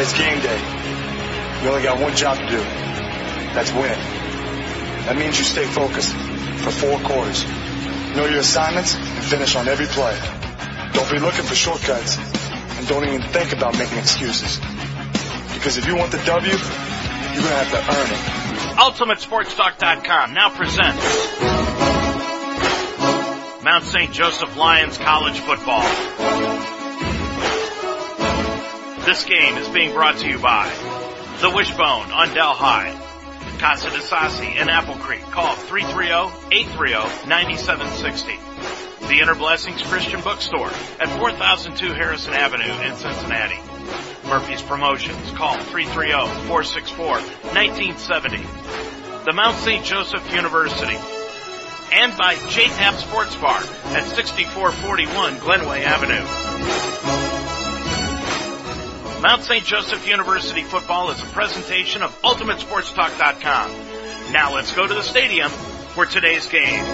it's game day. You only got one job to do. That's win. That means you stay focused for four quarters. Know your assignments and finish on every play. Don't be looking for shortcuts and don't even think about making excuses. Because if you want the W, you're going to have to earn it. UltimateSportsTalk.com now presents Mount St. Joseph Lions College Football. This game is being brought to you by The Wishbone on Delhi, Casa de Sassi in Apple Creek. Call 330-830-9760. The Inner Blessings Christian Bookstore at 4002 Harrison Avenue in Cincinnati. Murphy's Promotions. Call 330-464-1970. The Mount St. Joseph University. And by JTAP Sports Bar at 6441 Glenway Avenue. Mount St. Joseph University football is a presentation of UltimateSportsTalk.com. Now let's go to the stadium for today's game.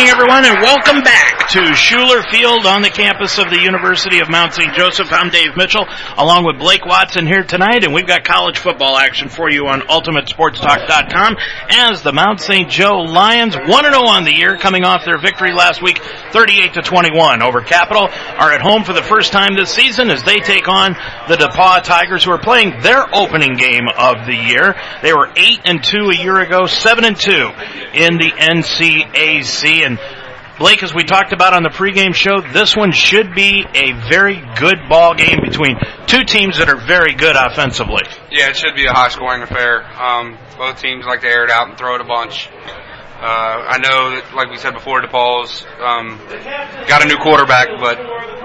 Evening, everyone, and welcome back to Schueler Field on the campus of the University of Mount St. Joseph. I'm Dave Mitchell, along with Blake Watson here tonight, and we've got college football action for you on UltimateSportsTalk.com as the Mount St. Joe Lions, 1-0 on the year, coming off their victory last week, 38 to 21 over Capital, are at home for the first time this season as they take on the DePauw Tigers, who are playing their opening game of the year. They were 8 and 2 a year ago, 7 and 2 in the NCAC. And Blake, as we talked about on the pregame show, this one should be a very good ball game between two teams that are very good offensively. Yeah, it should be a high scoring affair. Um, both teams like to air it out and throw it a bunch. Uh, I know that, like we said before, DePauw's um, got a new quarterback, but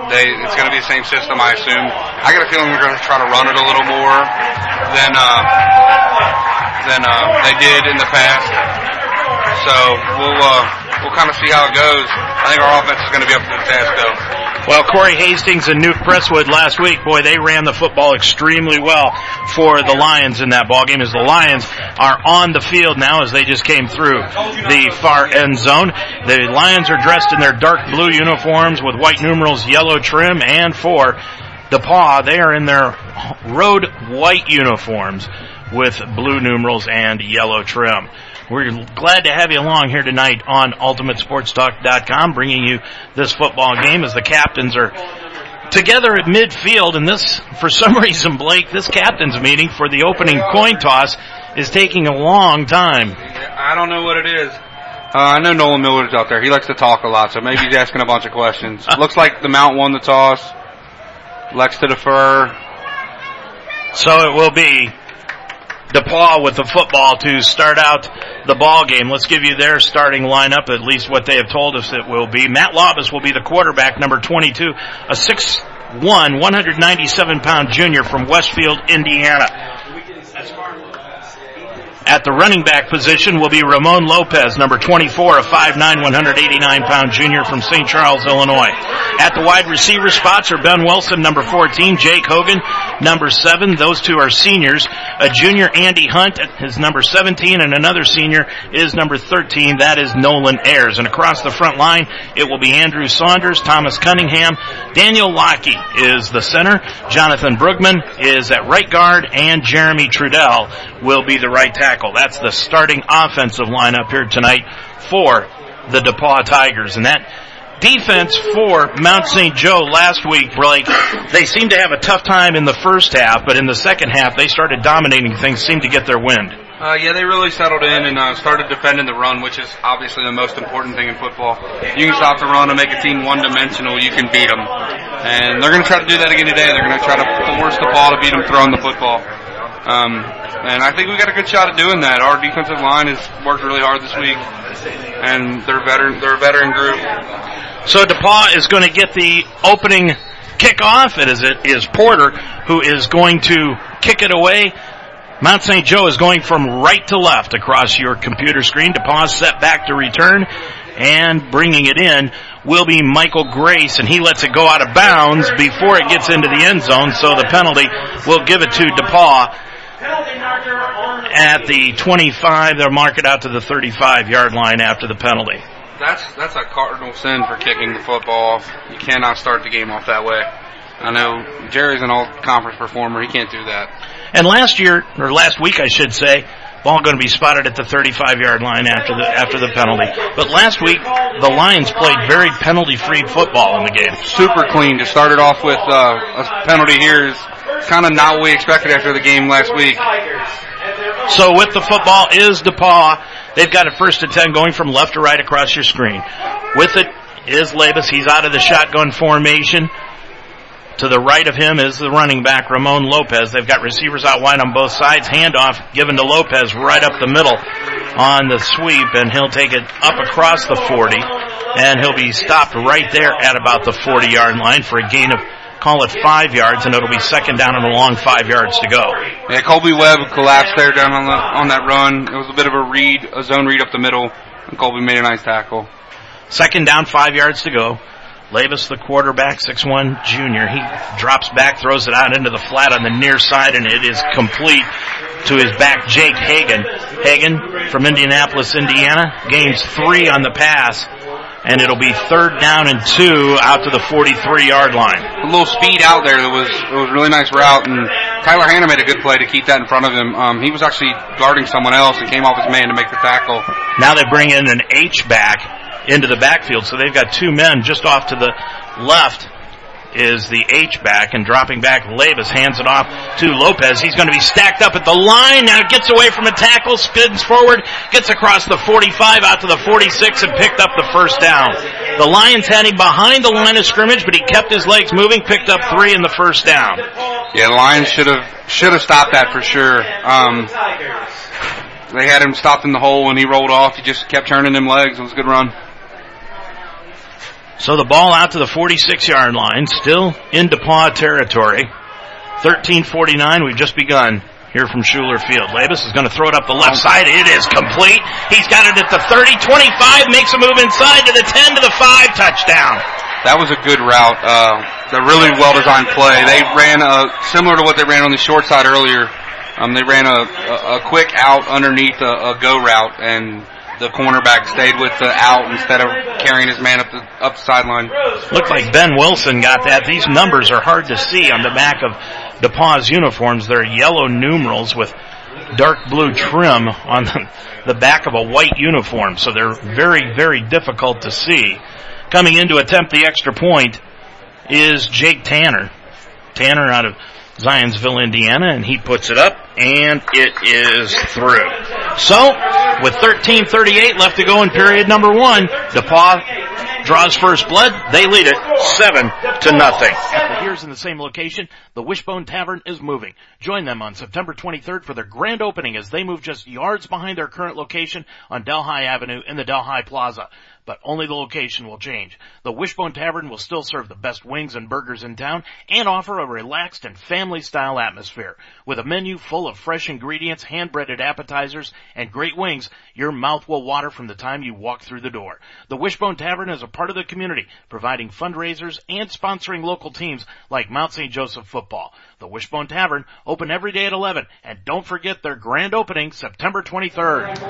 they it's going to be the same system, I assume. I got a feeling they're going to try to run it a little more than uh, than uh, they did in the past. So we'll uh, we'll kind of see how it goes. I think our offense is going to be up to the task, though. Well, Corey Hastings and Nuke Presswood last week, boy, they ran the football extremely well for the Lions in that ball game as the Lions are on the field now as they just came through the far end zone. The Lions are dressed in their dark blue uniforms with white numerals, yellow trim, and for DePauw, they are in their road white uniforms with blue numerals and yellow trim. We're glad to have you along here tonight on UltimateSportsTalk.com, bringing you this football game as the captains are together at midfield. And this, for some reason, Blake, this captains meeting for the opening coin toss is taking a long time. I don't know what it is. Uh, I know Nolan Miller's out there. He likes to talk a lot, so maybe he's asking a bunch of questions. Looks like the Mount won the toss. Lex to defer. So it will be DePauw with the football to start out the ball game. Let's give you their starting lineup, at least what they have told us it will be. Matt Labus will be the quarterback, number 22, a 6'1", 197 pound junior from Westfield, Indiana. At the running back position will be Ramon Lopez, number 24, a 5'9", 189 pound junior from St. Charles, Illinois. At the wide receiver spots are Ben Wilson, number 14, Jake Hogan, number seven. Those two are seniors. A junior, Andy Hunt, is number 17, and another senior is number 13. That is Nolan Ayers. And across the front line, it will be Andrew Saunders, Thomas Cunningham, Daniel Lockey is the center, Jonathan Brugman is at right guard, and Jeremy Trudell will be the right tackle. That's the starting offensive lineup here tonight for the DePauw Tigers. And that defense for Mount St. Joe last week, Blake, they seemed to have a tough time in the first half, but in the second half they started dominating things, seemed to get their wind. Uh, yeah, they really settled in and uh, started defending the run, which is obviously the most important thing in football. If you can stop the run and make a team one-dimensional, you can beat them. And they're going to try to do that again today. They're going to try to force the ball to beat them throwing the football. Um, and I think we got a good shot at doing that. Our defensive line has worked really hard this week, and they're veteran. They're a veteran group. So DePauw is going to get the opening kickoff. It is it is Porter who is going to kick it away. Mount St. Joe is going from right to left across your computer screen. DePauw set back to return and bringing it in will be Michael Grace and he lets it go out of bounds before it gets into the end zone. So the penalty will give it to DePauw at the 25. They'll mark it out to the 35 yard line after the penalty. That's that's a cardinal sin for kicking the football off. You cannot start the game off that way. I know Jerry's an all conference performer. He can't do that. And last year, or last week I should say, ball going to be spotted at the 35 yard line after the, after the penalty. But last week, the Lions played very penalty free football in the game. Super clean. To start it off with uh, a penalty here is kind of not what we expected after the game last week. So with the football is DePauw. They've got it first and 10 going from left to right across your screen. With it is Labus. He's out of the shotgun formation. To the right of him is the running back, Ramon Lopez. They've got receivers out wide on both sides. Handoff given to Lopez right up the middle on the sweep, and he'll take it up across the 40, and he'll be stopped right there at about the 40 yard line for a gain of call it five yards, and it'll be second down and a long five yards to go. Yeah, Colby Webb collapsed there down on the on that run. It was a bit of a read, a zone read up the middle, and Colby made a nice tackle. Second down, five yards to go. Labus, the quarterback, 6'1 junior. He drops back, throws it out into the flat on the near side, and it is complete to his back, Jake Hagan. Hagan from Indianapolis, Indiana, gains three on the pass, and it'll be third down and two out to the 43 yard line. A little speed out there. It was it was a really nice route, and Tyler Hanna made a good play to keep that in front of him. Um, he was actually guarding someone else and came off his man to make the tackle. Now they bring in an H back into the backfield. So they've got two men just off to the left is the H back and dropping back Labus hands it off to Lopez. He's going to be stacked up at the line. Now gets away from a tackle, spins forward, gets across the 45 out to the 46 and picked up the first down. The Lions had him behind the line of scrimmage, but he kept his legs moving, picked up three in the first down. Yeah, the Lions should have should have stopped that for sure. Um, they had him stopped in the hole when he rolled off. He just kept turning them legs. It was a good run. So the ball out to the 46 yard line, still in DePauw territory. 1349, we've just begun here from Schueler Field. Labus is going to throw it up the left side. It is complete. He's got it at the 30, 25, makes a move inside to the 10 to the 5, touchdown. That was a good route. Uh, a really well designed play. They ran a, similar to what they ran on the short side earlier. Um, they ran a, a, a quick out underneath a, a go route and the cornerback stayed with the out instead of carrying his man up the up sideline. Looked like Ben Wilson got that. These numbers are hard to see on the back of DePauw's uniforms. They're yellow numerals with dark blue trim on the back of a white uniform, so they're very, very difficult to see. Coming in to attempt the extra point is Jake Tanner. Tanner out of Zionsville, Indiana, and he puts it up, and it is through. So, with 13.38 left to go in period number one, DePauw draws first blood. They lead it seven to nothing. Here's in the same location, the Wishbone Tavern is moving. Join them on September 23rd for their grand opening as they move just yards behind their current location on Delhi Avenue in the Delhi Plaza. But only the location will change. The Wishbone Tavern will still serve the best wings and burgers in town and offer a relaxed and family style atmosphere. With a menu full of fresh ingredients, hand breaded appetizers, and great wings, your mouth will water from the time you walk through the door. The Wishbone Tavern is a part of the community, providing fundraisers and sponsoring local teams like Mount St. Joseph football. The Wishbone Tavern, open every day at 11, and don't forget their grand opening September 23rd.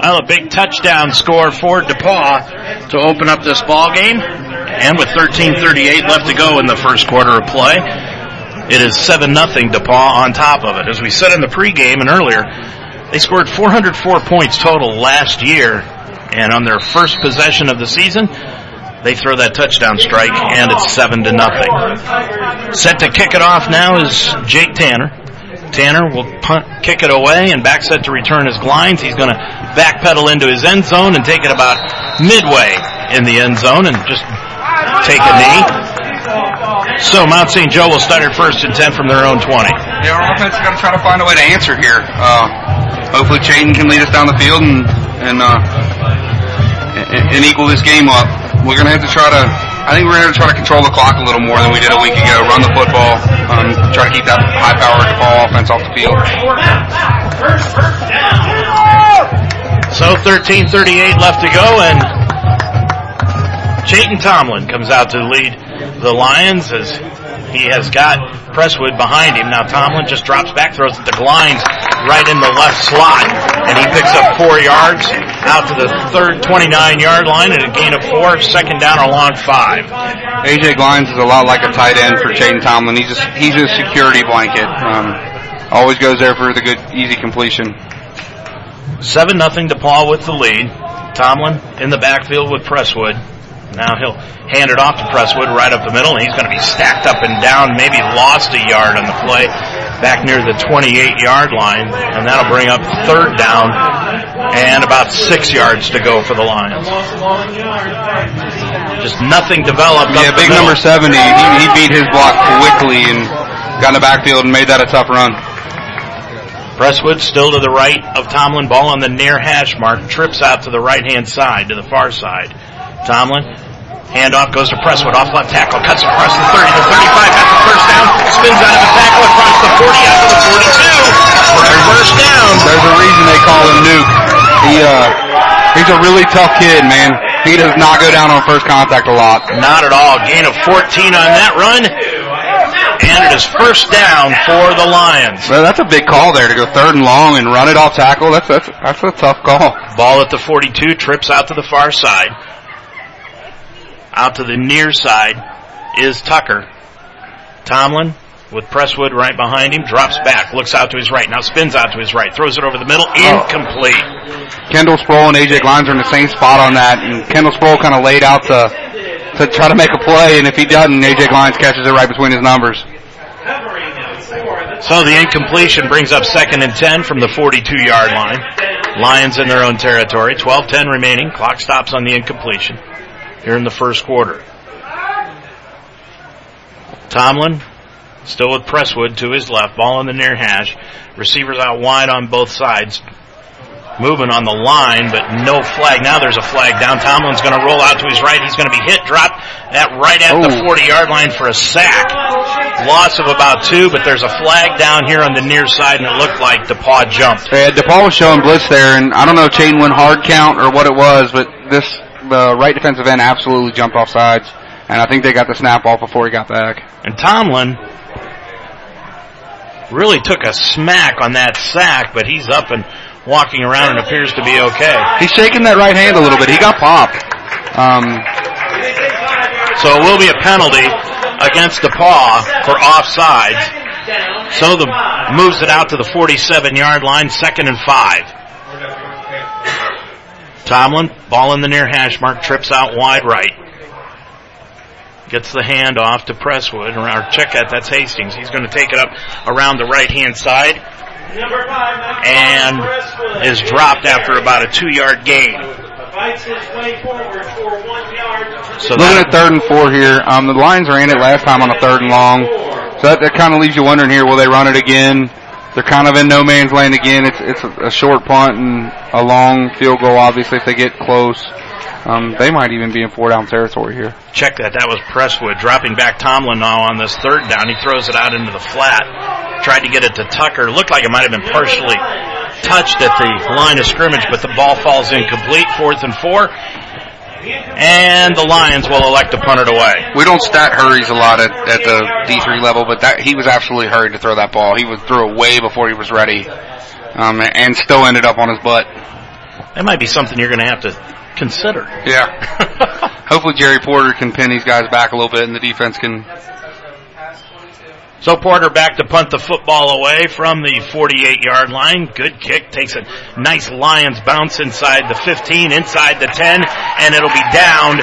Well, a big touchdown score for DePauw to open up this ball game, and with 13:38 left to go in the first quarter of play, it is seven nothing DePauw on top of it. As we said in the pregame and earlier, they scored 404 points total last year, and on their first possession of the season, they throw that touchdown strike, and it's seven to nothing. Set to kick it off now is Jake Tanner. Tanner will punt, kick it away, and back set to return his Glines. He's going to backpedal into his end zone and take it about midway in the end zone and just take a knee. So Mount St. Joe will start at first and 10 from their own 20. Yeah, our offense is going to try to find a way to answer here. Uh, hopefully Chayton can lead us down the field and, and, uh, and equal this game up. We're going to have to try to, I think we're going to try to control the clock a little more than we did a week ago. Run the football, um, try to keep that high-powered ball offense off the field. So 13:38 left to go, and Chayton Tomlin comes out to lead the Lions as he has got Presswood behind him. Now Tomlin just drops back, throws it to Glines right in the left slot, and he picks up four yards out to the third 29 yard line and a gain of four, second down along five. AJ Glines is a lot like a tight end for Chayton Tomlin. He's just, he's a security blanket. Um, always goes there for the good, easy completion. Seven nothing DePauw with the lead. Tomlin in the backfield with Presswood. Now he'll hand it off to Presswood right up the middle, and he's going to be stacked up and down, maybe lost a yard on the play back near the 28 yard line, and that'll bring up third down and about six yards to go for the Lions. Just nothing developed. Yeah, big number 70. He, he beat his block quickly and got in the backfield and made that a tough run. Presswood still to the right of Tomlin, ball on the near hash mark, trips out to the right hand side, to the far side. Tomlin, handoff goes to Presswood, off left tackle, cuts across the 30 to 35, got the first down, spins out of the tackle across the 40 out to the 42 for first down. There's a reason they call him Nuke. He, uh, he's a really tough kid, man. He does not go down on first contact a lot. Not at all. Gain of 14 on that run. And it is first down for the Lions. Well, that's a big call there to go third and long and run it off tackle. That's that's that's a tough call. Ball at the 42, trips out to the far side. Out to the near side is Tucker. Tomlin with Presswood right behind him, drops back, looks out to his right, now spins out to his right, throws it over the middle, oh. incomplete. Kendall Sproul and AJ Glines are in the same spot on that, and Kendall Sproul kind of laid out to to try to make a play, and if he doesn't, AJ Glines catches it right between his numbers. So the incompletion brings up second and 10 from the 42 yard line. Lions in their own territory. 12-10 remaining. Clock stops on the incompletion here in the first quarter. Tomlin still with Presswood to his left. Ball in the near hash. Receivers out wide on both sides. Moving on the line, but no flag. Now there's a flag down. Tomlin's going to roll out to his right. He's going to be hit, dropped at right at the 40 yard line for a sack. Loss of about two, but there's a flag down here on the near side, and it looked like DePauw jumped. Yeah, DePauw was showing blitz there, and I don't know if Chayton went hard count or what it was, but this the right defensive end absolutely jumped off sides, and I think they got the snap off before he got back. And Tomlin really took a smack on that sack, but he's up and walking around and appears to be okay. He's shaking that right hand a little bit. He got popped. Um, so it will be a penalty against DePauw for offsides. So the moves it out to the 47 yard line, second and five. Tomlin, ball in the near hash mark, trips out wide right. Gets the hand off to Presswood, or check that, that's Hastings. He's going to take it up around the right hand side and is dropped after about a two yard gain. So looking at third and four here, um, the Lions are in it last time on a third and long, so that, that kind of leaves you wondering here: will they run it again? They're kind of in no man's land again. It's it's a, short punt and a long field goal, obviously if they get close. Um, they might even be in four down territory here. Check that. That was Presswood dropping back Tomlin now on this third down. He throws it out into the flat. Tried to get it to Tucker. Looked like it might have been partially touched at the line of scrimmage, but the ball falls incomplete. Fourth and four. And the Lions will elect to punt it away. We don't stat hurries a lot at, at the D3 level, but that he was absolutely hurried to throw that ball. He was threw it way before he was ready, um, and still ended up on his butt. That might be something you're going to have to consider. Yeah. Hopefully Jerry Porter can pin these guys back a little bit, and the defense can so Porter back to punt the football away from the 48 yard line. Good kick. Takes a nice Lions bounce inside the 15, inside the 10, and it'll be down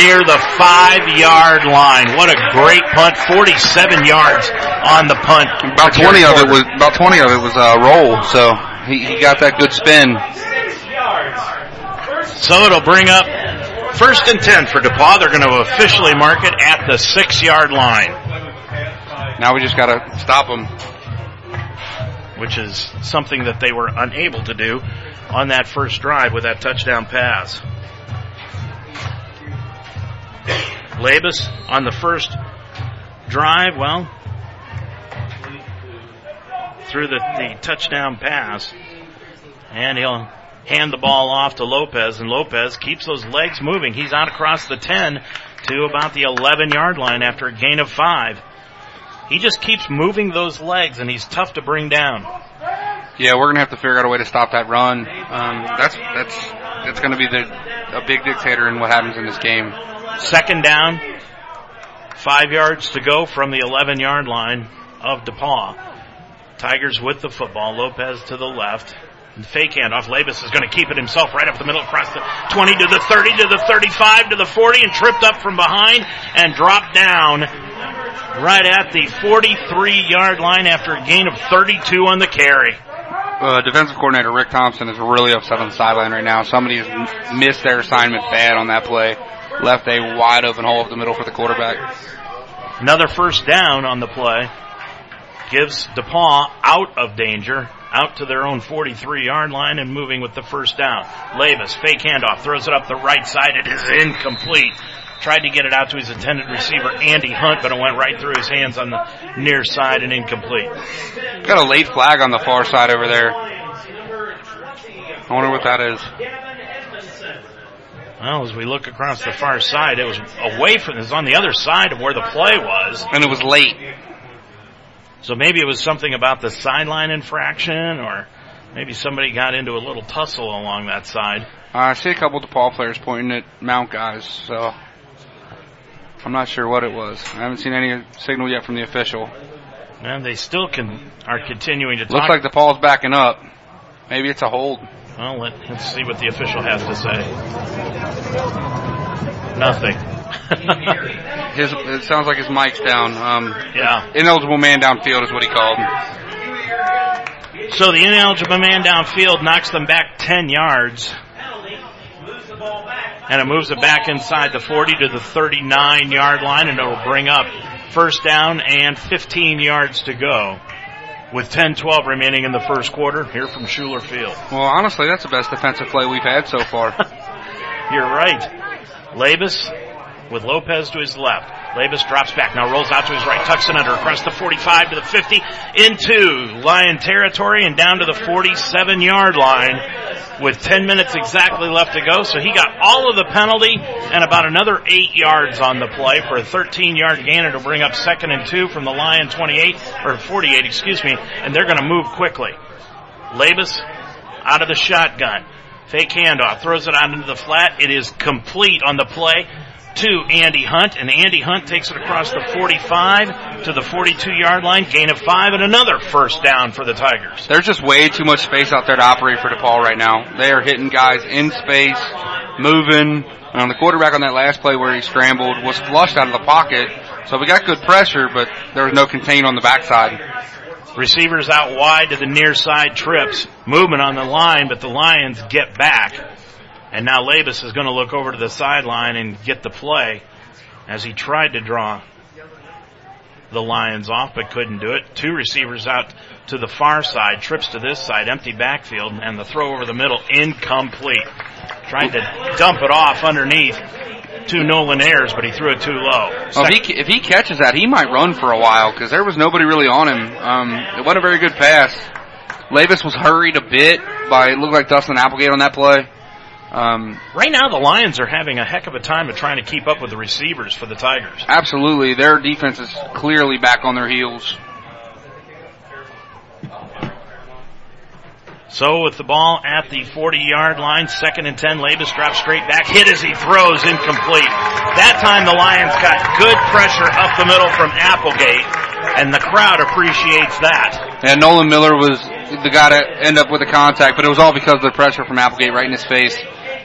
near the 5 yard line. What a great punt. 47 yards on the punt. About 20 of it was, about 20 of it was uh, a roll, so he, he got that good spin. So it'll bring up first and 10 for DePauw. They're going to officially mark it at the 6 yard line. Now we just got to stop them. Which is something that they were unable to do on that first drive with that touchdown pass. Labus on the first drive, well, through the, the touchdown pass, and he'll hand the ball off to Lopez, and Lopez keeps those legs moving. He's out across the 10 to about the 11 yard line after a gain of five. He just keeps moving those legs, and he's tough to bring down. Yeah, we're gonna have to figure out a way to stop that run. Um, that's that's that's gonna be the a big dictator in what happens in this game. Second down, five yards to go from the 11 yard line of DePauw. Tigers with the football. Lopez to the left. Fake handoff. Labus is going to keep it himself right up the middle across the 20 to the 30 to the 35 to the 40 and tripped up from behind and dropped down right at the 43 yard line after a gain of 32 on the carry. Uh, defensive coordinator Rick Thompson is really upset on the sideline right now. Somebody has missed their assignment bad on that play. Left a wide open hole up the middle for the quarterback. Another first down on the play. Gives DePauw out of danger, out to their own 43 yard line and moving with the first down. Labus, fake handoff, throws it up the right side. It is incomplete. Tried to get it out to his intended receiver, Andy Hunt, but it went right through his hands on the near side and incomplete. Got a late flag on the far side over there. I wonder what that is. Well, as we look across the far side, it was away from, it was on the other side of where the play was. And it was late. So maybe it was something about the sideline infraction or maybe somebody got into a little tussle along that side. Uh, I see a couple of DePauw players pointing at Mount guys, so I'm not sure what it was. I haven't seen any signal yet from the official. And they still can are continuing to talk. Looks like DePauw's backing up. Maybe it's a hold. Well, let, us see what the official has to say. Nothing. his it sounds like his mic's down. Um, yeah. Ineligible man downfield is what he called. So the ineligible man downfield knocks them back 10 yards and it moves it back inside the 40 to the 39 yard line and it'll bring up first down and 15 yards to go with 10-12 remaining in the first quarter here from Schueler Field. Well, honestly, that's the best defensive play we've had so far. You're right. Labus with Lopez to his left. Labus drops back, now rolls out to his right, tucks it under across the 45 to the 50, into Lion territory and down to the 47 yard line with 10 minutes exactly left to go. So he got all of the penalty and about another 8 yards on the play for a 13 yard gain to bring up second and 2 from the Lion 28, or 48, excuse me, and they're gonna move quickly. Labus out of the shotgun. Fake handoff, throws it out into the flat. It is complete on the play to Andy Hunt, and Andy Hunt takes it across the 45 to the 42 yard line, gain of five, and another first down for the Tigers. There's just way too much space out there to operate for DePauw right now. They are hitting guys in space, moving. Um, the quarterback on that last play where he scrambled was flushed out of the pocket, so we got good pressure, but there was no contain on the backside. Receivers out wide to the near side trips, movement on the line, but the Lions get back. And now Labus is going to look over to the sideline and get the play as he tried to draw the Lions off but couldn't do it. Two receivers out to the far side, trips to this side, empty backfield, and the throw over the middle incomplete. Tried to dump it off underneath to Nolan Ayers, but he threw it too low. Well, if, he, if he catches that, he might run for a while because there was nobody really on him. Um, it wasn't a very good pass. Labus was hurried a bit by, it looked like Dustin Applegate on that play. Um, right now, the Lions are having a heck of a time of trying to keep up with the receivers for the Tigers. Absolutely. Their defense is clearly back on their heels. So with the ball at the 40 yard line, second and 10, Labus drops straight back, hit as he throws, incomplete. That time the Lions got good pressure up the middle from Applegate, and the crowd appreciates that. And Nolan Miller was the guy to end up with the contact, but it was all because of the pressure from Applegate right in his face.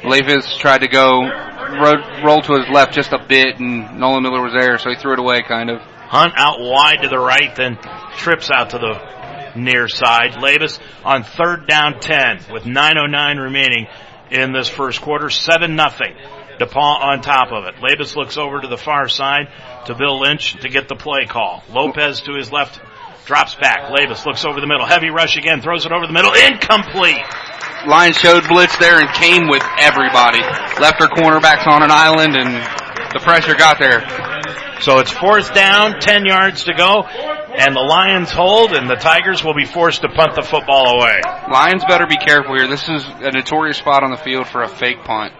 Labus tried to go roll, roll to his left just a bit, and Nolan Miller was there, so he threw it away kind of. Hunt out wide to the right, then trips out to the near side. Labus on third down 10 with 9.09 remaining in this first quarter. 7 nothing. DePauw on top of it. Labus looks over to the far side to Bill Lynch to get the play call. Lopez to his left drops back. Labus looks over the middle. Heavy rush again. Throws it over the middle. Incomplete. Lions showed blitz there and came with everybody. Left their cornerbacks on an island and the pressure got there. So it's fourth down, 10 yards to go, and the Lions hold, and the Tigers will be forced to punt the football away. Lions better be careful here. This is a notorious spot on the field for a fake punt.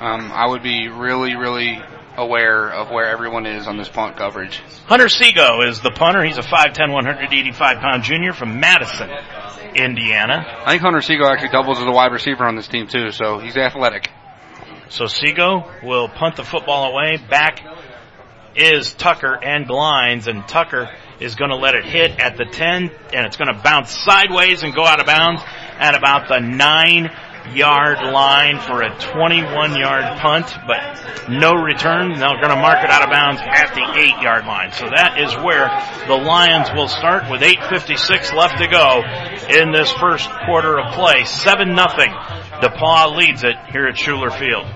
Um, I would be really, really aware of where everyone is on this punt coverage. Hunter Sego is the punter. He's a 5'10", 185 pound junior from Madison, Indiana. I think Hunter Sego actually doubles as a wide receiver on this team too, so he's athletic. So Sego will punt the football away. Back is Tucker and Glines, and Tucker is going to let it hit at the 10, and it's going to bounce sideways and go out of bounds at about the 9 yard line for a 21 yard punt, but no return. They're going to mark it out of bounds at the 8 yard line. So that is where the Lions will start with 8.56 left to go in this first quarter of play. 7 nothing. DePauw leads it here at Schueler Field.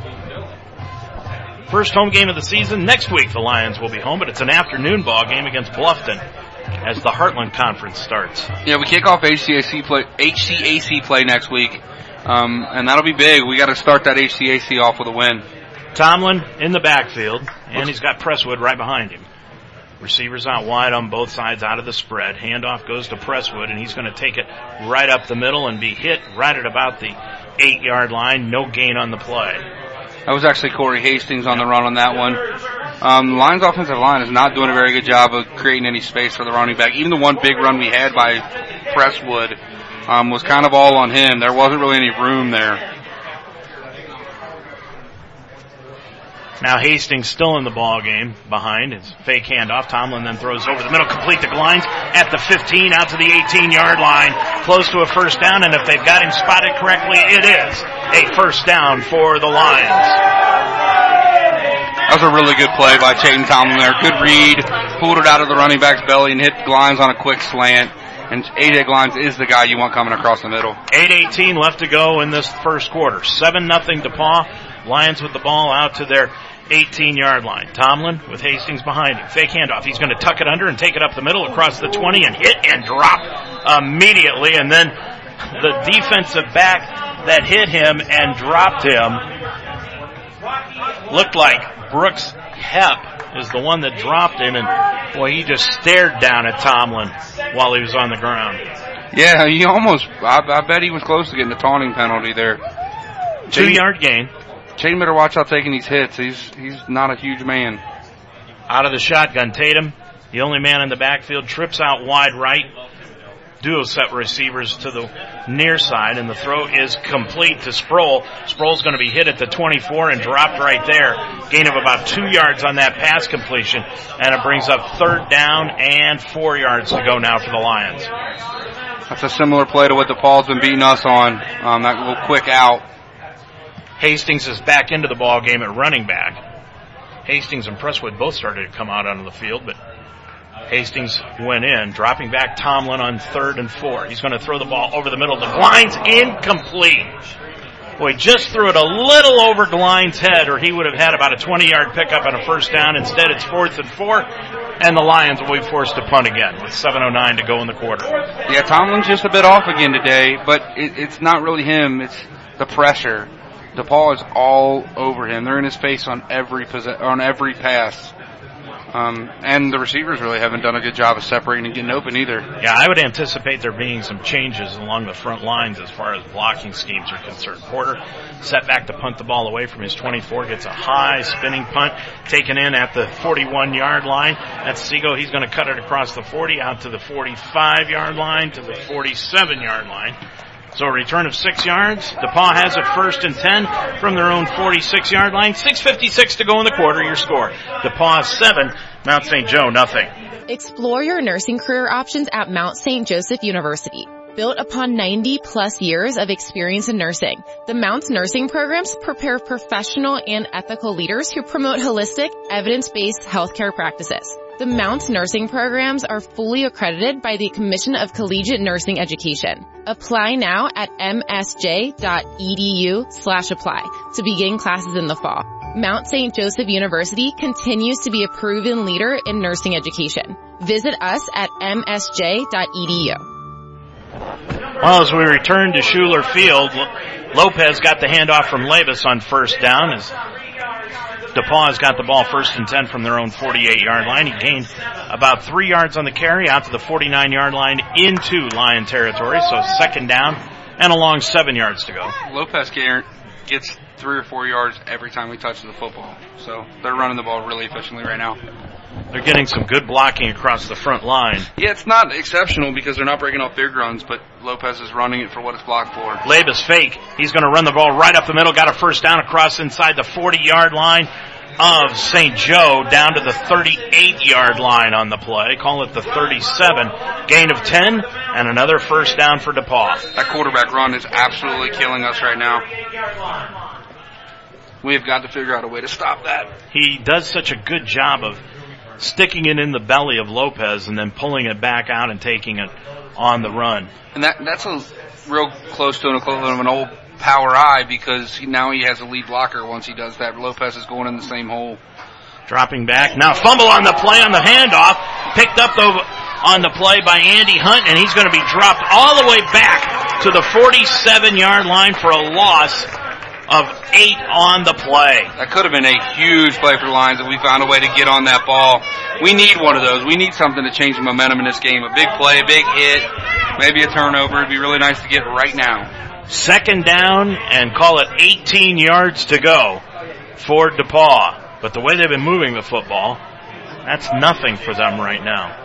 First home game of the season. Next week the Lions will be home, but it's an afternoon ball game against Bluffton as the Heartland Conference starts. Yeah, we kick off HCAC play, HCAC play next week, um, and that'll be big. We got to start that HCAC off with a win. Tomlin in the backfield, and he's got Presswood right behind him. Receivers out wide on both sides out of the spread. Handoff goes to Presswood, and he's going to take it right up the middle and be hit right at about the eight yard line. No gain on the play. That was actually Corey Hastings on the run on that one. Um, Lions offensive line is not doing a very good job of creating any space for the running back. Even the one big run we had by Presswood um, was kind of all on him. There wasn't really any room there. Now Hastings still in the ball game behind. It's fake handoff. Tomlin then throws over the middle, complete the Glines at the 15, out to the 18 yard line, close to a first down. And if they've got him spotted correctly, it is a first down for the Lions. That was a really good play by Chayton Tomlin there. Good read, pulled it out of the running back's belly and hit Glines on a quick slant. And AJ Glines is the guy you want coming across the middle. 8.18 left to go in this first quarter. 7 nothing DePaul. Lions with the ball out to their 18 yard line. Tomlin with Hastings behind him. Fake handoff. He's going to tuck it under and take it up the middle across the 20 and hit and drop immediately. And then the defensive back that hit him and dropped him looked like Brooks Hep is the one that dropped him and boy, he just stared down at Tomlin while he was on the ground. Yeah, he almost, I, I bet he was close to getting a taunting penalty there. Two yard gain. Shane better watch out taking these hits. He's he's not a huge man. Out of the shotgun, Tatum, the only man in the backfield, trips out wide right. Duo set receivers to the near side, and the throw is complete to Sproul. Sproul's going to be hit at the 24 and dropped right there. Gain of about two yards on that pass completion, and it brings up third down and four yards to go now for the Lions. That's a similar play to what the DePauw's been beating us on. Um, that little quick out. Hastings is back into the ball game at running back. Hastings and Presswood both started to come out onto the field, but Hastings went in, dropping back Tomlin on third and four. He's going to throw the ball over the middle. The Glines incomplete. Boy, just threw it a little over Glines' head, or he would have had about a 20 yard pickup and a first down. Instead, it's fourth and four, and the Lions will be forced to punt again with 7.09 to go in the quarter. Yeah, Tomlin's just a bit off again today, but it, it's not really him. It's the pressure. DePauw is all over him. They're in his face on every possess- on every pass. Um, and the receivers really haven't done a good job of separating and getting open either. Yeah, I would anticipate there being some changes along the front lines as far as blocking schemes are concerned. Porter set back to punt the ball away from his 24, gets a high spinning punt taken in at the 41 yard line. That's Seago. He's going to cut it across the 40 out to the 45 yard line to the 47 yard line. So a return of six yards. DePauw has it first and ten from their own 46 yard line. 6.56 to go in the quarter. Your score. DePauw seven, Mount St. Joe nothing. Explore your nursing career options at Mount St. Joseph University. Built upon 90 plus years of experience in nursing, the Mounts nursing programs prepare professional and ethical leaders who promote holistic, evidence-based healthcare practices. The Mounts nursing programs are fully accredited by the Commission of Collegiate Nursing Education. Apply now at msj.edu slash apply to begin classes in the fall. Mount St. Joseph University continues to be a proven leader in nursing education. Visit us at msj.edu. Well, as we return to Schueler Field, Lopez got the handoff from Labus on first down as DePauw's got the ball first and 10 from their own 48 yard line. He gained about three yards on the carry out to the 49 yard line into Lion territory. So second down and a long seven yards to go. Lopez gets three or four yards every time we touch the football. So they're running the ball really efficiently right now. They're getting some good blocking across the front line. Yeah, it's not exceptional because they're not breaking off big runs, but Lopez is running it for what it's blocked for. Labus fake. He's going to run the ball right up the middle. Got a first down across inside the 40 yard line of St. Joe down to the 38 yard line on the play. Call it the 37. Gain of 10 and another first down for DePauw. That quarterback run is absolutely killing us right now. We have got to figure out a way to stop that. He does such a good job of sticking it in the belly of Lopez and then pulling it back out and taking it on the run. And that that's a real close to an equivalent of an old power I because now he has a lead blocker once he does that. Lopez is going in the same hole. Dropping back. Now fumble on the play on the handoff. Picked up though on the play by Andy Hunt and he's going to be dropped all the way back to the 47 yard line for a loss of eight on the play. That could have been a huge play for the Lions if we found a way to get on that ball. We need one of those. We need something to change the momentum in this game. A big play, a big hit, maybe a turnover. It'd be really nice to get right now. Second down and call it 18 yards to go for DePauw. But the way they've been moving the football, that's nothing for them right now.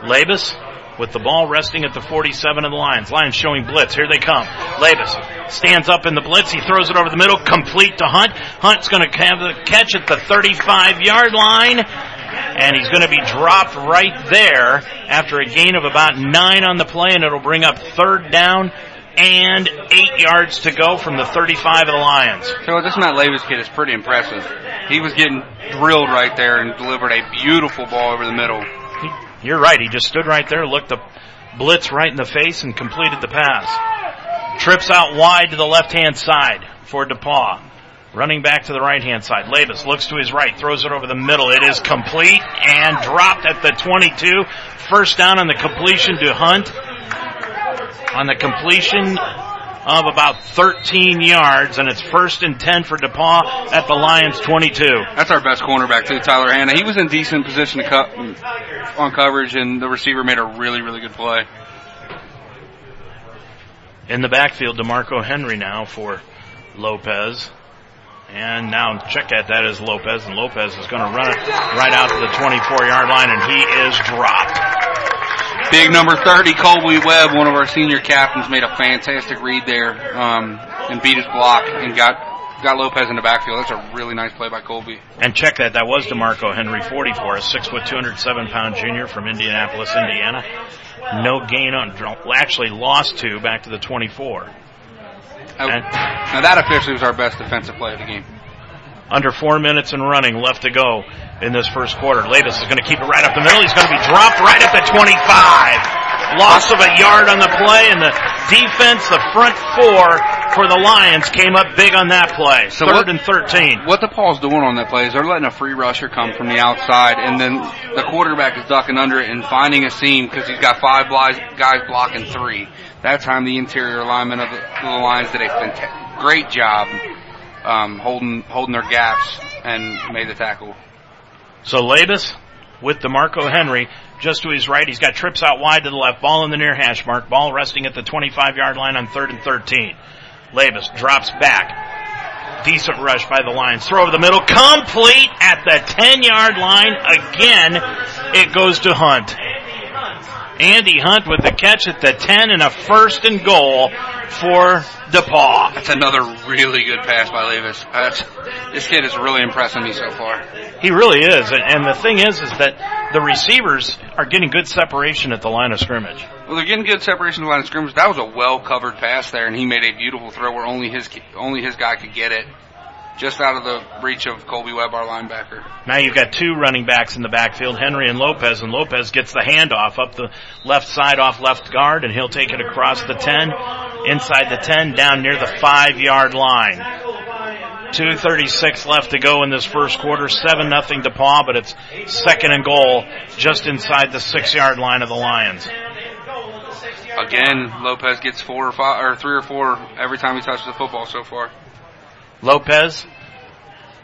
Labus with the ball resting at the 47 of the Lions. Lions showing blitz. Here they come. Labus stands up in the blitz. He throws it over the middle, complete to Hunt. Hunt's going to have the catch at the 35 yard line. And he's going to be dropped right there after a gain of about nine on the play, and it'll bring up third down and eight yards to go from the 35 of the Lions. So this Matt Labus kid is pretty impressive. He was getting drilled right there and delivered a beautiful ball over the middle. You're right. He just stood right there, looked the blitz right in the face, and completed the pass. Trips out wide to the left hand side for DePauw. Running back to the right hand side. Labus looks to his right, throws it over the middle. It is complete and dropped at the 22. First down on the completion to Hunt. On the completion of about 13 yards, and it's first and 10 for DePauw at the Lions 22. That's our best cornerback too, Tyler Hanna. He was in decent position to cut on coverage, and the receiver made a really, really good play. In the backfield, DeMarco Henry now for Lopez. And now check at that is Lopez, and Lopez is going to run it right out to the 24 yard line, and he is dropped. Big number 30, Colby Webb, one of our senior captains, made a fantastic read there um, and beat his block and got got Lopez in the backfield. That's a really nice play by Colby. And check that. That was DeMarco Henry, 44, a six foot, 207 pound junior from Indianapolis, Indiana. No gain on, actually lost two back to the 24. And, now that officially was our best defensive play of the game. Under four minutes and running left to go in this first quarter. Labus is going to keep it right up the middle. He's going to be dropped right at the 25. Loss of a yard on the play, and the defense, the front four for the Lions, came up big on that play. So Third what, and 13. What DePauw's doing on that play is they're letting a free rusher come from the outside, and then the quarterback is ducking under it and finding a seam because he's got five guys blocking three. That time the interior alignment of the, the Lions did a great job um, holding holding their gaps and made the tackle. So Labus with DeMarco Henry just to his right. He's got trips out wide to the left. Ball in the near hash mark. Ball resting at the 25 yard line on third and 13. Labus drops back. Decent rush by the Lions. Throw over the middle. Complete at the 10 yard line. Again, it goes to Hunt. Andy Hunt with the catch at the 10 and a first and goal for DePauw. That's another really good pass by Labus. This kid is really impressing me so far. He really is. And the thing is, is that the receivers are getting good separation at the line of scrimmage. Well, they're getting good separation at the line of scrimmage. That was a well covered pass there and he made a beautiful throw where only his, only his guy could get it just out of the reach of Colby Webb, our linebacker. Now you've got two running backs in the backfield, Henry and Lopez, and Lopez gets the handoff up the left side off left guard, and he'll take it across the 10, inside the 10, down near the 5 yard line. 2.36 left to go in this first quarter, 7 nothing Paw, but it's second and goal just inside the 6 yard line of the Lions. Again, Lopez gets four or five, or three or four every time he touches the football so far. Lopez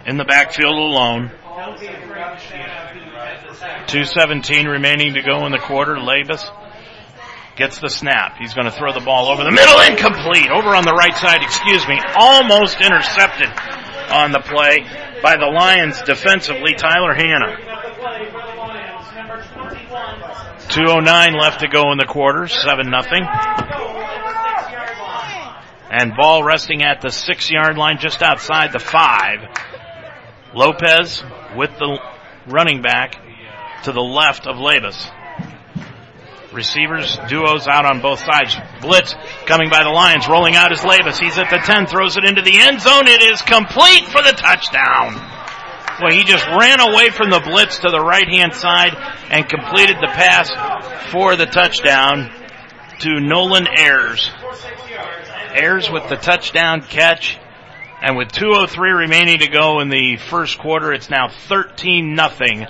in the backfield alone. 217 remaining to go in the quarter. Labus gets the snap. He's going to throw the ball over the middle, incomplete. Over on the right side, excuse me, almost intercepted on the play by the Lions defensively, Tyler Hanna. 209 left to go in the quarter, 7 nothing and ball resting at the six yard line just outside the five. Lopez with the running back to the left of Labus. Receivers, duos out on both sides. Blitz coming by the Lions, rolling out is Labus. He's at the 10, throws it into the end zone. It is complete for the touchdown. Well, he just ran away from the blitz to the right hand side and completed the pass for the touchdown to Nolan Ayers. Ayers with the touchdown catch. And with 2.03 remaining to go in the first quarter, it's now 13 nothing.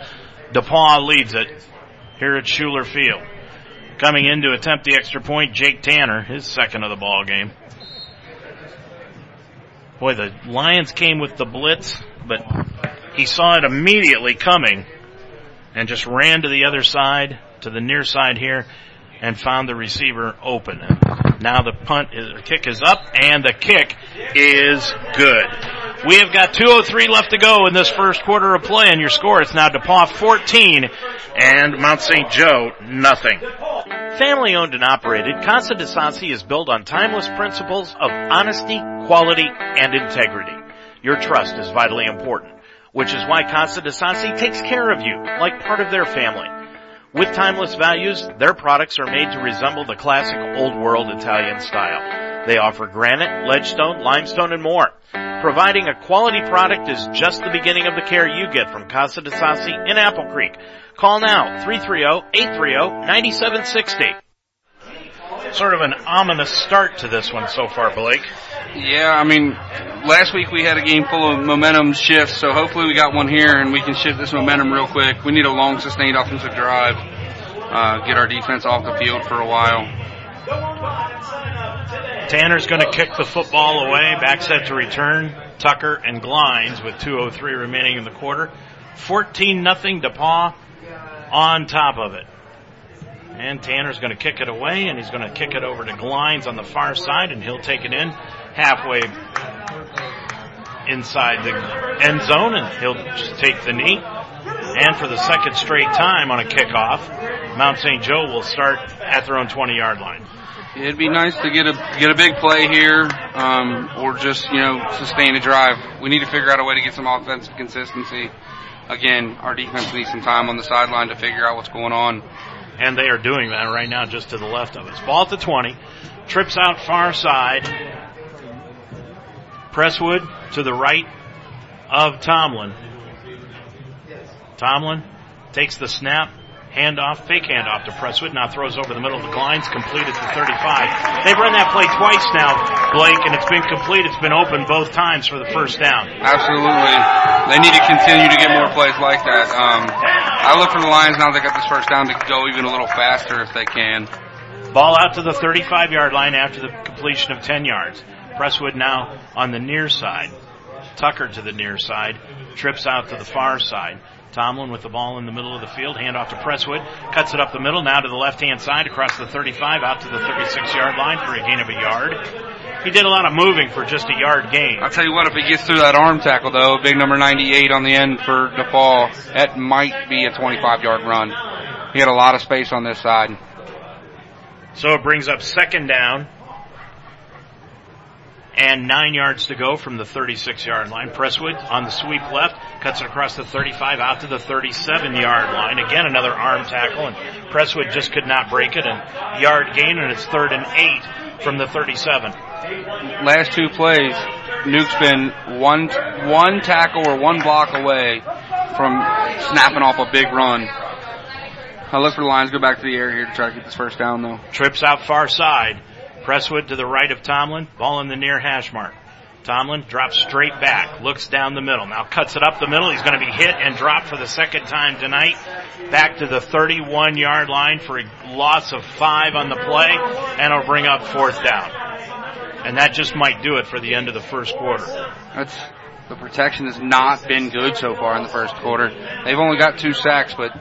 DePauw leads it here at Schueler Field. Coming in to attempt the extra point, Jake Tanner, his second of the ball game. Boy, the Lions came with the blitz, but he saw it immediately coming and just ran to the other side, to the near side here, and found the receiver open. Now the punt is, kick is up and the kick is good. We have got 2.03 left to go in this first quarter of play and your score is now DePauw 14 and Mount St. Joe nothing. Family owned and operated, Casa de Sassi is built on timeless principles of honesty, quality, and integrity. Your trust is vitally important, which is why Casa de Sassi takes care of you like part of their family. With timeless values, their products are made to resemble the classic old world Italian style. They offer granite, ledgestone, limestone, and more. Providing a quality product is just the beginning of the care you get from Casa de Sassi in Apple Creek. Call now, 330-830-9760. Sort of an ominous start to this one so far, Blake. Yeah, I mean, last week we had a game full of momentum shifts, so hopefully we got one here and we can shift this momentum real quick. We need a long, sustained offensive drive, uh, get our defense off the field for a while. Tanner's going to kick the football away, back set to return. Tucker and Glines with 2.03 remaining in the quarter. 14 nothing DePauw on top of it. And Tanner's going to kick it away, and he's going to kick it over to Glines on the far side, and he'll take it in halfway inside the end zone, and he'll just take the knee. And for the second straight time on a kickoff, Mount St. Joe will start at their own 20 yard line. It'd be nice to get a get a big play here, um, or just you know sustain a drive. We need to figure out a way to get some offensive consistency. Again, our defense needs some time on the sideline to figure out what's going on. And they are doing that right now just to the left of us. Ball at the 20. Trips out far side. Presswood to the right of Tomlin. Tomlin takes the snap, handoff, fake handoff to Presswood, now throws over the middle of the lines, completed to 35. They've run that play twice now, Blake, and it's been complete. It's been open both times for the first down. Absolutely. They need to continue to get more plays like that. Um, I look for the Lions now they got this first down to go even a little faster if they can. Ball out to the 35 yard line after the completion of 10 yards. Presswood now on the near side. Tucker to the near side, trips out to the far side. Tomlin with the ball in the middle of the field, hand off to Presswood, cuts it up the middle, now to the left hand side, across the 35, out to the 36 yard line for a gain of a yard. He did a lot of moving for just a yard gain. I'll tell you what, if he gets through that arm tackle though, big number 98 on the end for DePauw, that might be a 25 yard run. He had a lot of space on this side. So it brings up second down and nine yards to go from the 36 yard line. Presswood on the sweep left, cuts it across the 35 out to the 37 yard line. Again, another arm tackle and Presswood just could not break it and yard gain and it's third and eight from the 37. Last two plays, Nuke's been one, one tackle or one block away from snapping off a big run. I look for the Lions go back to the air here to try to get this first down though. Trips out far side. Presswood to the right of Tomlin, ball in the near hash mark. Tomlin drops straight back, looks down the middle, now cuts it up the middle. He's going to be hit and dropped for the second time tonight. Back to the 31 yard line for a loss of five on the play, and it'll bring up fourth down. And that just might do it for the end of the first quarter. That's the protection has not been good so far in the first quarter. They've only got two sacks, but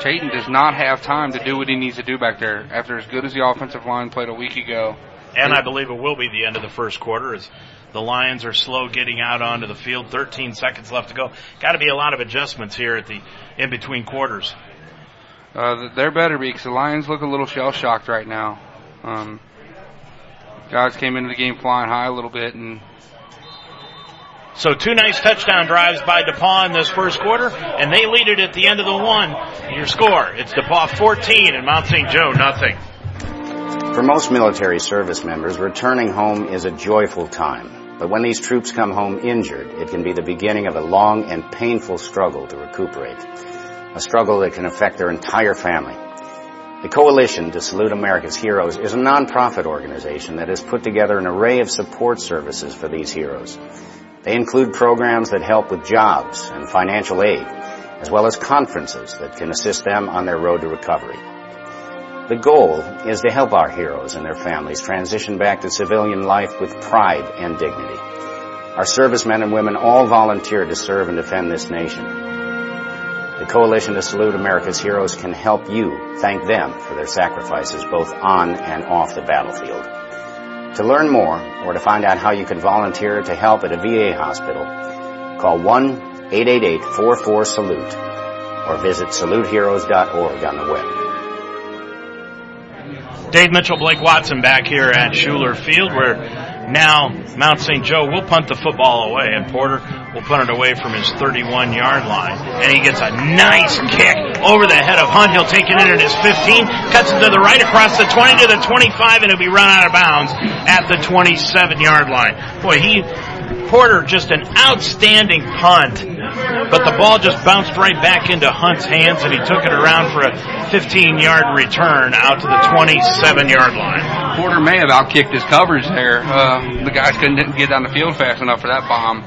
Chayton does not have time to do what he needs to do back there after as good as the offensive line played a week ago. And I believe it will be the end of the first quarter as the Lions are slow getting out onto the field. 13 seconds left to go. Got to be a lot of adjustments here at the in between quarters. Uh, they're better because the Lions look a little shell shocked right now. Um, guys came into the game flying high a little bit and so two nice touchdown drives by DePauw in this first quarter, and they lead it at the end of the one. Your score, it's DePauw 14 and Mount St. Joe nothing. For most military service members, returning home is a joyful time. But when these troops come home injured, it can be the beginning of a long and painful struggle to recuperate. A struggle that can affect their entire family. The Coalition to Salute America's Heroes is a nonprofit organization that has put together an array of support services for these heroes. They include programs that help with jobs and financial aid, as well as conferences that can assist them on their road to recovery. The goal is to help our heroes and their families transition back to civilian life with pride and dignity. Our servicemen and women all volunteer to serve and defend this nation. The Coalition to Salute America's Heroes can help you thank them for their sacrifices both on and off the battlefield. To learn more or to find out how you can volunteer to help at a VA hospital, call 1-888-44-SALUTE or visit saluteheroes.org on the web. Dave Mitchell, Blake Watson back here at Schueler Field where now Mount St. Joe will punt the football away and Porter will punt it away from his 31 yard line. And he gets a nice kick over the head of Hunt. He'll take it in at his 15, cuts it to the right across the 20 to the 25 and it'll be run out of bounds at the 27 yard line. Boy, he, Porter just an outstanding punt, but the ball just bounced right back into Hunt's hands and he took it around for a 15 yard return out to the 27 yard line. Porter may have outkicked his coverage there. Uh, the guys couldn't get down the field fast enough for that bomb.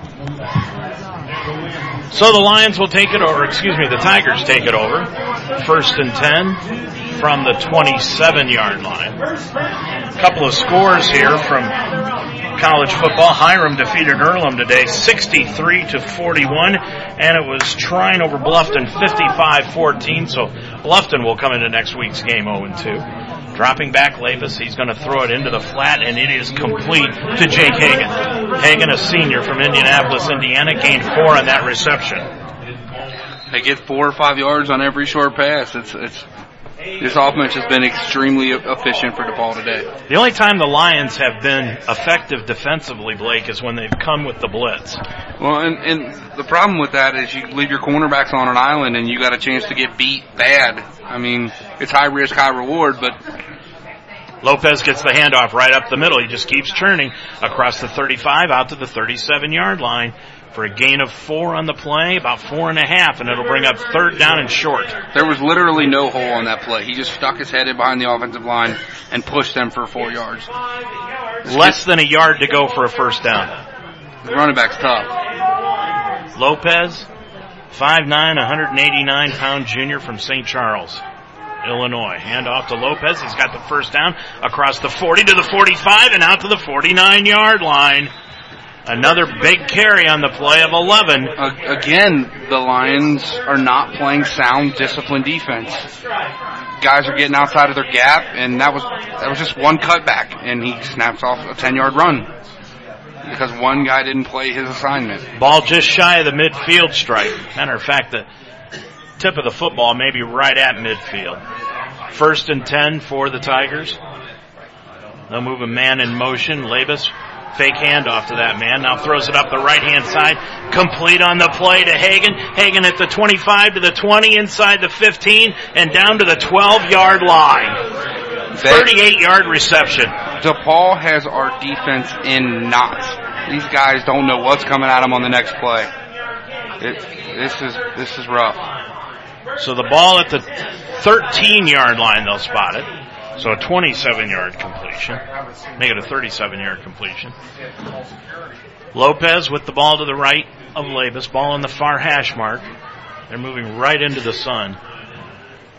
So the Lions will take it over, excuse me, the Tigers take it over. First and 10 from the 27 yard line. A couple of scores here from college football. Hiram defeated Earlham today 63 to 41 and it was Trine over Bluffton 55-14 so Bluffton will come into next week's game 0-2. Dropping back Labus, he's going to throw it into the flat and it is complete to Jake Hagan. Hagan, a senior from Indianapolis, Indiana, gained four on that reception. They get four or five yards on every short pass. It's, it's, this offense has been extremely efficient for DePauw today. The only time the Lions have been effective defensively, Blake, is when they've come with the blitz. Well, and, and the problem with that is you leave your cornerbacks on an island and you got a chance to get beat bad. I mean, it's high risk, high reward, but Lopez gets the handoff right up the middle. He just keeps churning across the 35 out to the 37 yard line for a gain of four on the play, about four and a half, and it'll bring up third down and short. There was literally no hole on that play. He just stuck his head in behind the offensive line and pushed them for four yards. Less than a yard to go for a first down. The running back's tough. Lopez, 5'9", 189 pound junior from St. Charles. Illinois. Hand off to Lopez. He's got the first down across the 40 to the 45 and out to the 49 yard line. Another big carry on the play of 11. Uh, again, the Lions are not playing sound, disciplined defense. Guys are getting outside of their gap, and that was that was just one cutback, and he snaps off a 10 yard run because one guy didn't play his assignment. Ball just shy of the midfield stripe. Matter of fact, the tip of the football may be right at midfield. First and 10 for the Tigers. They'll move a man in motion. Labus Fake handoff to that man. Now throws it up the right hand side. Complete on the play to Hagan. Hagan at the 25 to the 20 inside the 15 and down to the 12 yard line. 38 yard reception. DePauw has our defense in knots. These guys don't know what's coming at them on the next play. It, this is this is rough. So the ball at the 13 yard line, they'll spot it. So a 27 yard completion. Make it a 37 yard completion. Lopez with the ball to the right of Labus. Ball in the far hash mark. They're moving right into the sun.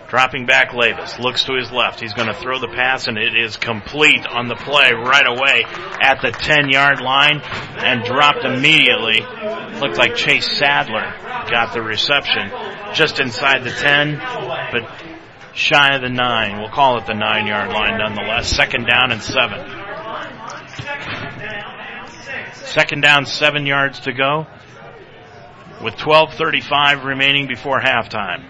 Dropping back Labus. Looks to his left. He's going to throw the pass and it is complete on the play right away at the 10 yard line and dropped immediately. Looked like Chase Sadler got the reception just inside the 10, but shy of the nine. We'll call it the nine yard line nonetheless. Second down and seven. Second down, seven yards to go with 12.35 remaining before halftime.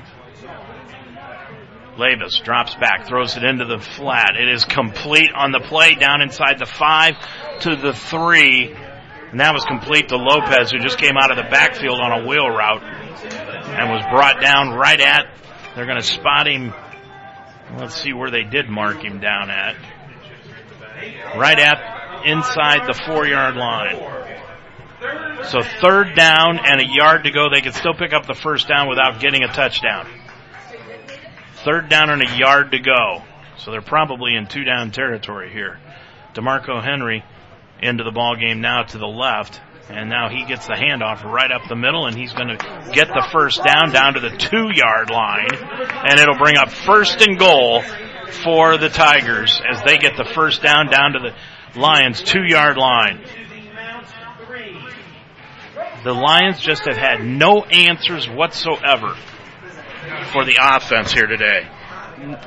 Labus drops back, throws it into the flat. It is complete on the play down inside the five to the three. And that was complete to Lopez who just came out of the backfield on a wheel route and was brought down right at, they're going to spot him Let's see where they did mark him down at. Right at inside the four yard line. So third down and a yard to go. They could still pick up the first down without getting a touchdown. Third down and a yard to go. So they're probably in two down territory here. DeMarco Henry into the ball game now to the left. And now he gets the handoff right up the middle and he's going to get the first down down to the two yard line. And it'll bring up first and goal for the Tigers as they get the first down down to the Lions two yard line. The Lions just have had no answers whatsoever for the offense here today.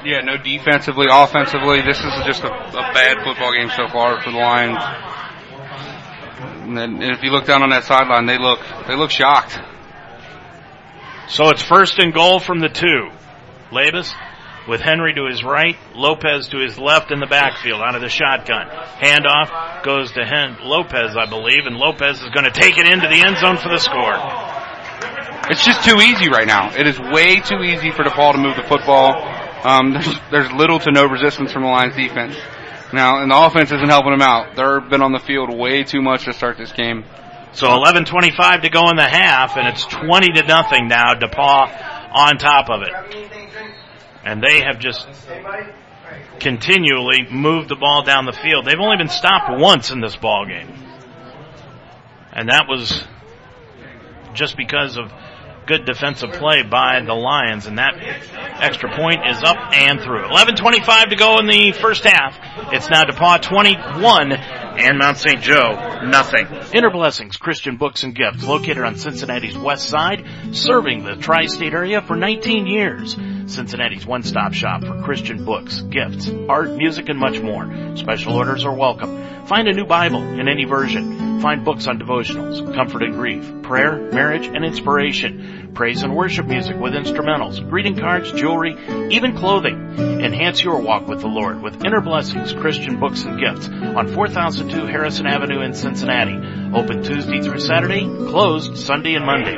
Yeah, no defensively, offensively. This is just a, a bad football game so far for the Lions. And, if you look down on that sideline, they look they look shocked. So it's first and goal from the two. Labus with Henry to his right, Lopez to his left in the backfield out of the shotgun. Handoff goes to Hen- Lopez, I believe, and Lopez is going to take it into the end zone for the score. It's just too easy right now. It is way too easy for DePauw to move the football. Um, there's, there's little to no resistance from the Lions defense. Now, and the offense isn't helping them out. They've been on the field way too much to start this game. So 11:25 to go in the half, and it's 20 to nothing now. DePauw on top of it, and they have just continually moved the ball down the field. They've only been stopped once in this ball game, and that was just because of good defensive play by the Lions, and that extra point is up and through. 11:25 to go in the first half. It's now DePauw 21 and Mount St. Joe nothing. Inner Blessings Christian Books and Gifts, located on Cincinnati's west side, serving the tri-state area for 19 years. Cincinnati's one-stop shop for Christian books, gifts, art, music, and much more. Special orders are welcome. Find a new Bible in any version. Find books on devotionals, comfort and grief, prayer, marriage, and inspiration. Praise and worship music with instrumentals, greeting cards, jewelry, even clothing. Enhance your walk with the Lord with Inner Blessings Christian Books and Gifts on 4002 Harrison Avenue in Cincinnati. Open Tuesday through Saturday, closed Sunday and Monday.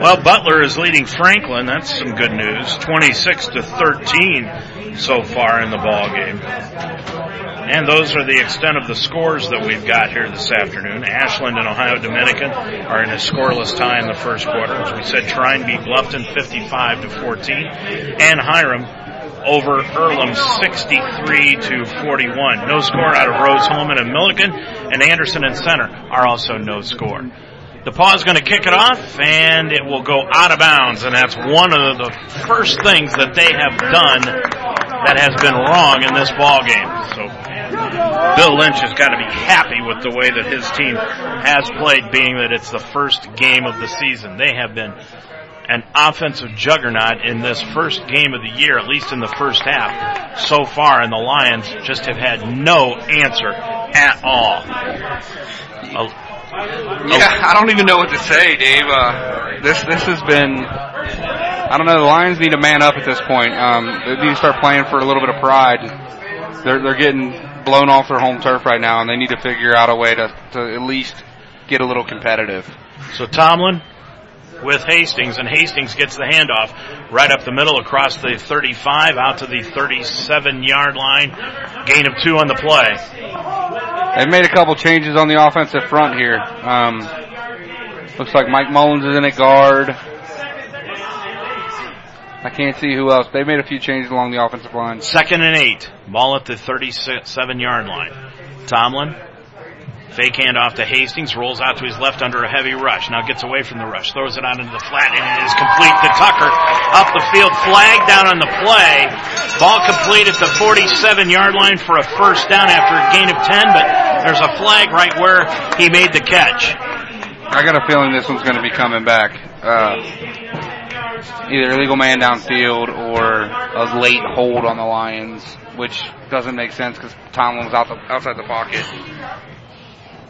Well, Butler is leading Franklin. That's some good news. 26 to 13 so far in the ball game. And those are the extent of the scores that we've got here this afternoon. Ashland and Ohio Dominican are in a scoreless tie in the first quarter. As we said, Trine beat Bluffton 55 to 14. And Hiram over Earlham 63 to 41. No score out of Rose-Hulman and Millikin, and Anderson and Centre are also no score. DePauw is going to kick it off, and it will go out of bounds, and that's one of the first things that they have done that has been wrong in this ball game. So Bill Lynch has got to be happy with the way that his team has played, being that it's the first game of the season. They have been an offensive juggernaut in this first game of the year, at least in the first half so far, and the Lions just have had no answer at all. Yeah, I don't even know what to say, Dave. Uh, this this has been. I don't know. The Lions need to man up at this point. Um, they need to start playing for a little bit of pride. They're they're getting blown off their home turf right now, and they need to figure out a way to to at least get a little competitive. So Tomlin with Hastings, and Hastings gets the handoff right up the middle across the 35 out to the 37 yard line. Gain of two on the play. They've made a couple changes on the offensive front here. Um, looks like Mike Mullins is in at guard. I can't see who else. They made a few changes along the offensive line. Second and eight. Ball at the 37 yard line. Tomlin Fake handoff to Hastings, rolls out to his left under a heavy rush. Now gets away from the rush, throws it out into the flat, and it is complete to Tucker. Up the field, flag down on the play. Ball complete at the 47 yard line for a first down after a gain of 10, but there's a flag right where he made the catch. I got a feeling this one's going to be coming back. Uh, either illegal man downfield or a late hold on the Lions, which doesn't make sense because Tomlin was out the, outside the pocket.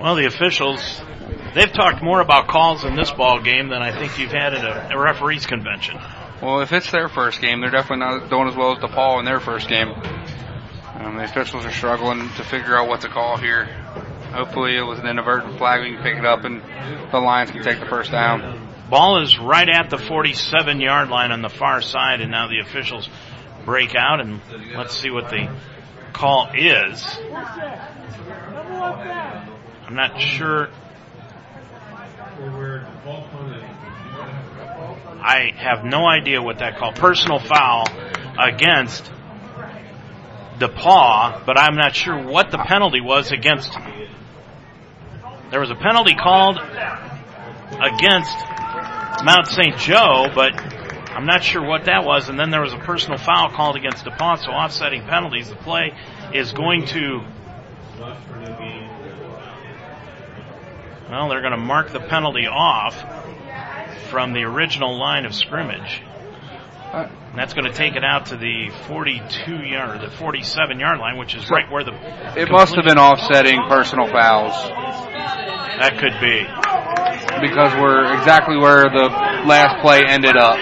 Well, the officials, they've talked more about calls in this ball game than I think you've had at a, a referees convention. Well, if it's their first game, they're definitely not doing as well as DePauw in their first game. Um, the officials are struggling to figure out what to call here. Hopefully it was an inadvertent flag. We can pick it up and the Lions can take the first down. Ball is right at the 47 yard line on the far side and now the officials break out and let's see what the call is. I'm not sure. I have no idea what that call. Personal foul against DePauw, but I'm not sure what the penalty was against. There was a penalty called against Mount St. Joe, but I'm not sure what that was. And then there was a personal foul called against DePauw, so offsetting penalties. The play is going to Well, they're going to mark the penalty off from the original line of scrimmage. And that's going to take it out to the 42 yard, the 47 yard line, which is right where the. It must have been offsetting personal fouls. That could be. Because we're exactly where the last play ended up.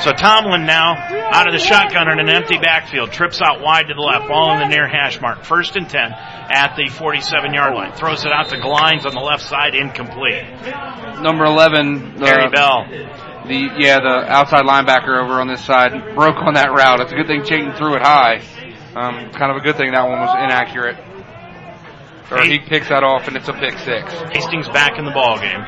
So Tomlin now out of the shotgun in an empty backfield, trips out wide to the left, ball in the near hash mark, first and 10 at the 47 yard line. Throws it out to Glines on the left side, incomplete. Number 11, the, Harry Bell. The, yeah, the outside linebacker over on this side broke on that route. It's a good thing Chayton threw it high. Um, kind of a good thing that one was inaccurate. Or he picks that off and it's a pick six. Hastings back in the ball game.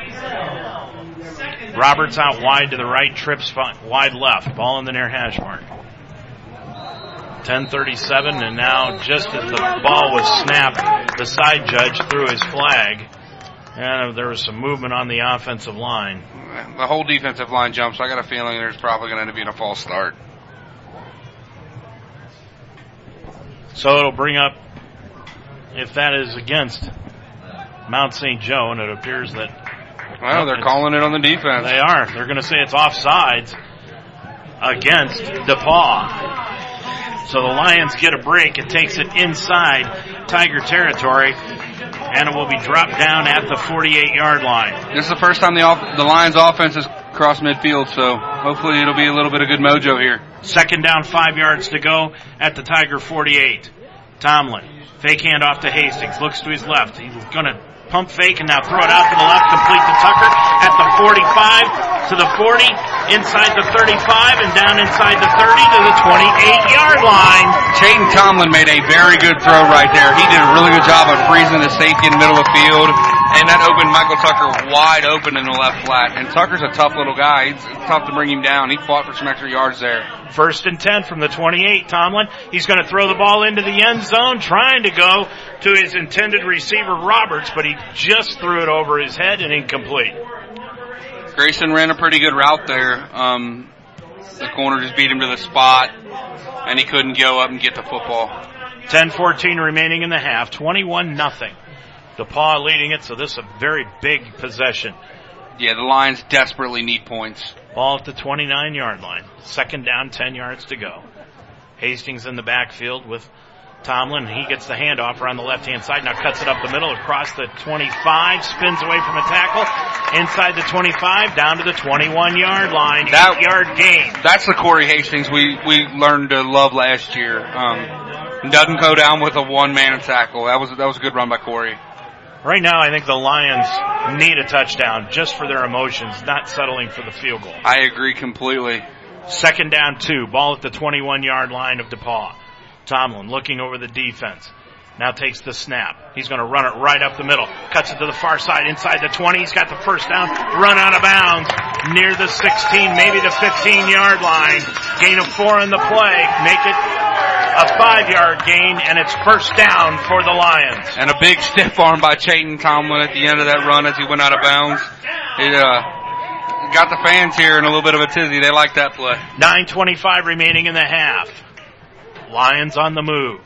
Roberts out wide to the right, trips wide left. Ball in the near hash mark. 10:37, and now just as the ball was snapped, the side judge threw his flag, and there was some movement on the offensive line. The whole defensive line jumps. So I got a feeling there's probably going to be a false start. So it'll bring up if that is against Mount St. Joe, and it appears that well, they're calling it on the defense. They are. They're going to say it's offsides against DePauw. So the Lions get a break. It takes it inside Tiger territory, and it will be dropped down at the 48 yard line. This is the first time the, off- the Lions offense has crossed midfield, so hopefully it'll be a little bit of good mojo here. Second down, five yards to go at the Tiger 48. Tomlin, fake hand off to Hastings, looks to his left. He's going to Pump fake and now throw it out to the left, complete to Tucker at the 45 to the 40, inside the 35 and down inside the 30 to the 28 yard line. Chayton Tomlin made a very good throw right there. He did a really good job of freezing the safety in the middle of the field and that opened Michael Tucker wide open in the left flat. And Tucker's a tough little guy. It's tough to bring him down. He fought for some extra yards there. First and 10 from the 28, Tomlin. He's going to throw the ball into the end zone, trying to go to his intended receiver, Roberts, but he just threw it over his head and incomplete. Grayson ran a pretty good route there. Um, the corner just beat him to the spot, and he couldn't go up and get the football. 10-14 remaining in the half. 21 nothing. DePauw leading it, so this is a very big possession. Yeah, the Lions desperately need points. Ball at the 29 yard line. Second down, 10 yards to go. Hastings in the backfield with Tomlin. He gets the handoff around the left hand side. Now cuts it up the middle across the 25. Spins away from a tackle. Inside the 25. Down to the 21 yard line. That, Eight yard gain. That's the Corey Hastings we, we learned to love last year. Um, doesn't go down with a one man tackle. That was, that was a good run by Corey. Right now, I think the Lions need a touchdown just for their emotions, not settling for the field goal. I agree completely. Second down two, ball at the 21 yard line of DePauw. Tomlin looking over the defense. Now takes the snap. He's going to run it right up the middle. Cuts it to the far side inside the 20. He's got the first down. Run out of bounds near the 16, maybe the 15 yard line. Gain of four in the play. Make it a five yard gain and it's first down for the Lions. And a big stiff arm by Chayton Tomlin at the end of that run as he went out of bounds. It, uh, got the fans here in a little bit of a tizzy. They like that play. 9.25 remaining in the half. Lions on the move.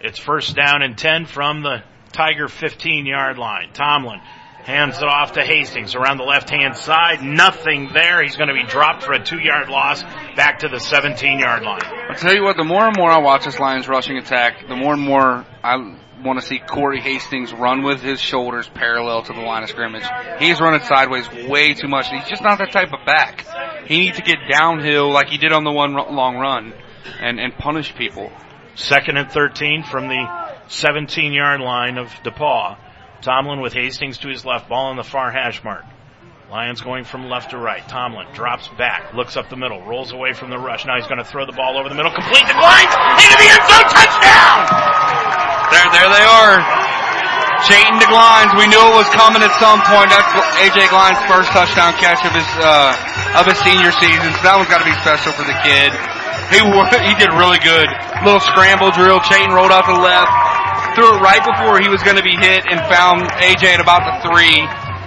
It's first down and 10 from the Tiger 15 yard line. Tomlin Hands it off to Hastings around the left hand side. Nothing there. He's going to be dropped for a two yard loss back to the 17 yard line. I'll tell you what, the more and more I watch this Lions rushing attack, the more and more I want to see Corey Hastings run with his shoulders parallel to the line of scrimmage. He's running sideways way too much. He's just not that type of back. He needs to get downhill like he did on the one long run and, and punish people. Second and 13 from the 17 yard line of DePauw. Tomlin with Hastings to his left, ball on the far hash mark. Lions going from left to right. Tomlin drops back, looks up the middle, rolls away from the rush. Now he's going to throw the ball over the middle, complete the Glines, into the end zone, touchdown! There, there they are. Chayton DeGlines, we knew it was coming at some point. That's AJ Glines' first touchdown catch of his uh, of his senior season. So that one's got to be special for the kid. He he did really good. Little scramble drill. Chayton rolled out to the left, threw it right before he was going to be hit and found AJ at about the three.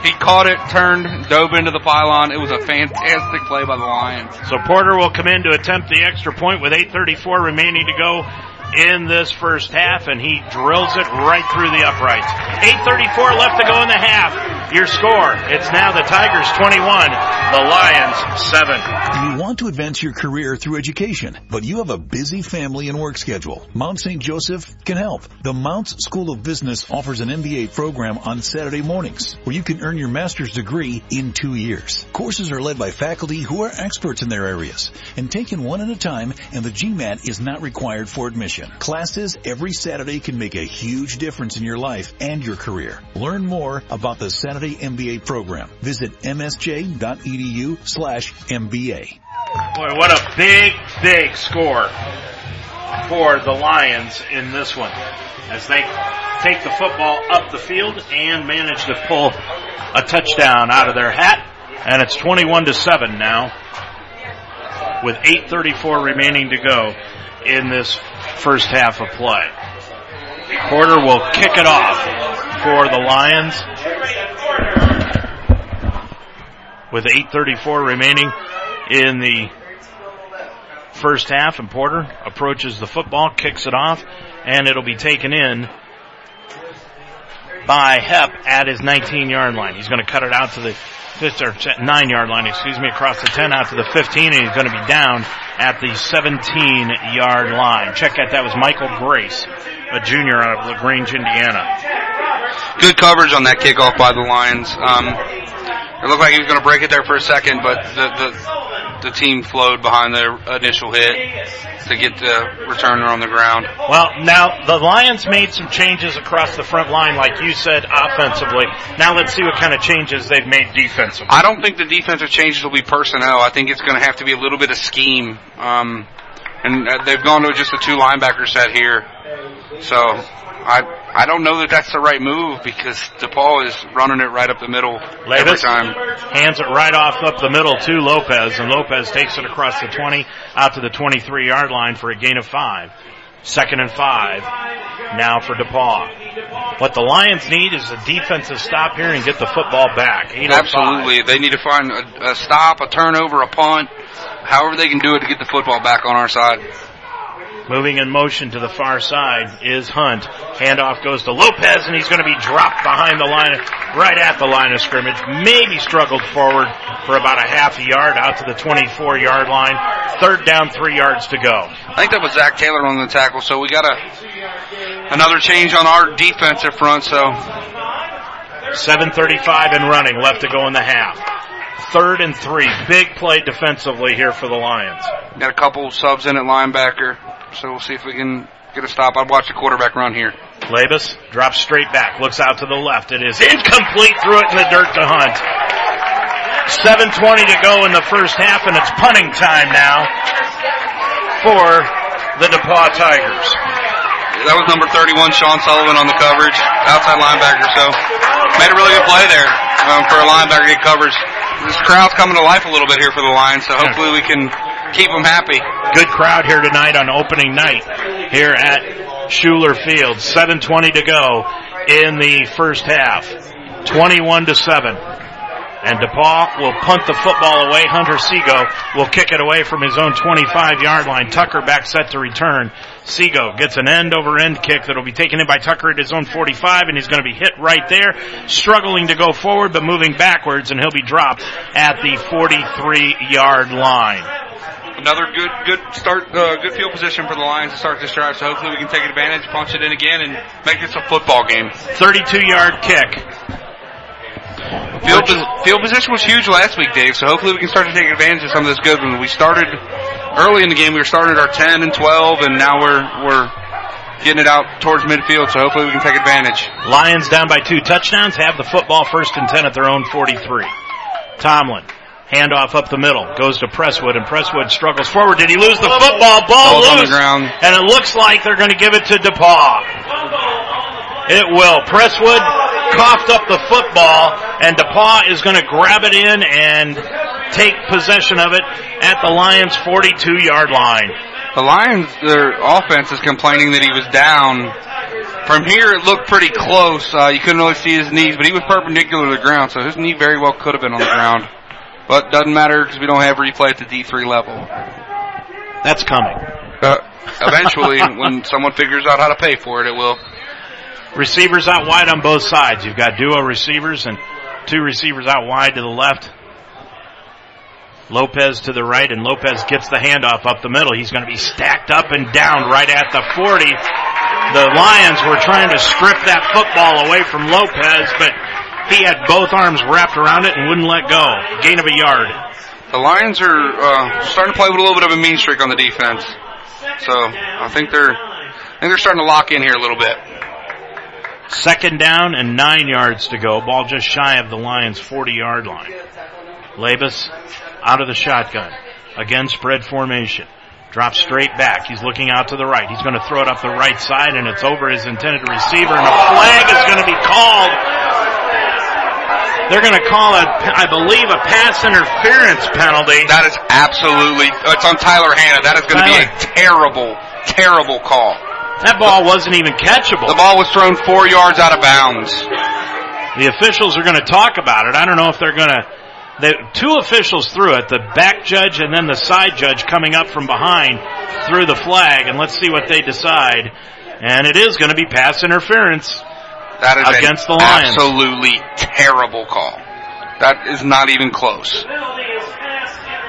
He caught it, turned, dove into the pylon. It was a fantastic play by the Lions. So Porter will come in to attempt the extra point with 8.34 remaining to go in this first half, and he drills it right through the uprights. 8.34 left to go in the half. Your score, it's now the Tigers 21, the Lions 7. You want to advance your career through education, but you have a busy family and work schedule. Mount St. Joseph can help. The Mounts School of Business offers an MBA program on Saturday mornings, where you can earn your master's degree in two years. Courses are led by faculty who are experts in their areas and taken one at a time, and the GMAT is not required for admission. Classes every Saturday can make a huge difference in your life and your career. Learn more about the Saturday MBA program. Visit msj.edu slash MBA. Boy, what a big, big score for the Lions in this one as they take the football up the field and manage to pull a touchdown out of their hat. And it's 21 to 7 now with 8.34 remaining to go in this first half of play. Porter will kick it off for the Lions with 8.34 remaining in the first half and Porter approaches the football, kicks it off, and it'll be taken in by Hep at his 19 yard line. He's going to cut it out to the fifth or nine yard line, excuse me, across the 10 out to the 15 and he's going to be down at the 17 yard line. Check out that was Michael Grace, a junior out of LaGrange, Indiana. Good coverage on that kickoff by the Lions. Um, it looked like he was going to break it there for a second, but the, the, the team flowed behind the initial hit to get the returner on the ground. Well, now the Lions made some changes across the front line, like you said, offensively. Now let's see what kind of changes they've made defensively. I don't think the defensive changes will be personnel. I think it's going to have to be a little bit of scheme. Um, and uh, they've gone to just a two linebacker set here. So I I don't know that that's the right move because DePauw is running it right up the middle every time. Hands it right off up the middle to Lopez, and Lopez takes it across the 20 out to the 23 yard line for a gain of five. Second and five now for DePauw. What the Lions need is a defensive stop here and get the football back. Oh Absolutely. They need to find a, a stop, a turnover, a punt, however they can do it to get the football back on our side. Moving in motion to the far side is Hunt. Handoff goes to Lopez and he's going to be dropped behind the line, right at the line of scrimmage. Maybe struggled forward for about a half a yard out to the 24 yard line. Third down, three yards to go. I think that was Zach Taylor on the tackle, so we got a another change on our defensive front. So 7:35 and running left to go in the half. Third and three, big play defensively here for the Lions. Got a couple subs in at linebacker, so we'll see if we can get a stop. I'd watch the quarterback run here. Labus drops straight back, looks out to the left. It is incomplete, threw it in the dirt to Hunt. 7.20 to go in the first half, and it's punting time now for the DePauw Tigers. That was number 31, Sean Sullivan on the coverage, outside linebacker, so made a really good play there um, for a linebacker to get coverage. This crowd's coming to life a little bit here for the Lions, so hopefully we can keep them happy. Good crowd here tonight on opening night here at Schueler Field. 7.20 to go in the first half. 21 to 7. And DePauw will punt the football away. Hunter Sego will kick it away from his own 25 yard line. Tucker back set to return. Sego gets an end over end kick that'll be taken in by Tucker at his own 45 and he's going to be hit right there. Struggling to go forward but moving backwards and he'll be dropped at the 43 yard line. Another good, good start, uh, good field position for the Lions to start this drive. So hopefully we can take advantage, punch it in again, and make this a football game. 32 yard kick. Field, field position was huge last week, Dave. So hopefully we can start to take advantage of some of this good. When we started early in the game, we were starting at our 10 and 12, and now we're we're getting it out towards midfield. So hopefully we can take advantage. Lions down by two touchdowns, have the football first and 10 at their own 43. Tomlin. Handoff up the middle. Goes to Presswood and Presswood struggles forward. Did he lose the football? Ball Ball's on loose. the ground. And it looks like they're going to give it to DePauw. It will. Presswood coughed up the football and DePauw is going to grab it in and take possession of it at the Lions 42 yard line. The Lions, their offense is complaining that he was down. From here, it looked pretty close. Uh, you couldn't really see his knees, but he was perpendicular to the ground, so his knee very well could have been on the ground. But doesn't matter because we don't have replay at the D3 level. That's coming. Uh, eventually, when someone figures out how to pay for it, it will. Receivers out wide on both sides. You've got duo receivers and two receivers out wide to the left. Lopez to the right, and Lopez gets the handoff up the middle. He's going to be stacked up and down right at the 40. The Lions were trying to strip that football away from Lopez, but he had both arms wrapped around it and wouldn't let go. Gain of a yard. The Lions are uh, starting to play with a little bit of a mean streak on the defense, so I think they're I think they're starting to lock in here a little bit. Second down and nine yards to go. Ball just shy of the Lions' 40 yard line. Labus out of the shotgun. Again, spread formation. Drops straight back. He's looking out to the right. He's going to throw it up the right side and it's over his intended receiver and a flag is going to be called. They're going to call it, I believe, a pass interference penalty. That is absolutely, it's on Tyler Hanna. That is going to be a terrible, terrible call. That ball wasn't even catchable. The ball was thrown four yards out of bounds. The officials are going to talk about it. I don't know if they're going to. The two officials threw it, the back judge and then the side judge coming up from behind threw the flag, and let's see what they decide. And it is going to be pass interference. That is against an the Lions. absolutely terrible call. That is not even close.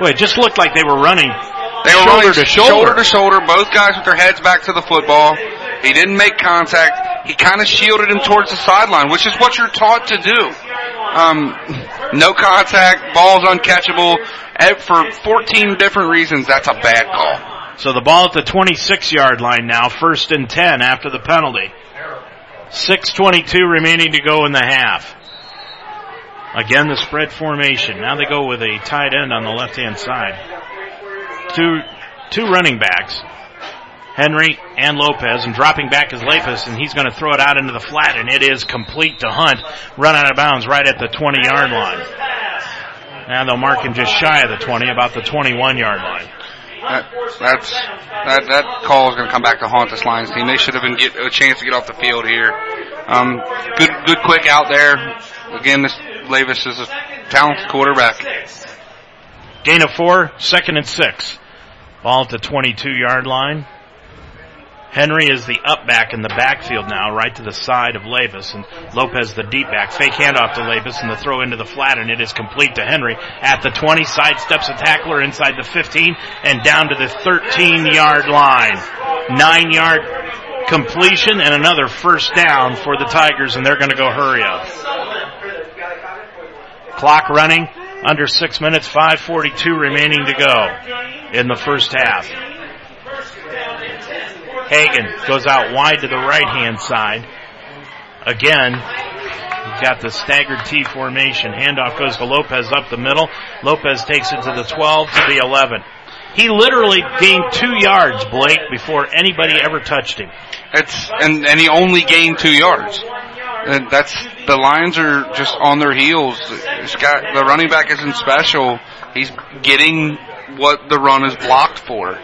Well, it just looked like they were running They were shoulder running to shoulder. shoulder to shoulder, both guys with their heads back to the football. He didn't make contact. He kind of shielded him towards the sideline, which is what you're taught to do. Um, no contact, ball's uncatchable. Eh, For 14 different reasons, that's a bad call. So the ball at the 26 yard line now, first and 10 after the penalty. 6.22 remaining to go in the half. Again, the spread formation. Now they go with a tight end on the left hand side. Two, two running backs. Henry and Lopez, and dropping back is Labus, and he's going to throw it out into the flat, and it is complete to Hunt. Run out of bounds right at the 20 yard line. And they'll mark him just shy of the 20, about the 21 yard line. That, that's that that call is going to come back to haunt this Lions team. They should have been get a chance to get off the field here. Um, good good quick out there. Again, this Labus is a talented quarterback. Gain of four, second and six. Ball at the 22 yard line. Henry is the up back in the backfield now, right to the side of Labus, and Lopez the deep back. Fake handoff to Labus, and the throw into the flat, and it is complete to Henry at the 20. Sidesteps a tackler inside the 15 and down to the 13 yard line. Nine yard completion and another first down for the Tigers, and they're going to go hurry up. Clock running under six minutes, 5:42 remaining to go in the first half. Hagan goes out wide to the right hand side. Again, You've got the staggered T formation. Handoff goes to Lopez up the middle. Lopez takes it to the 12 to the 11. He literally gained two yards, Blake, before anybody ever touched him. It's and and he only gained two yards. And that's the Lions are just on their heels. The running back isn't special. He's getting what the run is blocked for.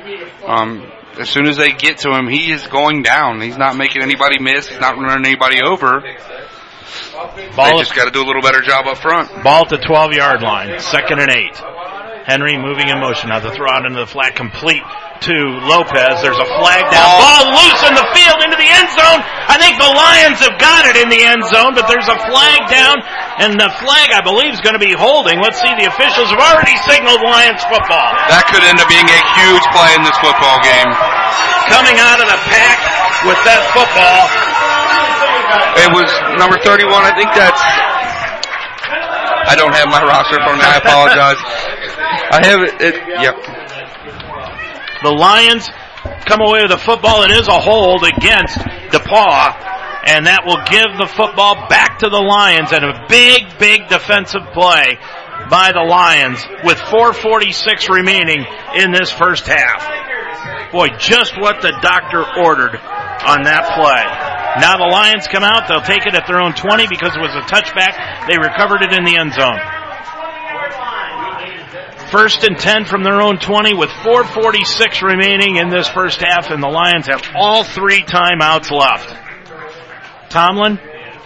Um, as soon as they get to him, he is going down. He's not making anybody miss. He's not running anybody over. Ball they just got to do a little better job up front. Ball at the 12 yard line. Second and eight. Henry moving in motion. Now the throw out into the flat complete to Lopez. There's a flag down. Ball loose in the field into the end zone. I think the Lions have got it in the end zone, but there's a flag down, and the flag I believe is going to be holding. Let's see. The officials have already signaled Lions football. That could end up being a huge play in this football game. Coming out of the pack with that football. It was number 31. I think that's. I don't have my roster for me. I apologize. I have it. it yep. The Lions come away with the football. It is a hold against DePauw, and that will give the football back to the Lions and a big, big defensive play by the Lions with 446 remaining in this first half. Boy, just what the doctor ordered on that play. Now the Lions come out, they'll take it at their own 20 because it was a touchback. They recovered it in the end zone. First and 10 from their own 20 with 446 remaining in this first half and the Lions have all three timeouts left. Tomlin,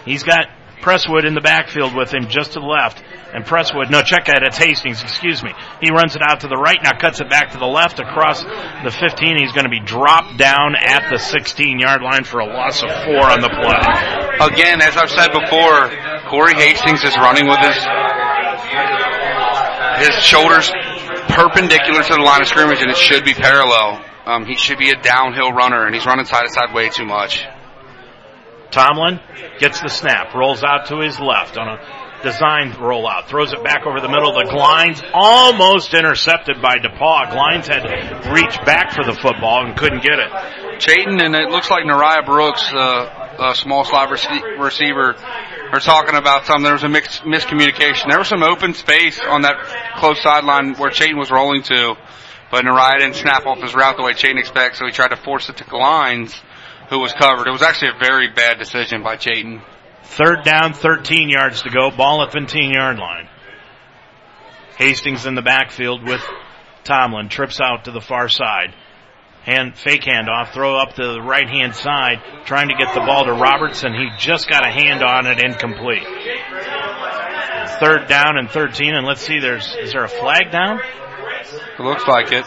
he's got Presswood in the backfield with him just to the left. And Presswood, no, check that, it's Hastings, excuse me. He runs it out to the right, now cuts it back to the left across the 15. He's going to be dropped down at the 16 yard line for a loss of four on the play. Again, as I've said before, Corey Hastings is running with his his shoulders perpendicular to the line of scrimmage, and it should be parallel. Um, he should be a downhill runner, and he's running side to side way too much. Tomlin gets the snap, rolls out to his left on a designed rollout, throws it back over the middle. The Glines almost intercepted by DePauw. Glines had reached back for the football and couldn't get it. Chayton and it looks like Nariah Brooks, uh, a small slot rece- receiver, are talking about something. There was a mix- miscommunication. There was some open space on that close sideline where Chayton was rolling to, but Nariah didn't snap off his route the way Chayton expects, so he tried to force it to Glines, who was covered. It was actually a very bad decision by Chayton. Third down, 13 yards to go, ball at 15 yard line. Hastings in the backfield with Tomlin, trips out to the far side. Hand, fake handoff, throw up to the right hand side, trying to get the ball to Robertson. He just got a hand on it, incomplete. Third down and 13, and let's see, there's, is there a flag down? It looks like it.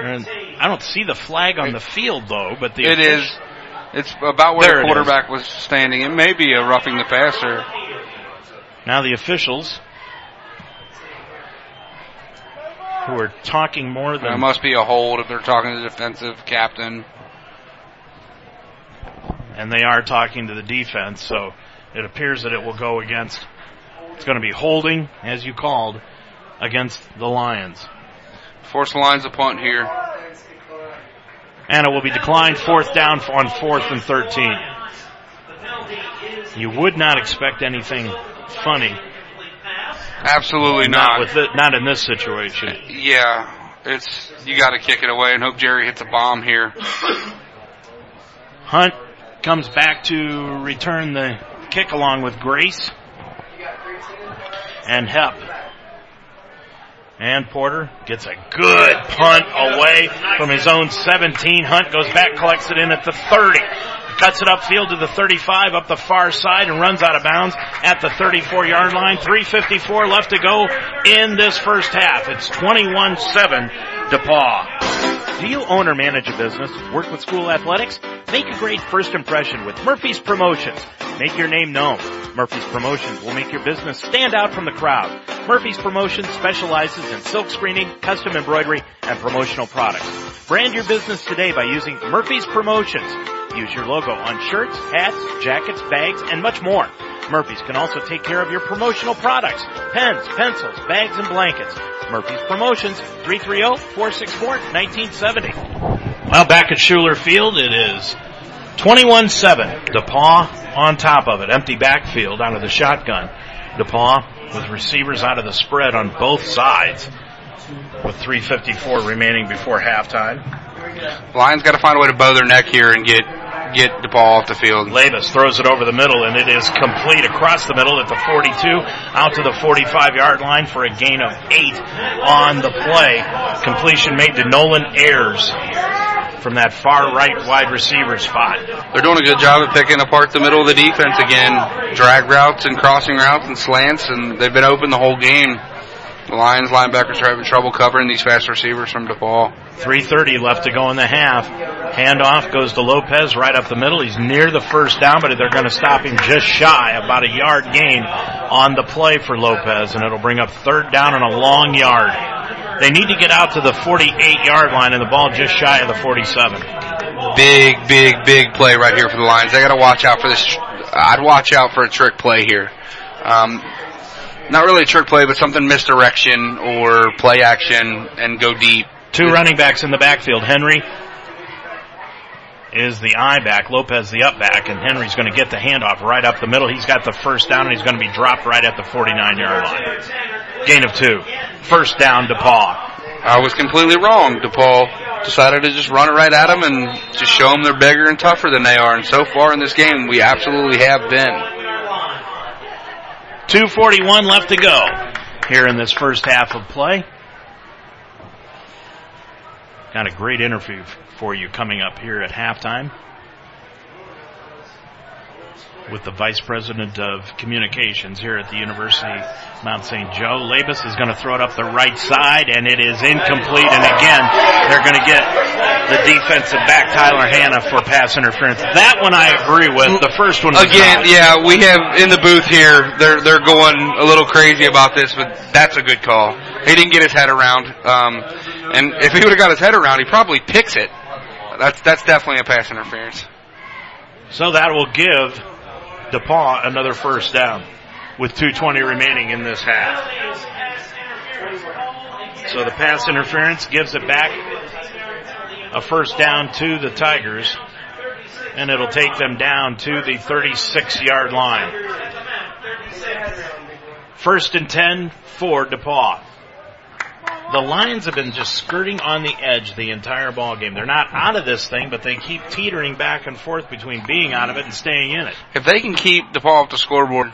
And I don't see the flag on the field though, but the It is. It's about where the quarterback was standing. It may be a roughing the passer. Now the officials, who are talking more than. There must be a hold if they're talking to the defensive captain. and they are talking to the defense, so it appears that it will go against. It's going to be holding, as you called, against the Lions, Force the Lions a punt here. and it will be declined fourth down on fourth and thirteen. You would not expect anything funny, Absolutely not not. with it, not in this situation. Yeah, it's you got to kick it away and hope Jerry hits a bomb here. Hunt comes back to return the kick along with Grace and Hep. And Porter gets a good punt away from his own 17. Hunt goes back, collects it in at the 30. Cuts it upfield to the 35 up the far side and runs out of bounds at the 34 yard line. 354 left to go in this first half. It's 21-7 DePauw. Do you own or manage a business? Work with school athletics? Make a great first impression with Murphy's Promotions. Make your name known. Murphy's Promotions will make your business stand out from the crowd. Murphy's Promotions specializes in silk screening, custom embroidery, and promotional products. Brand your business today by using Murphy's Promotions. Use your logo on shirts, hats, jackets, bags, and much more. Murphy's can also take care of your promotional products, pens, pencils, bags, and blankets. Murphy's Promotions, 330-464-1970. Well, back at Schueler Field, it is 21-7. DePauw on top of it. Empty backfield out of the shotgun. DePauw with receivers out of the spread on both sides with 354 remaining before halftime. Lions got to find a way to bow their neck here and get get the ball off the field. Labus throws it over the middle and it is complete across the middle at the 42 out to the 45 yard line for a gain of eight on the play. Completion made to Nolan Ayers from that far right wide receiver spot. They're doing a good job of picking apart the middle of the defense again. Drag routes and crossing routes and slants and they've been open the whole game. The Lions linebackers are having trouble covering these fast receivers from DePauw. 3.30 left to go in the half. Handoff goes to Lopez right up the middle. He's near the first down, but they're going to stop him just shy, about a yard gain on the play for Lopez, and it'll bring up third down and a long yard. They need to get out to the 48 yard line and the ball just shy of the 47. Big, big, big play right here for the Lions. They got to watch out for this. I'd watch out for a trick play here. Um, not really a trick play, but something misdirection or play action and go deep. Two running backs in the backfield. Henry is the I back, Lopez the up back, and Henry's going to get the handoff right up the middle. He's got the first down and he's going to be dropped right at the 49 yard line. Gain of two. First down DePauw. I was completely wrong. DePauw decided to just run it right at them and just show them they're bigger and tougher than they are. And so far in this game, we absolutely have been. 241 left to go here in this first half of play. Got a great interview for you coming up here at halftime with the Vice President of Communications here at the University of Mount St. Joe. Labus is going to throw it up the right side and it is incomplete and again they're going to get the defensive back Tyler Hanna for pass interference. That one I agree with. The first one again, not. yeah, we have in the booth here. They're they're going a little crazy about this, but that's a good call. He didn't get his head around, um, and if he would have got his head around, he probably picks it. That's that's definitely a pass interference. So that will give DePauw another first down with 220 remaining in this half. So the pass interference gives it back a first down to the Tigers and it'll take them down to the 36 yard line. First and 10 for DePauw. The Lions have been just skirting on the edge the entire ball game. They're not out of this thing, but they keep teetering back and forth between being out of it and staying in it. If they can keep the ball off the scoreboard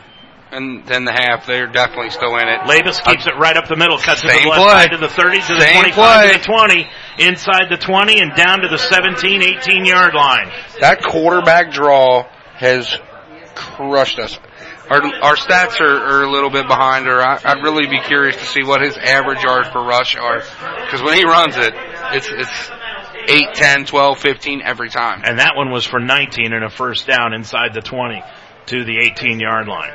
and then the half, they're definitely still in it. Labus keeps uh, it right up the middle, cuts it to the left play. side to the 30, to the Same 25, play. to the 20, inside the 20, and down to the 17, 18 yard line. That quarterback draw has crushed us. Our, our stats are, are a little bit behind her. I, I'd really be curious to see what his average yards per rush are. Because when he runs it, it's, it's 8, 10, 12, 15 every time. And that one was for 19 and a first down inside the 20 to the 18 yard line.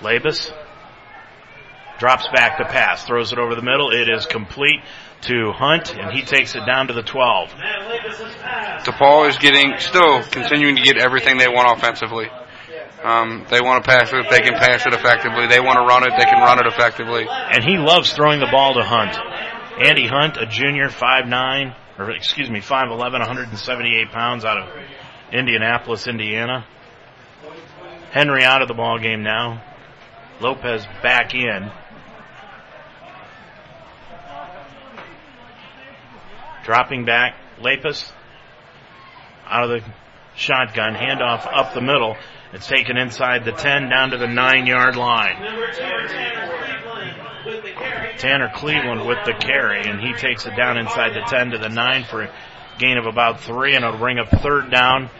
Labus drops back the pass, throws it over the middle. It is complete to Hunt, and he takes it down to the 12. DePaul is getting, still continuing to get everything they want offensively. Um, they want to pass it, they can pass it effectively. They want to run it, they can run it effectively. And he loves throwing the ball to Hunt. Andy Hunt, a junior, 5'9", or excuse me, 5'11", 178 pounds out of Indianapolis, Indiana. Henry out of the ball game now. Lopez back in. Dropping back, Labus out of the shotgun, handoff up the middle. It's taken inside the 10 down to the 9 yard line. Tanner Cleveland with the carry and he takes it down inside the 10 to the 9 for a gain of about 3 and it'll bring up third down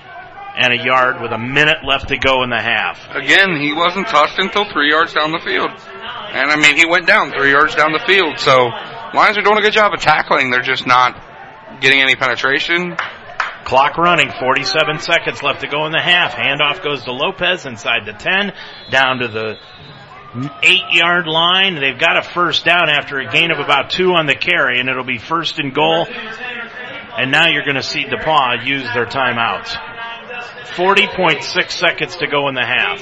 and a yard with a minute left to go in the half. Again, he wasn't touched until 3 yards down the field. And I mean, he went down 3 yards down the field, so Lions are doing a good job of tackling. They're just not getting any penetration. Clock running, 47 seconds left to go in the half. Handoff goes to Lopez inside the 10, down to the eight yard line. They've got a first down after a gain of about two on the carry, and it'll be first and goal. And now you're going to see DePauw use their timeouts. 40.6 seconds to go in the half.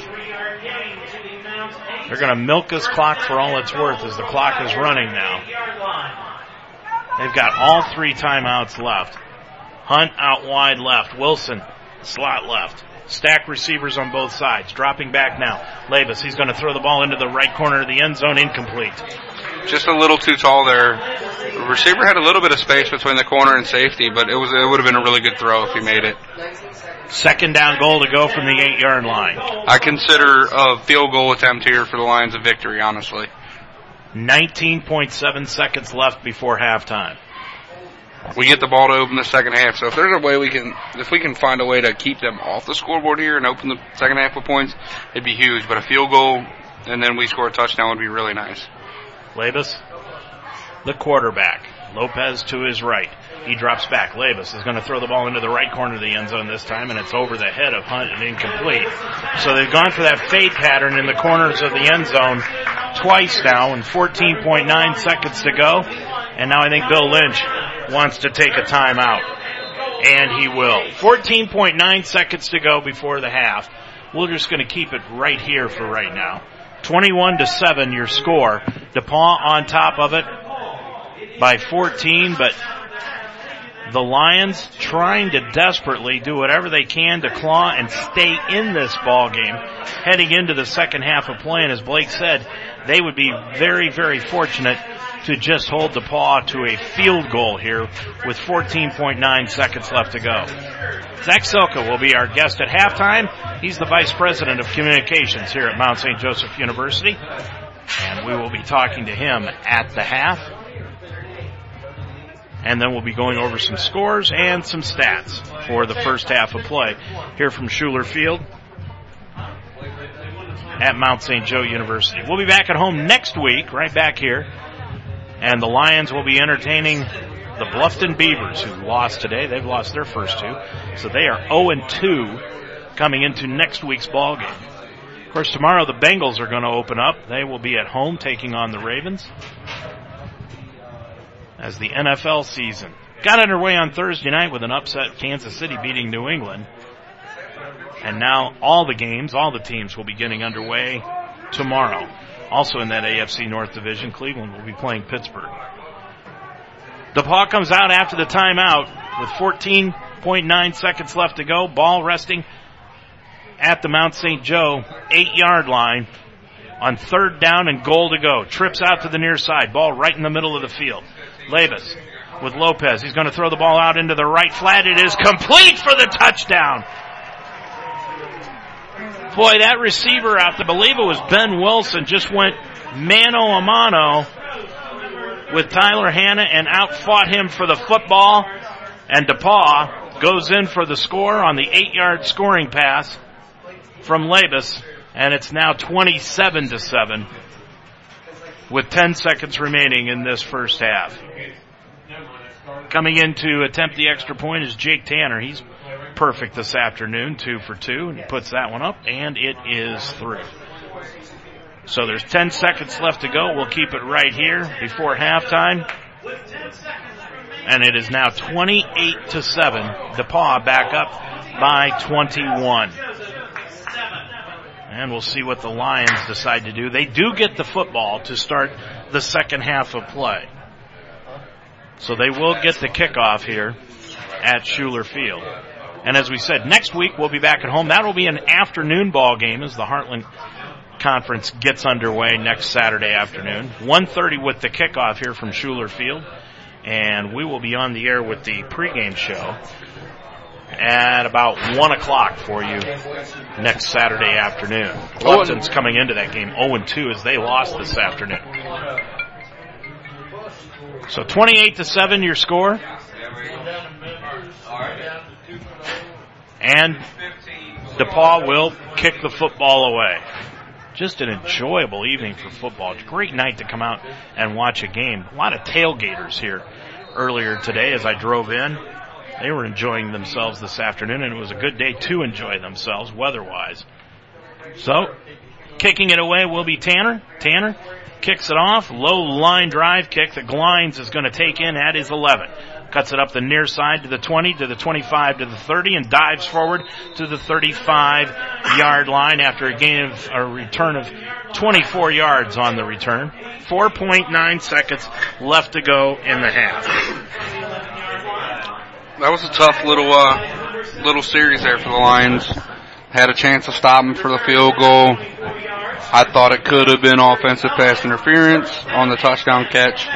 They're going to milk this clock for all it's worth as the clock is running now. They've got all three timeouts left. Hunt out wide left. Wilson slot left. Stack receivers on both sides. Dropping back now. Labus, he's going to throw the ball into the right corner of the end zone. Incomplete. Just a little too tall there. The receiver had a little bit of space between the corner and safety, but it was it would have been a really good throw if he made it. Second down goal to go from the eight yard line. I consider a field goal attempt here for the Lions a victory, honestly. 19.7 seconds left before halftime. We get the ball to open the second half. So if there's a way we can, if we can find a way to keep them off the scoreboard here and open the second half with points, it'd be huge. But a field goal and then we score a touchdown would be really nice. Labus, the quarterback. Lopez to his right. He drops back. Labus is going to throw the ball into the right corner of the end zone this time, and it's over the head of Hunt and incomplete. So they've gone for that fade pattern in the corners of the end zone twice now, and 14.9 seconds to go. And now I think Bill Lynch wants to take a timeout. And he will. 14.9 seconds to go before the half. We're just going to keep it right here for right now. 21 to 7 your score. DePauw on top of it by 14, but the Lions trying to desperately do whatever they can to claw and stay in this ball game heading into the second half of play. And as Blake said, they would be very, very fortunate to just hold the paw to a field goal here with 14.9 seconds left to go. Zach Silka will be our guest at halftime. He's the Vice President of Communications here at Mount St. Joseph University. And we will be talking to him at the half. And then we'll be going over some scores and some stats for the first half of play here from Schueler Field at Mount St. Joe University. We'll be back at home next week, right back here. And the Lions will be entertaining the Bluffton Beavers, who lost today. They've lost their first two. So they are 0-2 coming into next week's ball game. Of course, tomorrow the Bengals are going to open up. They will be at home taking on the Ravens as the NFL season got underway on Thursday night with an upset Kansas City beating New England. And now all the games, all the teams will be getting underway tomorrow. Also in that AFC North Division, Cleveland will be playing Pittsburgh. DePauw comes out after the timeout with 14.9 seconds left to go. Ball resting at the Mount St. Joe eight yard line on third down and goal to go. Trips out to the near side. Ball right in the middle of the field. Labus with Lopez. He's going to throw the ball out into the right flat. It is complete for the touchdown. Boy, that receiver out, I believe it was Ben Wilson, just went mano a mano with Tyler Hanna and outfought him for the football. And DePauw goes in for the score on the eight yard scoring pass from Labus. And it's now 27 to 7 with 10 seconds remaining in this first half. Coming in to attempt the extra point is Jake Tanner. He's perfect this afternoon, two for two, and he puts that one up, and it is through. So there's 10 seconds left to go. We'll keep it right here before halftime. And it is now 28 to 7. DePauw back up by 21. And we'll see what the Lions decide to do. They do get the football to start the second half of play. So they will get the kickoff here at Schueler Field. And as we said, next week we'll be back at home. That will be an afternoon ball game as the Heartland Conference gets underway next Saturday afternoon. 1.30 with the kickoff here from Schueler Field. And we will be on the air with the pregame show at about 1 o'clock for you next Saturday afternoon. Oh, Bluffton's coming into that game 0-2 as they lost this afternoon. So 28 to 7 your score. And DePauw will kick the football away. Just an enjoyable evening for football. Great night to come out and watch a game. A lot of tailgaters here earlier today as I drove in. They were enjoying themselves this afternoon, and it was a good day to enjoy themselves weather-wise. So, kicking it away will be Tanner. Tanner kicks it off. Low line drive kick that Glines is going to take in at his 11. Cuts it up the near side to the 20, to the 25, to the 30, and dives forward to the 35 yard line after a gain of a return of 24 yards on the return. 4.9 seconds left to go in the half. That was a tough little uh, little series there for the Lions. Had a chance to stop him for the field goal. I thought it could have been offensive pass interference on the touchdown catch.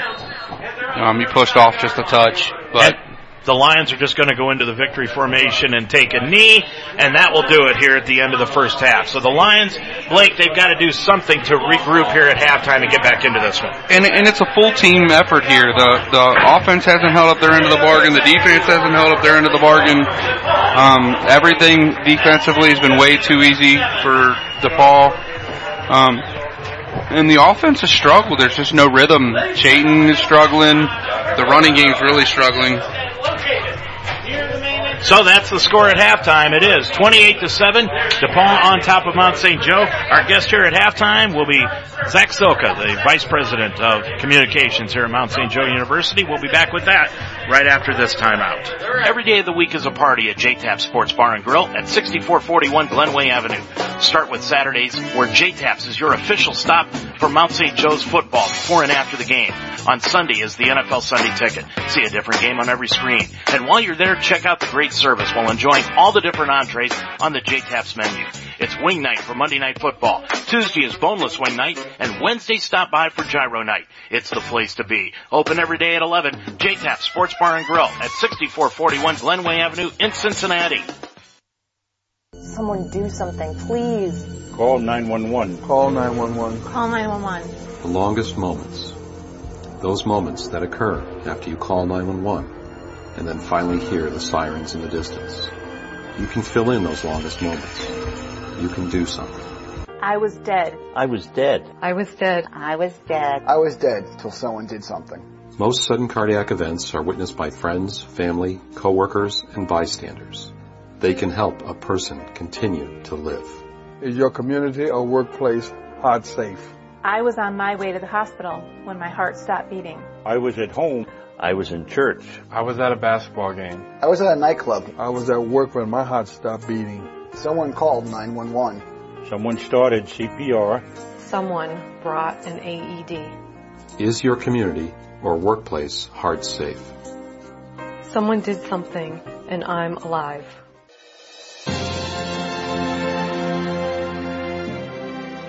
Um, he pushed off just a touch, but. And the Lions are just going to go into the victory formation and take a knee, and that will do it here at the end of the first half. So the Lions, Blake, they've got to do something to regroup here at halftime and get back into this one. And, and it's a full team effort here. The the offense hasn't held up their end of the bargain. The defense hasn't held up their end of the bargain. Um, everything defensively has been way too easy for DePauw. Um, and the offense has struggled. There's just no rhythm. Chayton is struggling. The running game's really struggling. So that's the score at halftime. It is 28 to 7. DePauw on top of Mount St. Joe. Our guest here at halftime will be Zach Silka, the Vice President of Communications here at Mount St. Joe University. We'll be back with that right after this timeout. Every day of the week is a party at JTAP Sports Bar and Grill at 6441 Glenway Avenue. Start with Saturdays where JTAPS is your official stop for Mount St. Joe's football before and after the game. On Sunday is the NFL Sunday Ticket. See a different game on every screen. And while you're there, check out the great service while enjoying all the different entrees on the JTAPS menu. It's wing night for Monday Night Football. Tuesday is boneless wing night, and Wednesday stop by for gyro night. It's the place to be. Open every day at 11. JTAP Sports Bar and Grill at 6441 Glenway Avenue in Cincinnati. Someone do something, please. Call 911. Call 911. Call 911. The longest moments. Those moments that occur after you call 911 and then finally hear the sirens in the distance. You can fill in those longest moments. You can do something. I was dead. I was dead. I was dead. I was dead. I was dead till someone did something. Most sudden cardiac events are witnessed by friends, family, coworkers, and bystanders. They can help a person continue to live. Is your community or workplace heart safe? I was on my way to the hospital when my heart stopped beating. I was at home. I was in church. I was at a basketball game. I was at a nightclub. I was at work when my heart stopped beating. Someone called 911. Someone started CPR. Someone brought an AED. Is your community or workplace heart safe? Someone did something and I'm alive.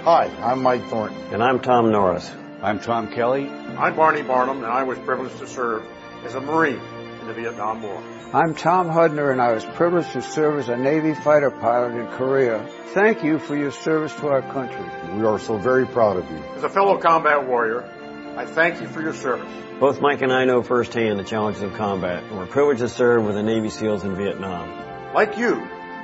Hi, I'm Mike Thornton. And I'm Tom Norris. I'm Tom Kelly. I'm Barney Barnum, and I was privileged to serve as a Marine in the Vietnam War. I'm Tom Hudner, and I was privileged to serve as a Navy fighter pilot in Korea. Thank you for your service to our country. We are so very proud of you. As a fellow combat warrior, I thank you for your service. Both Mike and I know firsthand the challenges of combat, and we're privileged to serve with the Navy SEALs in Vietnam. Like you,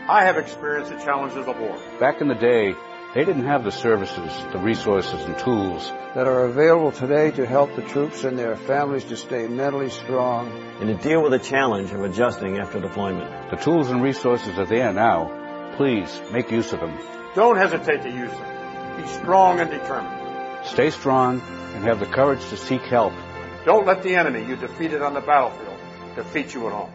I have experienced the challenges of war. Back in the day, they didn't have the services, the resources, and tools that are available today to help the troops and their families to stay mentally strong and to deal with the challenge of adjusting after deployment. The tools and resources are there now. Please make use of them. Don't hesitate to use them. Be strong and determined. Stay strong and have the courage to seek help. Don't let the enemy you defeated on the battlefield defeat you at home.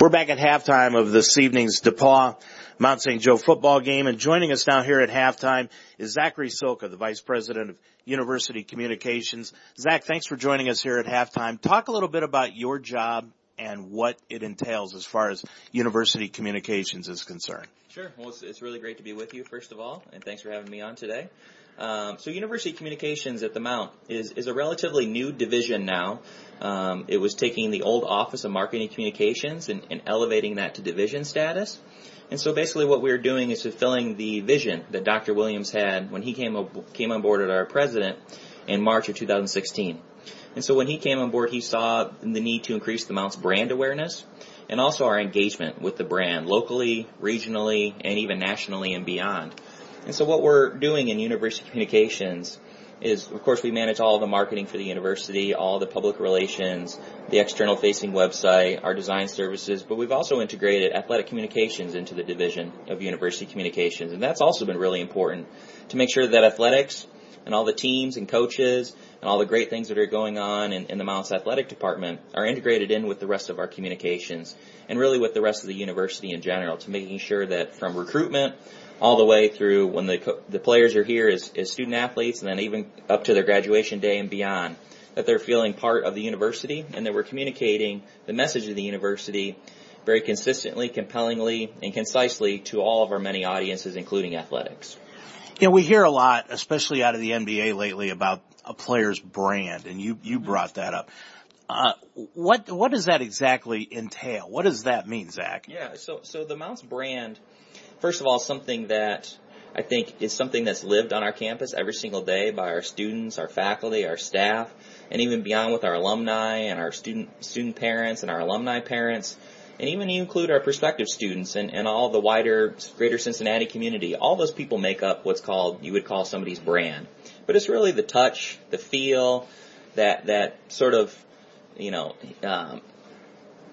We're back at halftime of this evening's DePauw Mount St. Joe football game. And joining us now here at halftime is Zachary Silka, the Vice President of University Communications. Zach, thanks for joining us here at halftime. Talk a little bit about your job and what it entails as far as university communications is concerned. Sure. Well, it's, it's really great to be with you, first of all, and thanks for having me on today. Um, so University Communications at the Mount is, is a relatively new division now. Um, it was taking the old Office of Marketing Communications and, and elevating that to division status. And so basically what we are doing is fulfilling the vision that Dr. Williams had when he came, came on board as our president in March of 2016. And so when he came on board, he saw the need to increase the Mount's brand awareness and also our engagement with the brand locally, regionally, and even nationally and beyond. And so what we're doing in University Communications is, of course, we manage all the marketing for the university, all the public relations, the external facing website, our design services, but we've also integrated athletic communications into the division of university communications. And that's also been really important to make sure that athletics and all the teams and coaches and all the great things that are going on in, in the Mounts Athletic Department are integrated in with the rest of our communications and really with the rest of the university in general to making sure that from recruitment all the way through when the, the players are here as, as student athletes and then even up to their graduation day and beyond, that they're feeling part of the university and that we're communicating the message of the university very consistently, compellingly, and concisely to all of our many audiences, including athletics. You know, we hear a lot, especially out of the NBA lately, about a player's brand, and you you brought that up. Uh, what what does that exactly entail? What does that mean, Zach? Yeah, so so the Mounts brand, first of all, something that I think is something that's lived on our campus every single day by our students, our faculty, our staff, and even beyond with our alumni and our student student parents and our alumni parents. And even include our prospective students and, and all the wider greater Cincinnati community. All those people make up what's called, you would call somebody's brand. But it's really the touch, the feel, that, that sort of, you know, um,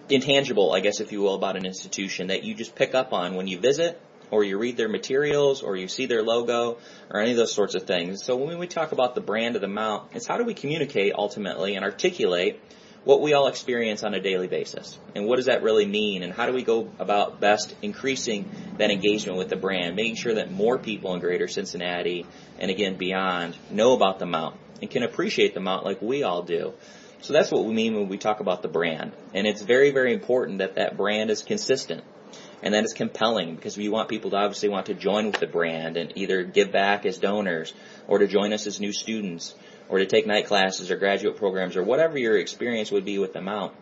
intangible, I guess, if you will, about an institution that you just pick up on when you visit or you read their materials or you see their logo or any of those sorts of things. So when we talk about the brand of the mount, it's how do we communicate ultimately and articulate what we all experience on a daily basis. And what does that really mean? And how do we go about best increasing that engagement with the brand, making sure that more people in greater Cincinnati and again beyond know about the mount and can appreciate the mount like we all do. So that's what we mean when we talk about the brand. And it's very, very important that that brand is consistent and that is compelling because we want people to obviously want to join with the brand and either give back as donors or to join us as new students or to take night classes or graduate programs or whatever your experience would be with the Mount.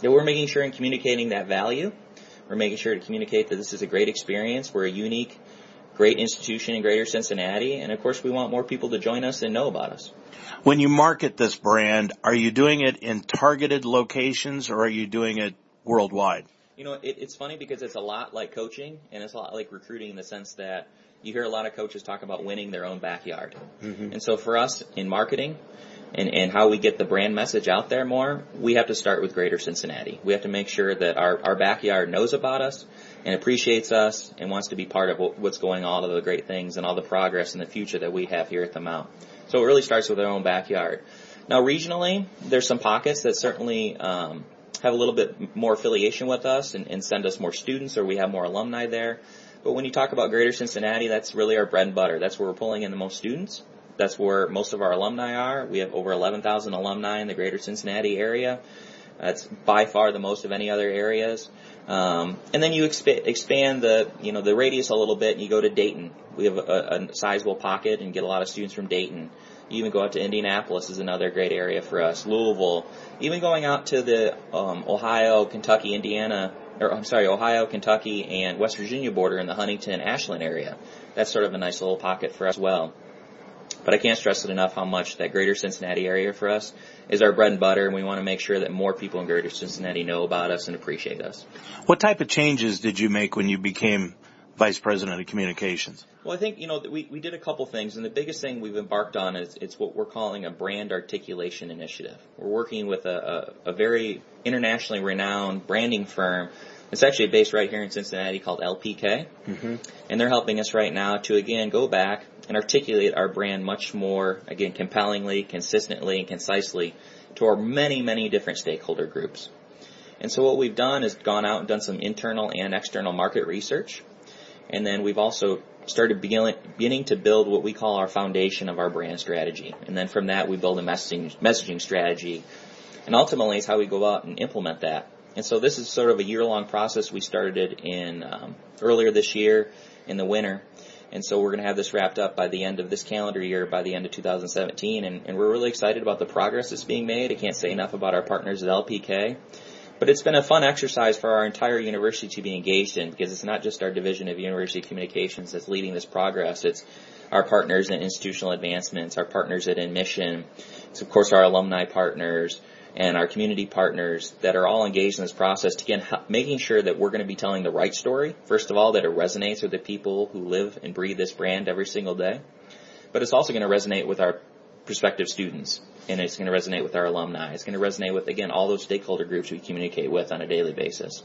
That we're making sure in communicating that value, we're making sure to communicate that this is a great experience, we're a unique, great institution in greater Cincinnati, and of course we want more people to join us and know about us. When you market this brand, are you doing it in targeted locations or are you doing it worldwide? You know, it, it's funny because it's a lot like coaching and it's a lot like recruiting in the sense that you hear a lot of coaches talk about winning their own backyard. Mm-hmm. And so for us in marketing and, and how we get the brand message out there more, we have to start with greater Cincinnati. We have to make sure that our, our backyard knows about us and appreciates us and wants to be part of what's going on, all of the great things and all the progress in the future that we have here at the Mount. So it really starts with our own backyard. Now regionally, there's some pockets that certainly, um, have a little bit more affiliation with us and, and send us more students or we have more alumni there. But when you talk about Greater Cincinnati, that's really our bread and butter. That's where we're pulling in the most students. That's where most of our alumni are. We have over 11,000 alumni in the Greater Cincinnati area. That's by far the most of any other areas. Um, and then you exp- expand the, you know, the radius a little bit and you go to Dayton. We have a, a sizable pocket and get a lot of students from Dayton. Even go out to Indianapolis is another great area for us. Louisville. Even going out to the um, Ohio, Kentucky, Indiana or I'm sorry, Ohio, Kentucky, and West Virginia border in the Huntington, Ashland area. That's sort of a nice little pocket for us as well. But I can't stress it enough how much that greater Cincinnati area for us is our bread and butter, and we want to make sure that more people in greater Cincinnati know about us and appreciate us. What type of changes did you make when you became vice president of communications? Well, I think, you know, we, we did a couple things, and the biggest thing we've embarked on is it's what we're calling a brand articulation initiative. We're working with a, a, a very internationally renowned branding firm it's actually based right here in Cincinnati called LPK. Mm-hmm. And they're helping us right now to again go back and articulate our brand much more, again, compellingly, consistently, and concisely to our many, many different stakeholder groups. And so what we've done is gone out and done some internal and external market research. And then we've also started beginning to build what we call our foundation of our brand strategy. And then from that, we build a messaging, messaging strategy. And ultimately, it's how we go out and implement that. And so this is sort of a year-long process. We started in um, earlier this year in the winter. And so we're going to have this wrapped up by the end of this calendar year, by the end of 2017. And, and we're really excited about the progress that's being made. I can't say enough about our partners at LPK. But it's been a fun exercise for our entire university to be engaged in because it's not just our division of university communications that's leading this progress. It's our partners in institutional advancements, our partners at admission. It's of course our alumni partners, and our community partners that are all engaged in this process to again making sure that we're going to be telling the right story. First of all, that it resonates with the people who live and breathe this brand every single day. But it's also going to resonate with our prospective students. And it's going to resonate with our alumni. It's going to resonate with, again, all those stakeholder groups we communicate with on a daily basis.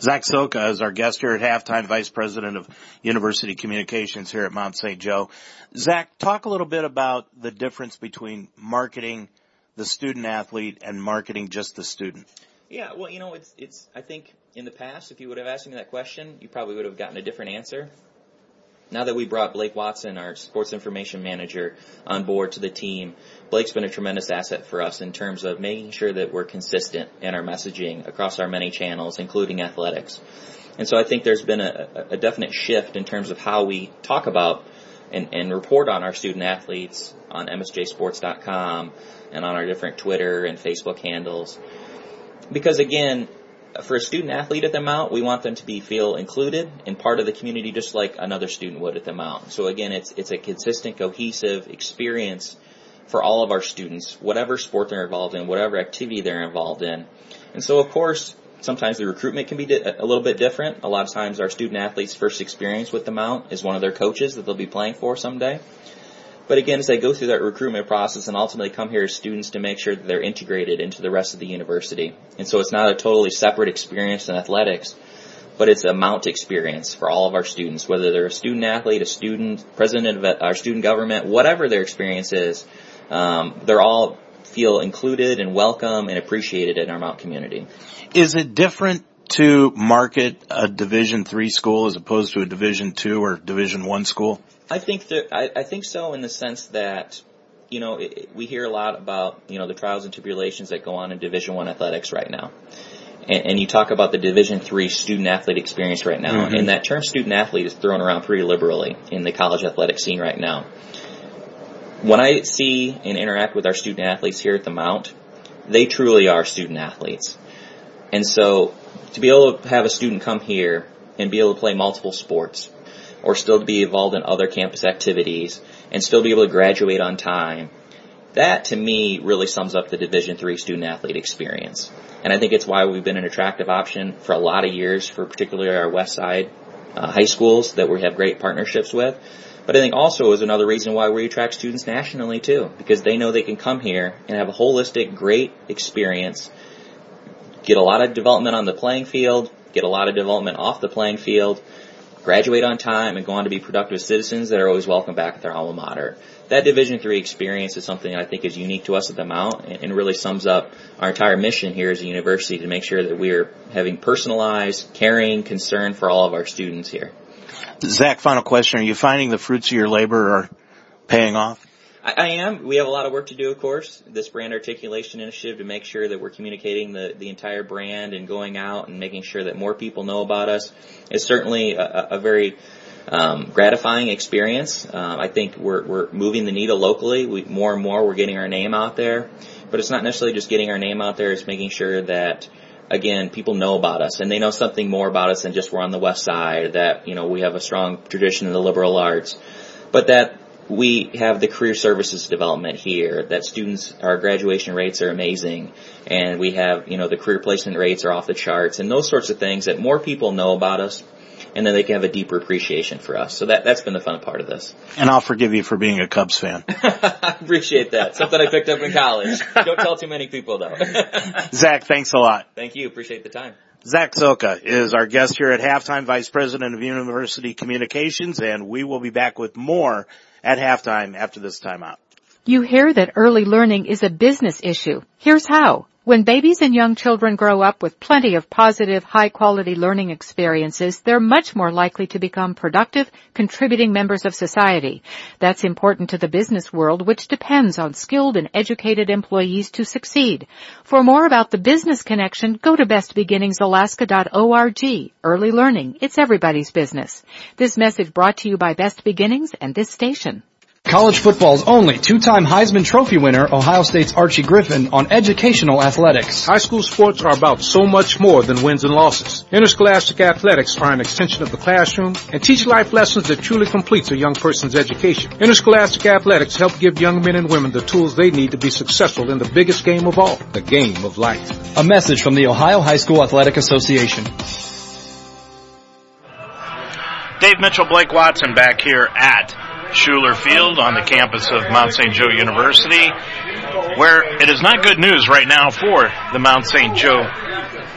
Zach Soka is our guest here at halftime, Vice President of University Communications here at Mount St. Joe. Zach, talk a little bit about the difference between marketing the student athlete and marketing just the student. Yeah, well, you know, it's, it's, I think in the past, if you would have asked me that question, you probably would have gotten a different answer now that we brought Blake Watson, our sports information manager, on board to the team, Blake's been a tremendous asset for us in terms of making sure that we're consistent in our messaging across our many channels, including athletics. And so I think there's been a, a definite shift in terms of how we talk about and, and report on our student athletes on msjsports.com and on our different Twitter and Facebook handles. Because again, for a student athlete at the Mount, we want them to be feel included and part of the community just like another student would at the Mount. So again, it's it's a consistent, cohesive experience for all of our students, whatever sport they're involved in, whatever activity they're involved in. And so of course, sometimes the recruitment can be di- a little bit different. A lot of times our student athletes first experience with the Mount is one of their coaches that they'll be playing for someday. But again, as they go through that recruitment process and ultimately come here as students to make sure that they're integrated into the rest of the university. And so it's not a totally separate experience in athletics, but it's a mount experience for all of our students, whether they're a student athlete, a student, president of our student government, whatever their experience is, um, they're all feel included and welcome and appreciated in our Mount community. Is it different to market a Division three school as opposed to a Division two or Division one school? I think that I, I think so in the sense that you know it, we hear a lot about you know the trials and tribulations that go on in Division One athletics right now, and, and, you talk about the Division Three student athlete experience right now, mm-hmm. and that term student athlete is thrown around pretty liberally in the college athletic scene right now. When I see and interact with our student athletes here at the Mount, they truly are student athletes, and so to be able to have a student come here and be able to play multiple sports or still be involved in other campus activities and still be able to graduate on time. That to me really sums up the Division three student athlete experience. And I think it's why we've been an attractive option for a lot of years for particularly our West Side uh, high schools that we have great partnerships with. But I think also is another reason why we attract students nationally too, because they know they can come here and have a holistic, great experience, get a lot of development on the playing field, get a lot of development off the playing field, graduate on time and go on to be productive citizens that are always welcome back at their alma mater. That Division three experience is something I think is unique to us at the Mount and really sums up our entire mission here as a university to make sure that we're having personalized, caring concern for all of our students here. Zach, final question. Are you finding the fruits of your labor are paying off? I, I am. We have a lot of work to do, of course. This brand articulation initiative to make sure that we're communicating the, the entire brand and going out and making sure that more people know about us is certainly a, a very um, gratifying experience. Uh, I think we're, we're moving the needle locally. We, more and more we're getting our name out there. But it's not necessarily just getting our name out there, it's making sure that again, people know about us and they know something more about us than just we're on the west side, that, you know, we have a strong tradition in the liberal arts, but that we have the career services development here that students our graduation rates are amazing and we have you know the career placement rates are off the charts and those sorts of things that more people know about us and then they can have a deeper appreciation for us. So that that's been the fun part of this. And i'll forgive you for being a cubs fan. I appreciate that. Something i picked up in college. Don't tell too many people though. Zach thanks a lot. Thank you. Appreciate the time. Zach Soka is our guest here at halftime, Vice President of University Communications, and we will be back with more at halftime after this timeout. You hear that early learning is a business issue. Here's how. When babies and young children grow up with plenty of positive, high-quality learning experiences, they're much more likely to become productive, contributing members of society. That's important to the business world, which depends on skilled and educated employees to succeed. For more about the business connection, go to bestbeginningsalaska.org. Early learning, it's everybody's business. This message brought to you by Best Beginnings and this station. College football's only two-time Heisman Trophy winner, Ohio State's Archie Griffin, on educational athletics. High school sports are about so much more than wins and losses. Interscholastic athletics are an extension of the classroom and teach life lessons that truly completes a young person's education. Interscholastic athletics help give young men and women the tools they need to be successful in the biggest game of all, the game of life. A message from the Ohio High School Athletic Association. Dave Mitchell, Blake Watson back here at Schueler Field on the campus of Mount St. Joe University, where it is not good news right now for the Mount St. Joe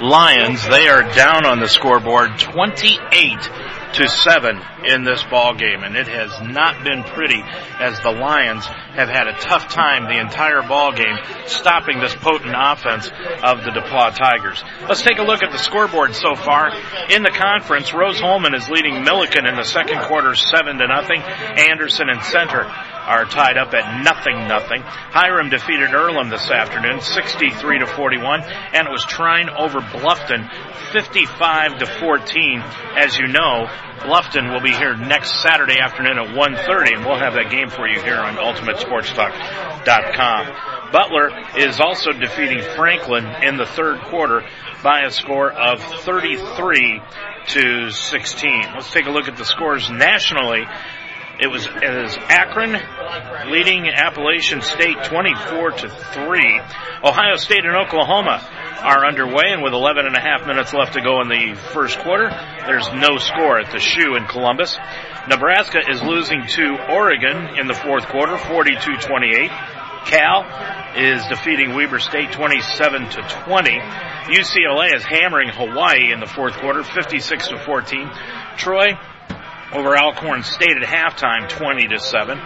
Lions. They are down on the scoreboard 28 to 7 in this ball game and it has not been pretty as the Lions have had a tough time the entire ball game stopping this potent offense of the DePauw Tigers. Let's take a look at the scoreboard so far in the conference. Rose-Hulman is leading Millikin in the second quarter 7 to nothing. Anderson and Centre are tied up at nothing nothing. Hiram defeated Earlham this afternoon 63 to 41 and it was Trine over Bluffton 55 to 14. As you know, Bluffton will be here next Saturday afternoon at 1.30 and we'll have that game for you here on UltimateSportsTalk.com. Butler is also defeating Franklin in the third quarter by a score of 33 to 16. Let's take a look at the scores nationally. It was, as Akron leading Appalachian State 24 to 3. Ohio State and Oklahoma are underway and with 11 and a half minutes left to go in the first quarter, there's no score at the shoe in Columbus. Nebraska is losing to Oregon in the fourth quarter, 42-28. Cal is defeating Weber State 27 to 20. UCLA is hammering Hawaii in the fourth quarter, 56 to 14. Troy over Alcorn State at halftime, 20 to 7.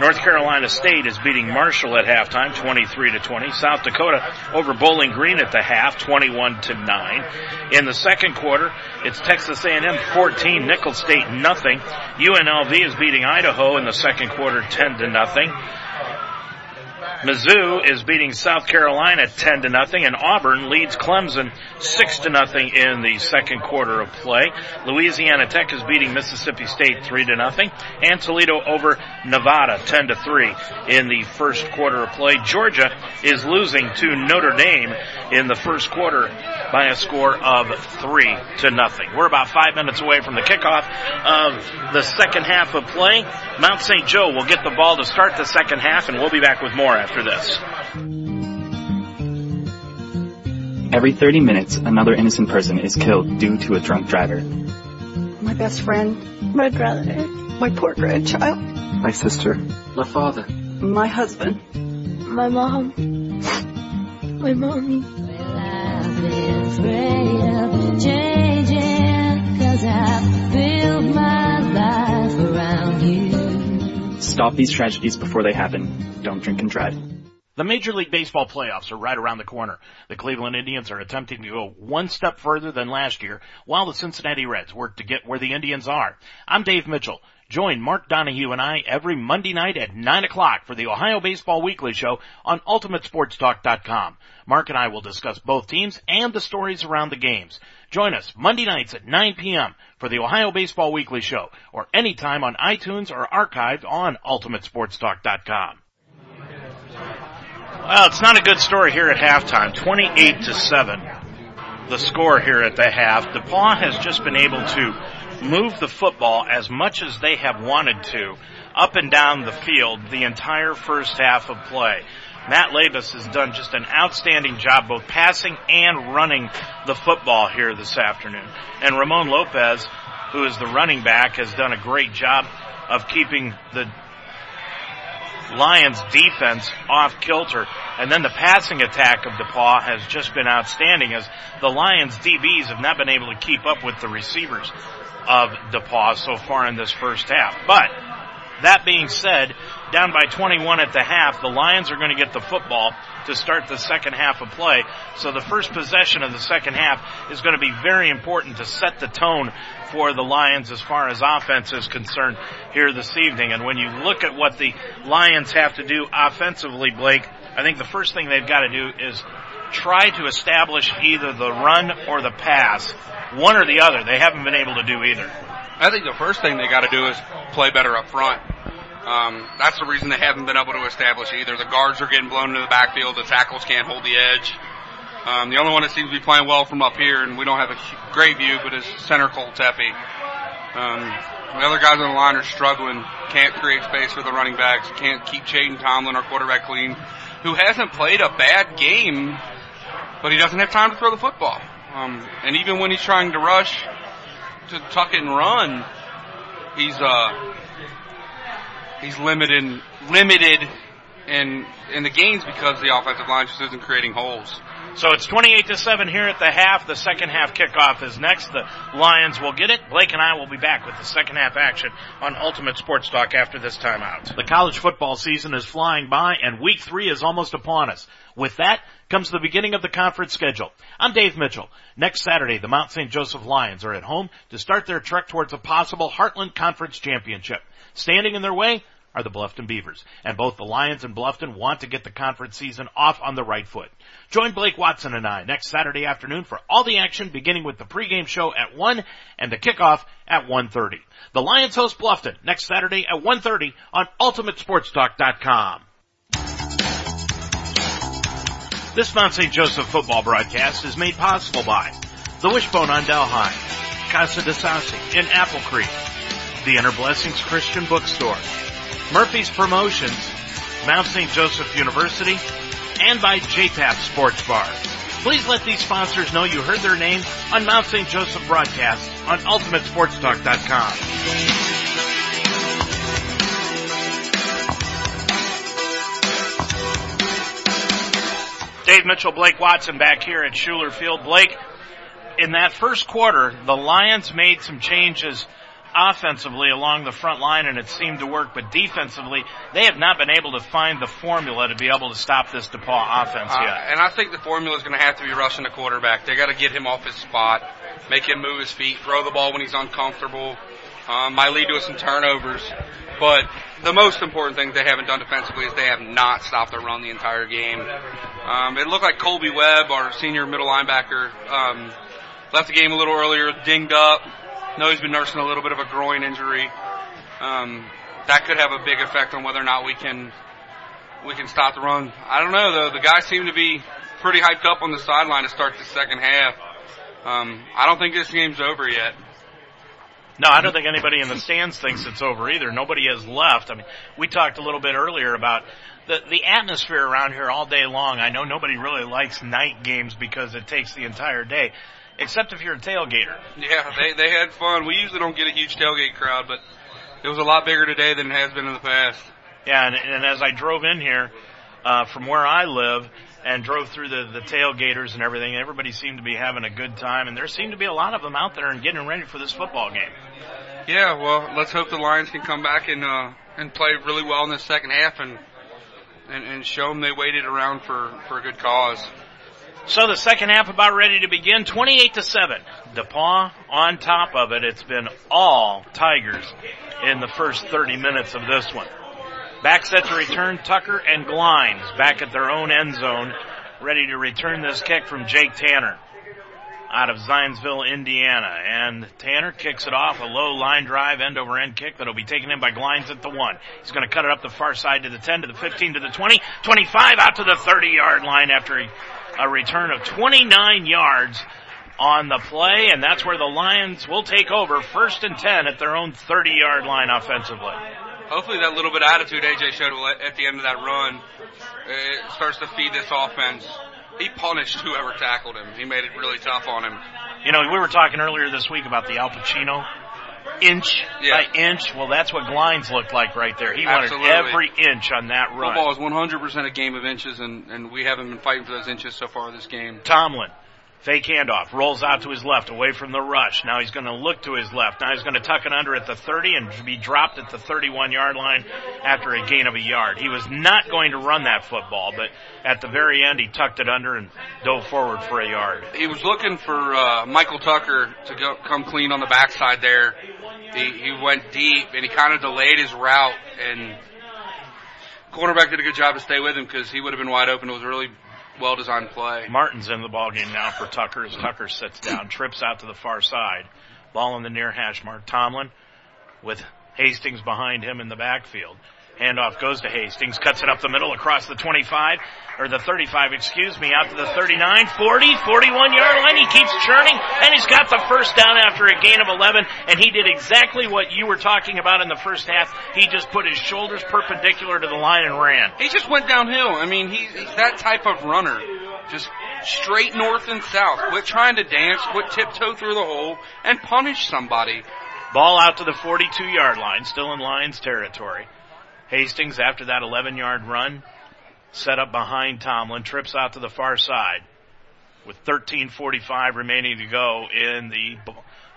North Carolina State is beating Marshall at halftime, 23 to 20. South Dakota over Bowling Green at the half, 21 to 9. In the second quarter, it's Texas A&M 14, Nicholls State nothing. UNLV is beating Idaho in the second quarter, 10 to nothing. Mizzou is beating South Carolina 10 to nothing and Auburn leads Clemson 6 to nothing in the second quarter of play. Louisiana Tech is beating Mississippi State 3 to nothing and Toledo over Nevada 10 to 3 in the first quarter of play. Georgia is losing to Notre Dame in the first quarter by a score of 3 to nothing. We're about 5 minutes away from the kickoff of the second half of play. Mount St. Joe will get the ball to start the second half and we'll be back with more after this. Every 30 minutes, another innocent person is killed due to a drunk driver. My best friend, my brother, my poor grandchild, My sister. My father. my husband, my mom, my mommy. Stop these tragedies before they happen. Don't drink and drive. The Major League Baseball playoffs are right around the corner. The Cleveland Indians are attempting to go one step further than last year, while the Cincinnati Reds work to get where the Indians are. I'm Dave Mitchell. Join Mark Donahue and I every Monday night at 9 o'clock for the Ohio Baseball Weekly Show on UltimateSportsTalk.com. Mark and I will discuss both teams and the stories around the games. Join us Monday nights at 9 p.m. for the Ohio Baseball Weekly Show or anytime on iTunes or archived on UltimateSportsTalk.com. Well, it's not a good story here at halftime. 28 to 7. The score here at the half. DePauw has just been able to move the football as much as they have wanted to up and down the field the entire first half of play. Matt Labus has done just an outstanding job both passing and running the football here this afternoon. And Ramon Lopez, who is the running back, has done a great job of keeping the Lions defense off kilter. And then the passing attack of DePauw has just been outstanding as the Lions DBs have not been able to keep up with the receivers of DePauw so far in this first half. But that being said, down by 21 at the half, the Lions are going to get the football to start the second half of play. So the first possession of the second half is going to be very important to set the tone for the Lions as far as offense is concerned here this evening. And when you look at what the Lions have to do offensively, Blake, I think the first thing they've got to do is try to establish either the run or the pass. One or the other. They haven't been able to do either. I think the first thing they got to do is play better up front. Um, that's the reason they haven't been able to establish either. The guards are getting blown into the backfield. The tackles can't hold the edge. Um, the only one that seems to be playing well from up here, and we don't have a great view, but is center Cole Tepe. Um, the other guys on the line are struggling. Can't create space for the running backs. Can't keep Jaden Tomlin, our quarterback, clean, who hasn't played a bad game, but he doesn't have time to throw the football. Um, and even when he's trying to rush to tuck it and run, he's uh, he's limited limited in in the games because the offensive line just isn't creating holes. So it's 28 to 7 here at the half. The second half kickoff is next. The Lions will get it. Blake and I will be back with the second half action on Ultimate Sports Talk after this timeout. The college football season is flying by and week three is almost upon us. With that comes the beginning of the conference schedule. I'm Dave Mitchell. Next Saturday, the Mount St. Joseph Lions are at home to start their trek towards a possible Heartland Conference championship. Standing in their way, are the Bluffton Beavers. And both the Lions and Bluffton want to get the conference season off on the right foot. Join Blake Watson and I next Saturday afternoon for all the action beginning with the pregame show at 1 and the kickoff at 1.30. The Lions host Bluffton next Saturday at 1.30 on UltimateSportsTalk.com. This Mount St. Joseph football broadcast is made possible by the Wishbone on Delhi, Casa de Sassi in Apple Creek, the Inner Blessings Christian Bookstore, Murphy's Promotions, Mount St. Joseph University, and by JTAP Sports Bar. Please let these sponsors know you heard their name on Mount St. Joseph broadcast on UltimateSportsTalk.com. Dave Mitchell, Blake Watson back here at Schueler Field. Blake, in that first quarter, the Lions made some changes offensively along the front line and it seemed to work, but defensively, they have not been able to find the formula to be able to stop this DePauw offense Uh, yet. and I think the formula is going to have to be rushing the quarterback. They got to get him off his spot, make him move his feet, throw the ball when he's uncomfortable. Um, might lead to some turnovers, but the most important thing they haven't done defensively is they have not stopped the run the entire game. Um, it looked like Colby Webb, our senior middle linebacker, um, left the game a little earlier, dinged up. Know he's been nursing a little bit of a groin injury. Um, that could have a big effect on whether or not we can we can stop the run. I don't know though. The guys seem to be pretty hyped up on the sideline to start the second half. Um, I don't think this game's over yet. No, I don't think anybody in the stands thinks it's over either. Nobody has left. I mean, we talked a little bit earlier about the the atmosphere around here all day long. I know nobody really likes night games because it takes the entire day, except if you're a tailgater. Yeah, they they had fun. We usually don't get a huge tailgate crowd, but it was a lot bigger today than it has been in the past. Yeah, and, and as I drove in here uh, from where I live and drove through the the tailgaters and everything, everybody seemed to be having a good time, and there seemed to be a lot of them out there and getting ready for this football game. Yeah, well, let's hope the Lions can come back and uh, and play really well in the second half and, and and show them they waited around for for a good cause. So the second half about ready to begin, 28 to 7. DePauw on top of it. It's been all Tigers in the first 30 minutes of this one. Back set to return Tucker and Glines back at their own end zone, ready to return this kick from Jake Tanner out of Zionsville, Indiana. And Tanner kicks it off, a low line drive, end over end kick that'll be taken in by Glines at the one. He's going to cut it up the far side to the 10, to the 15, to the 20, 25 out to the 30 yard line after a return of 29 yards on the play, and that's where the Lions will take over first and 10 at their own 30 yard line offensively. Hopefully that little bit of attitude AJ showed at the end of that run uh, starts to feed this offense. He punished whoever tackled him. He made it really tough on him. You know, we were talking earlier this week about the Al Pacino inch Yeah. by inch. Well, that's what Glines looked like right there. He Absolutely. wanted every inch on that run. Football is 100% a game of inches, and, and we haven't been fighting for those inches so far this game. Tomlin, fake handoff, rolls out to his left, away from the rush. Now he's going to look to his left. Now he's going to tuck it under at the 30 and be dropped at the 31 yard line after a gain of a yard. He was not going to run that football, but at the very end he tucked it under and dove forward for a yard. He was looking for uh, Michael Tucker to go, come clean on the backside there. He, he went deep and he kind of delayed his route, and cornerback did a good job to stay with him because he would have been wide open. It was a really well designed play. Martin's in the ball game now for Tucker as Tucker sits down, trips out to the far side. Ball in the near hash mark. Tomlin with Hastings behind him in the backfield. Handoff goes to Hastings, cuts it up the middle across the 25, or the 35, excuse me, out to the 39, 40, 41 yard line. He keeps churning, and he's got the first down after a gain of 11, and he did exactly what you were talking about in the first half. He just put his shoulders perpendicular to the line and ran. He just went downhill. I mean, he's, he's that type of runner. Just straight north and south. Quit trying to dance, quit tiptoe through the hole, and punish somebody. Ball out to the 42 yard line, still in Lions territory. Hastings, after that 11 yard run, set up behind Tomlin, trips out to the far side with 13.45 remaining to go in the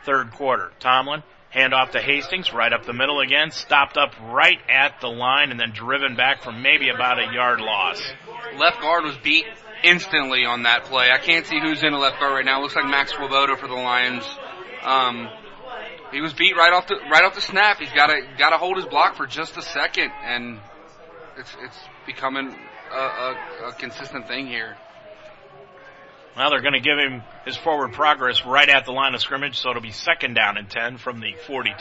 third quarter. Tomlin, hand off to Hastings, right up the middle again, stopped up right at the line and then driven back for maybe about a yard loss. Left guard was beat instantly on that play. I can't see who's in the left guard right now. Looks like Max Swoboda for the Lions. Um, he was beat right off the right off the snap. He's got to got to hold his block for just a second, and it's it's becoming a, a, a consistent thing here. Well, they're going to give him his forward progress right at the line of scrimmage, so it'll be second down and 10 from the 42.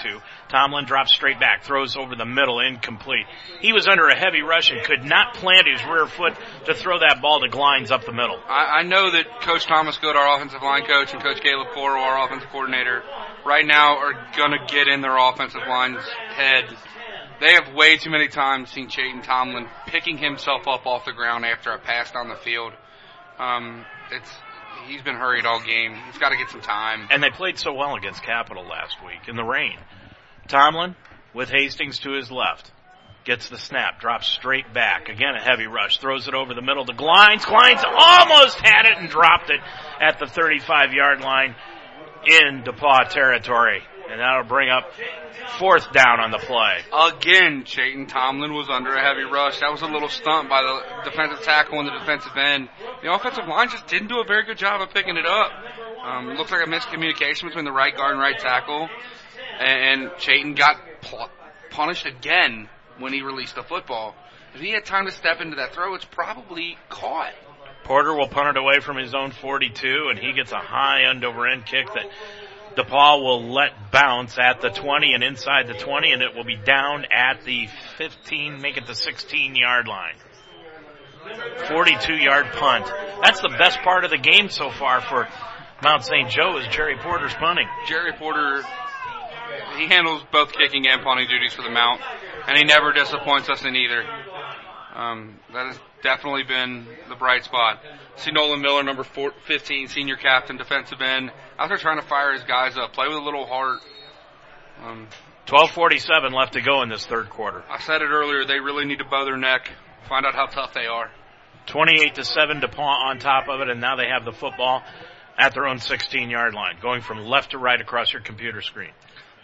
Tomlin drops straight back, throws over the middle, incomplete. He was under a heavy rush and could not plant his rear foot to throw that ball to Glines up the middle. I, I know that Coach Thomas Good, our offensive line coach, and Coach Caleb Coro, our offensive coordinator, right now are going to get in their offensive line's head. They have way too many times seen Chayton Tomlin picking himself up off the ground after a pass down the field. Um, it's he's been hurried all game. He's got to get some time. And they played so well against Capital last week in the rain. Tomlin with Hastings to his left. Gets the snap, drops straight back. Again, a heavy rush. Throws it over the middle to Glines. Glines almost had it and dropped it at the 35 yard line in DePauw territory. And that'll bring up fourth down on the play. Again, Chayton Tomlin was under a heavy rush. That was a little stunt by the defensive tackle and the defensive end. The offensive line just didn't do a very good job of picking it up. Um, looks like a miscommunication between the right guard and right tackle. And Chayton got punished again when he released the football. If he had time to step into that throw, it's probably caught. Porter will punt it away from his own 42, and he gets a high end over end kick that DePauw will let bounce at the 20 and inside the 20, and it will be down at the 15, make it the 16 yard line. 42 yard punt. That's the best part of the game so far for Mount St. Joe is Jerry Porter's punting. Jerry Porter, he handles both kicking and punting duties for the Mount, and he never disappoints us in either. Um, that has definitely been the bright spot. See Nolan Miller, number four, 15, senior captain, defensive end, out there trying to fire his guys up, play with a little heart. Um, 12:47 left to go in this third quarter. I said it earlier; they really need to bow their neck, find out how tough they are. 28 to seven, DePauw on top of it, and now they have the football at their own 16 yard line, going from left to right across your computer screen.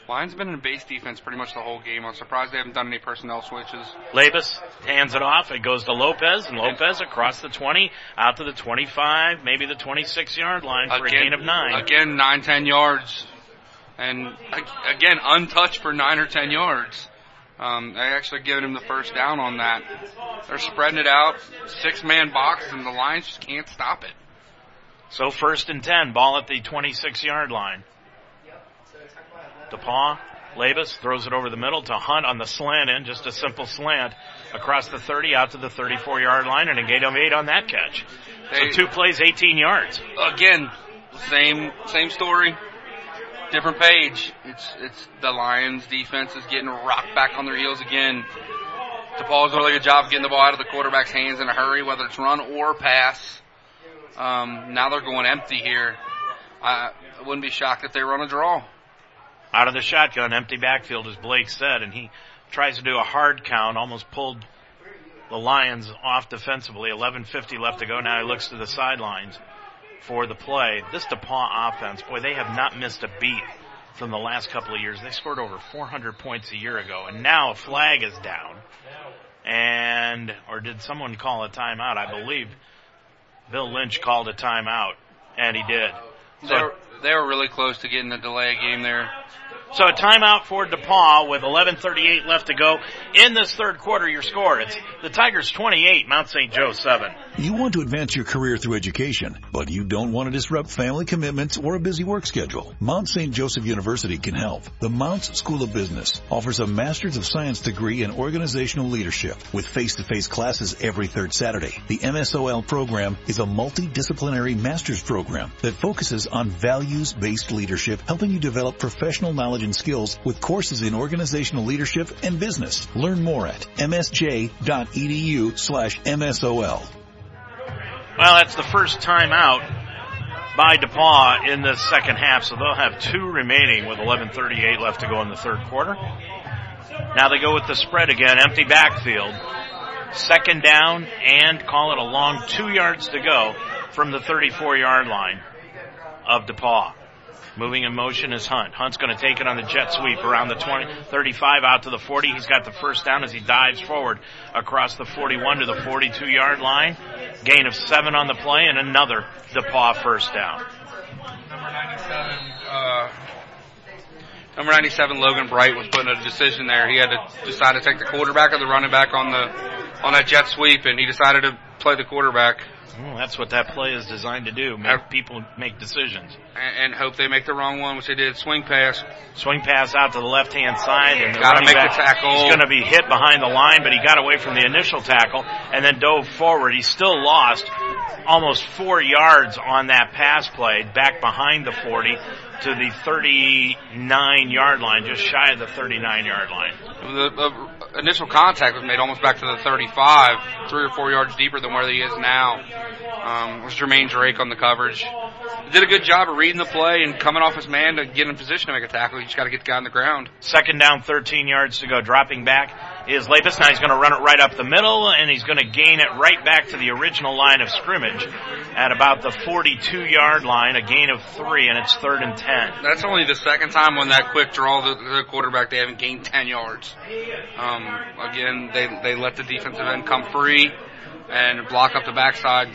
Lions been in base defense pretty much the whole game. I'm surprised they haven't done any personnel switches. Labus hands it off. It goes to Lopez, and Lopez across the 20, out to the 25, maybe the 26 yard line for again, a gain of nine. Again, nine, ten yards. And again, untouched for nine or ten yards. Um, they actually given him the first down on that. They're spreading it out, six man box, and the Lions just can't stop it. So first and ten, ball at the 26 yard line. DePauw, Labus throws it over the middle to Hunt on the slant end, just a simple slant across the 30 out to the 34 yard line and a gain of eight on that catch. They, so two plays, 18 yards. Again, same, same story, different page. It's, it's the Lions defense is getting rocked back on their heels again. DePauw's doing a really good job getting the ball out of the quarterback's hands in a hurry, whether it's run or pass. Um, now they're going empty here. I wouldn't be shocked if they run a draw out of the shotgun, empty backfield, as Blake said, and he tries to do a hard count, almost pulled the Lions off defensively. 11.50 left to go. Now he looks to the sidelines for the play. This DePauw offense, boy, they have not missed a beat from the last couple of years. They scored over 400 points a year ago, and now a flag is down. And, or did someone call a timeout? I believe Bill Lynch called a timeout, and he did. So, they were, really close to getting a delay game there. So a timeout for DePauw with 11:38 left to go in this third quarter. Your score: it's the Tigers 28, Mount St. Joe 7. You want to advance your career through education, but you don't want to disrupt family commitments or a busy work schedule. Mount St. Joseph University can help. The Mounts School of Business offers a Master's of Science degree in organizational leadership with face-to-face classes every third Saturday. The MSOL program is a multidisciplinary master's program that focuses on values-based leadership, helping you develop professional knowledge and skills with courses in organizational leadership and business. Learn more at msj.edu slash MSOL. Well, that's the first time out by DePauw in the second half, so they'll have two remaining with 11.38 left to go in the third quarter. Now they go with the spread again, empty backfield. Second down and call it a long two yards to go from the 34 yard line of DePauw. Moving in motion is Hunt. Hunt's going to take it on the jet sweep around the 20, 35 out to the 40. He's got the first down as he dives forward across the 41 to the 42 yard line. Gain of seven on the play and another DePauw first down. Number 97, uh, number 97 Logan Bright was putting a decision there. He had to decide to take the quarterback or the running back on the on that jet sweep, and he decided to play the quarterback. Well, that's what that play is designed to do. Make people make decisions. And, and hope they make the wrong one, which they did. Swing pass. Swing pass out to the left hand side, and the Gotta make back, the tackle. He's going to be hit behind the line, but he got away from the initial tackle and then dove forward. He still lost almost four yards on that pass play, back behind the 40 to the 39 yard line, just shy of the 39 yard line. The, the initial contact was made almost back to the 35, three or four yards deeper than where he is now. Um, was Jermaine Drake on the coverage. Did a good job of reading the play and coming off his man to get in position to make a tackle. You just got to get the guy on the ground. Second down, 13 yards to go. Dropping back is Labus. Now he's going to run it right up the middle, and he's going to gain it right back to the original line of scrimmage at about the 42 yard line, a gain of three, and it's third and 10. That's only the second time on that quick draw the, the quarterback they haven't gained 10 yards. Um, again, they they let the defensive end come free and block up the backside.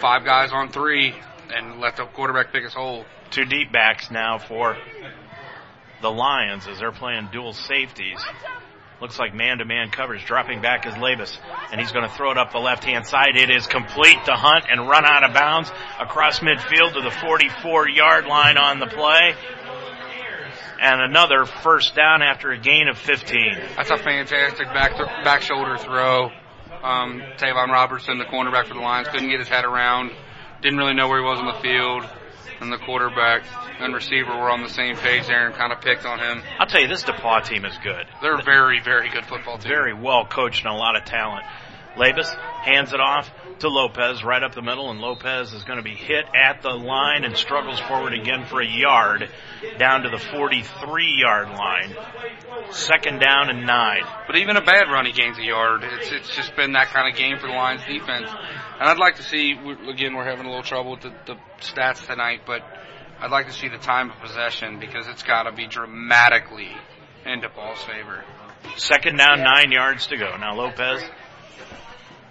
Five guys on three and let the quarterback pick his hole. Two deep backs now for the Lions as they're playing dual safeties. Looks like man-to-man coverage. Dropping back is Labus, and he's going to throw it up the left-hand side. It is complete to Hunt and run out of bounds across midfield to the 44-yard line on the play. And another first down after a gain of 15. That's a fantastic back th- back shoulder throw. Um, Tavon Robertson, the cornerback for the Lions, couldn't get his head around. Didn't really know where he was on the field. And the quarterback and receiver were on the same page there and kind of picked on him. I'll tell you, this DePauw team is good. They're very, very good football team. Very well coached and a lot of talent. Labus hands it off to Lopez right up the middle, and Lopez is going to be hit at the line and struggles forward again for a yard down to the 43 yard line. Second down and nine. But even a bad run, he gains a yard. It's it's just been that kind of game for the Lions defense. And I'd like to see again we're having a little trouble with the, the stats tonight, but I'd like to see the time of possession because it's got to be dramatically in DePauw's favor. Second down, nine yards to go. Now Lopez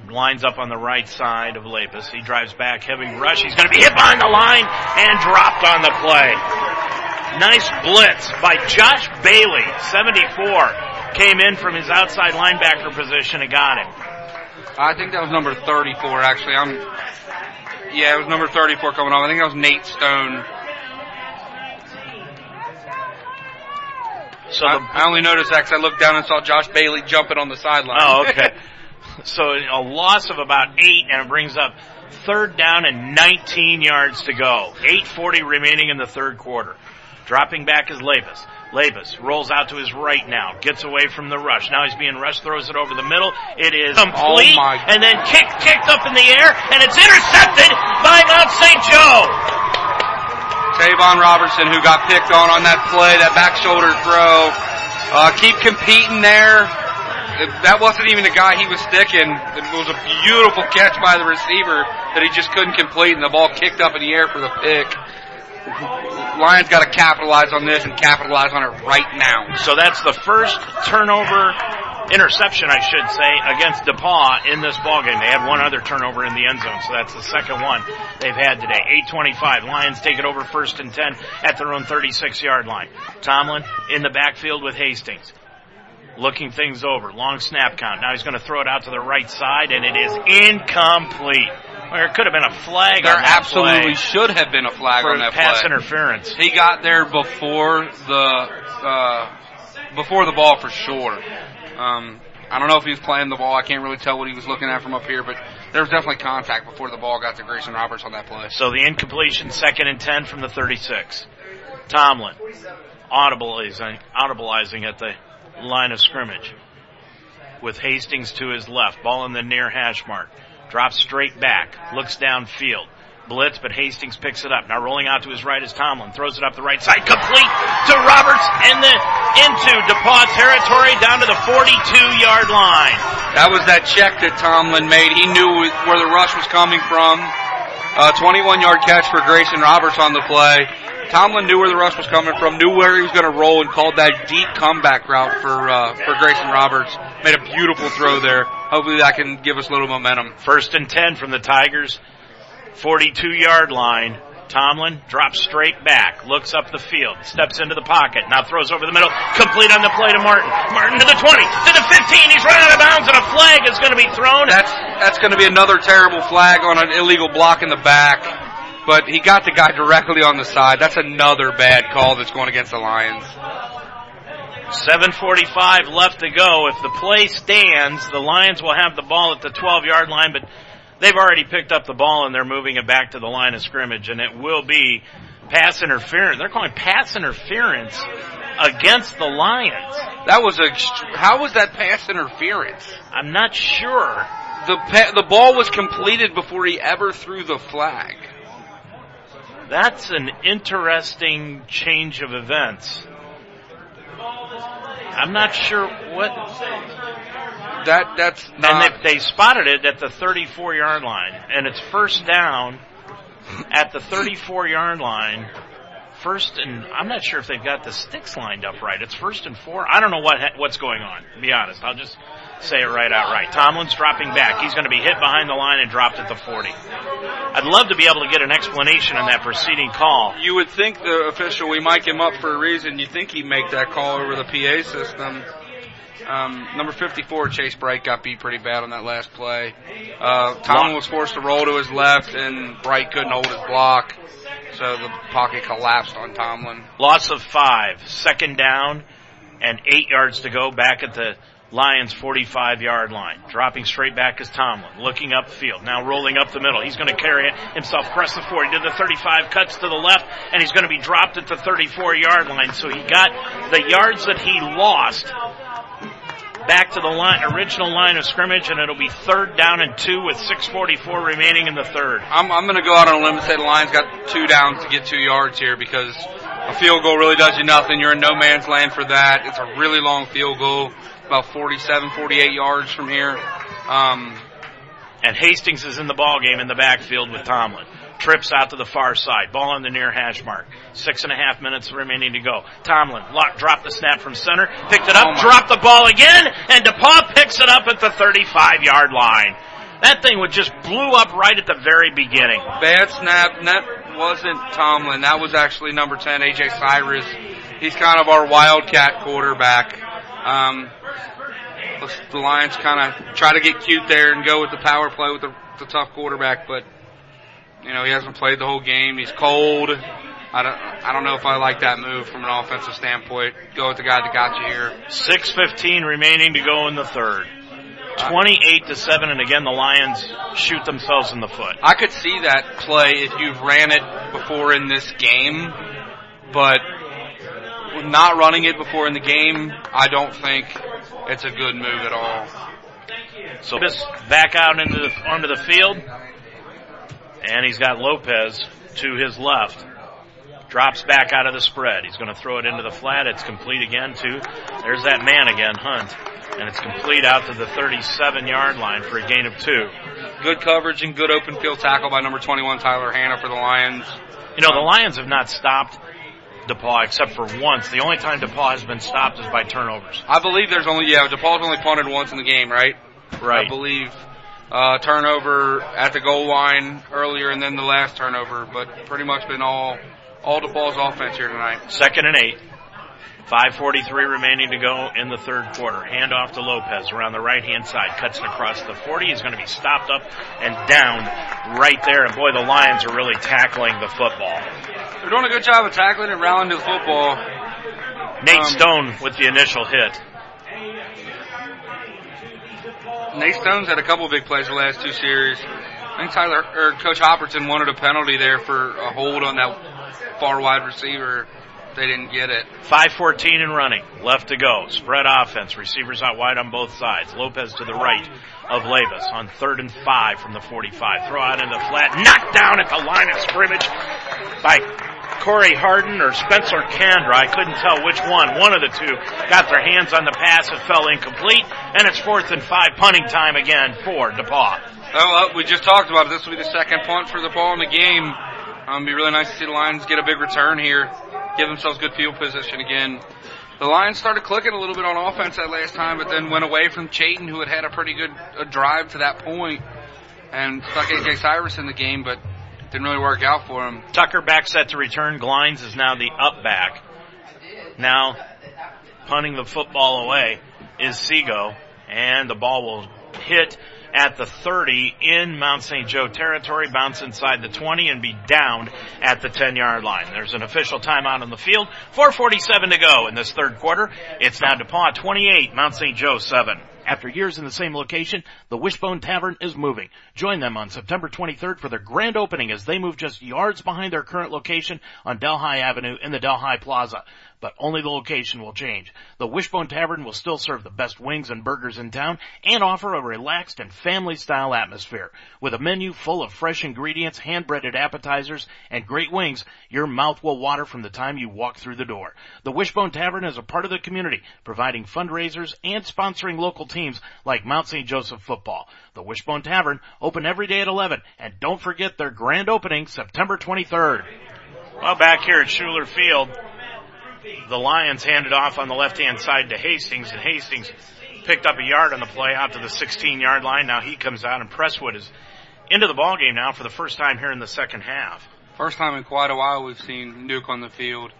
lines up on the right side of Labus. He drives back, heavy rush. He's going to be hit behind the line and dropped on the play. Nice blitz by Josh Bailey, 74. Came in from his outside linebacker position and got him. I think that was number 34 actually. I'm, yeah, it was number 34 coming off. I think that was Nate Stone. So I, I only noticed that because I looked down and saw Josh Bailey jumping on the sideline. Oh, okay. so a loss of about eight, and it brings up third down and 19 yards to go. 8:40 remaining in the third quarter. Dropping back is Labus. Labus rolls out to his right now, gets away from the rush. Now he's being rushed, throws it over the middle. It is oh, complete, oh and then kicked, kicked up in the air, and it's intercepted by Mount St. Joe. Tavon Robertson, who got picked on on that play, that back shoulder throw. Uh, keep competing there. That wasn't even the guy he was sticking. It was a beautiful catch by the receiver that he just couldn't complete, and the ball kicked up in the air for the pick. Lions got to capitalize on this and capitalize on it right now. So that's the first turnover interception, I should say, against DePauw in this ballgame. They had one other turnover in the end zone, so that's the second one they've had today. 825. Lions take it over first and 10 at their own 36 yard line. Tomlin in the backfield with Hastings. Looking things over. Long snap count. Now he's going to throw it out to the right side, and it is incomplete. There could have been a flag there on that absolutely should have been a flag for on that pass play. interference. He got there before the uh, before the ball for sure. Um, I don't know if he was playing the ball. I can't really tell what he was looking at from up here, but there was definitely contact before the ball got to Grayson Roberts on that play. So the incompletion, second and ten from the 36. Tomlin, audibleizing, audibleizing at the line of scrimmage with Hastings to his left. Ball in the near hash mark. Drops straight back. Looks downfield. blitz, but Hastings picks it up. Now rolling out to his right is Tomlin. Throws it up the right side. Complete to Roberts in the, into DePauw territory down to the 42 yard line. That was that check that Tomlin made. He knew where the rush was coming from. Uh, 21 yard catch for Grayson Roberts on the play. Tomlin knew where the rush was coming from, knew where he was going to roll, and called that deep comeback route for uh, for Grayson Roberts. Made a beautiful throw there. Hopefully that can give us a little momentum. First and 10 from the Tigers. 42 yard line. Tomlin drops straight back, looks up the field, steps into the pocket, now throws over the middle, complete on the play to Martin. Martin to the 20, to the 15, he's running out of bounds and a flag is going to be thrown. That's, that's going to be another terrible flag on an illegal block in the back, but he got the guy directly on the side. That's another bad call that's going against the Lions. 7.45 left to go. If the play stands, the Lions will have the ball at the 12 yard line, but they've already picked up the ball and they're moving it back to the line of scrimmage, and it will be pass interference. They're calling pass interference against the Lions. That was a how was that pass interference? I'm not sure. The pa- the ball was completed before he ever threw the flag. That's an interesting change of events. I'm not sure what that that's not. And they, they spotted it at the 34 yard line, and it's first down at the 34 yard line. First and I'm not sure if they've got the sticks lined up right. It's first and four. I don't know what what's going on. To be honest, I'll just say it right outright. Tomlin's dropping back. He's going to be hit behind the line and dropped at the 40. I'd love to be able to get an explanation on that preceding call. You would think the official, we mic him up for a reason. You think he'd make that call over the PA system. Um, number 54, Chase Bright got beat pretty bad on that last play. Uh, Tomlin was forced to roll to his left, and Bright couldn't hold his block, so the pocket collapsed on Tomlin. Loss of five, second down, and eight yards to go back at the Lions 45 yard line. Dropping straight back is Tomlin. Looking upfield. Now rolling up the middle. He's going to carry it himself across the 40 to the 35, cuts to the left, and he's going to be dropped at the 34 yard line. So he got the yards that he lost back to the line, original line of scrimmage, and it'll be third down and two with 6:44 remaining in the third. I'm, I'm going to go out on a limb and say the Lions got two downs to get two yards here because a field goal really does you nothing. You're in no man's land for that. It's a really long field goal, about 47, 48 yards from here. Um, and Hastings is in the ball game in the backfield with Tomlin trips out to the far side. Ball on the near hash mark. Six and a half minutes remaining to go. Tomlin lock, dropped the snap from center, picked it up, oh dropped the ball again, and DePauw picks it up at the 35 yard line. That thing would just blew up right at the very beginning. Bad snap. That wasn't Tomlin. That was actually number 10, AJ Cyrus. He's kind of our wildcat quarterback. Um, the Lions kind of try to get cute there and go with the power play with the, the tough quarterback, but you know, he hasn't played the whole game. He's cold. I don't, I don't know if I like that move from an offensive standpoint. Go with the guy that got you here. 6.15 remaining to go in the third. 28 to 7, and again, the Lions shoot themselves in the foot. I could see that play if you've ran it before in this game, but not running it before in the game, I don't think it's a good move at all. So this back out into the, onto the field. And he's got Lopez to his left. Drops back out of the spread. He's going to throw it into the flat. It's complete again to, there's that man again, Hunt. And it's complete out to the 37 yard line for a gain of two. Good coverage and good open field tackle by number 21, Tyler Hanna for the Lions. You know, the Lions have not stopped DePauw except for once. The only time DePauw has been stopped is by turnovers. I believe there's only, yeah, DePauw's only punted once in the game, right? Right. I believe uh, turnover at the goal line earlier, and then the last turnover. But pretty much been all all DePauw's offense here tonight. Second and eight. 5.43 remaining to go in the third quarter. Hand off to Lopez around the right hand side. Cuts it across the 40. He's going to be stopped up and down right there. And boy, the Lions are really tackling the football. They're doing a good job of tackling and rallying to the football. Nate um, Stone with the initial hit. Nate Stone's had a couple big plays the last two series. I think Tyler or Coach Hopperton wanted a penalty there for a hold on that far wide receiver. they didn't get it. 5.14 and running. Left to go. Spread offense. Receivers out wide on both sides. Lopez to the right of Labus on third and five from the 45. Throw out into the flat. Knocked down at the line of scrimmage by Corey Harden or Spencer Kandra. I couldn't tell which one. One of the two got their hands on the pass. It fell incomplete. And it's fourth and five punting time again for DePauw. Well, we just talked about it. This will be the second punt for DePauw in the game. Um, it'd be really nice to see the Lions get a big return here, give themselves good field position again. The Lions started clicking a little bit on offense that last time, but then went away from Chayton, who had had a pretty good uh, drive to that point, and stuck AJ Cyrus in the game, but didn't really work out for him. Tucker back set to return. Glines is now the up back. Now, punting the football away is Seago, and the ball will hit at the 30 in Mount St. Joe territory, bounce inside the 20 and be downed at the 10 yard line. There's an official timeout on the field. 447 to go in this third quarter. It's now DePauw 28, Mount St. Joe 7. After years in the same location, the Wishbone Tavern is moving. Join them on September 23rd for their grand opening as they move just yards behind their current location on Delhi Avenue in the Delhi Plaza but only the location will change. The Wishbone Tavern will still serve the best wings and burgers in town and offer a relaxed and family style atmosphere. With a menu full of fresh ingredients, hand breaded appetizers, and great wings, your mouth will water from the time you walk through the door. The Wishbone Tavern is a part of the community, providing fundraisers and sponsoring local teams like Mount St. Joseph football. The Wishbone Tavern, open every day at 11, and don't forget their grand opening September 23rd. Well, back here at Schueler Field, the Lions handed off on the left hand side to Hastings, and Hastings picked up a yard on the play out to the 16 yard line. Now he comes out, and Presswood is into the ball game now for the first time here in the second half. First time in quite a while we've seen Nuke on the field.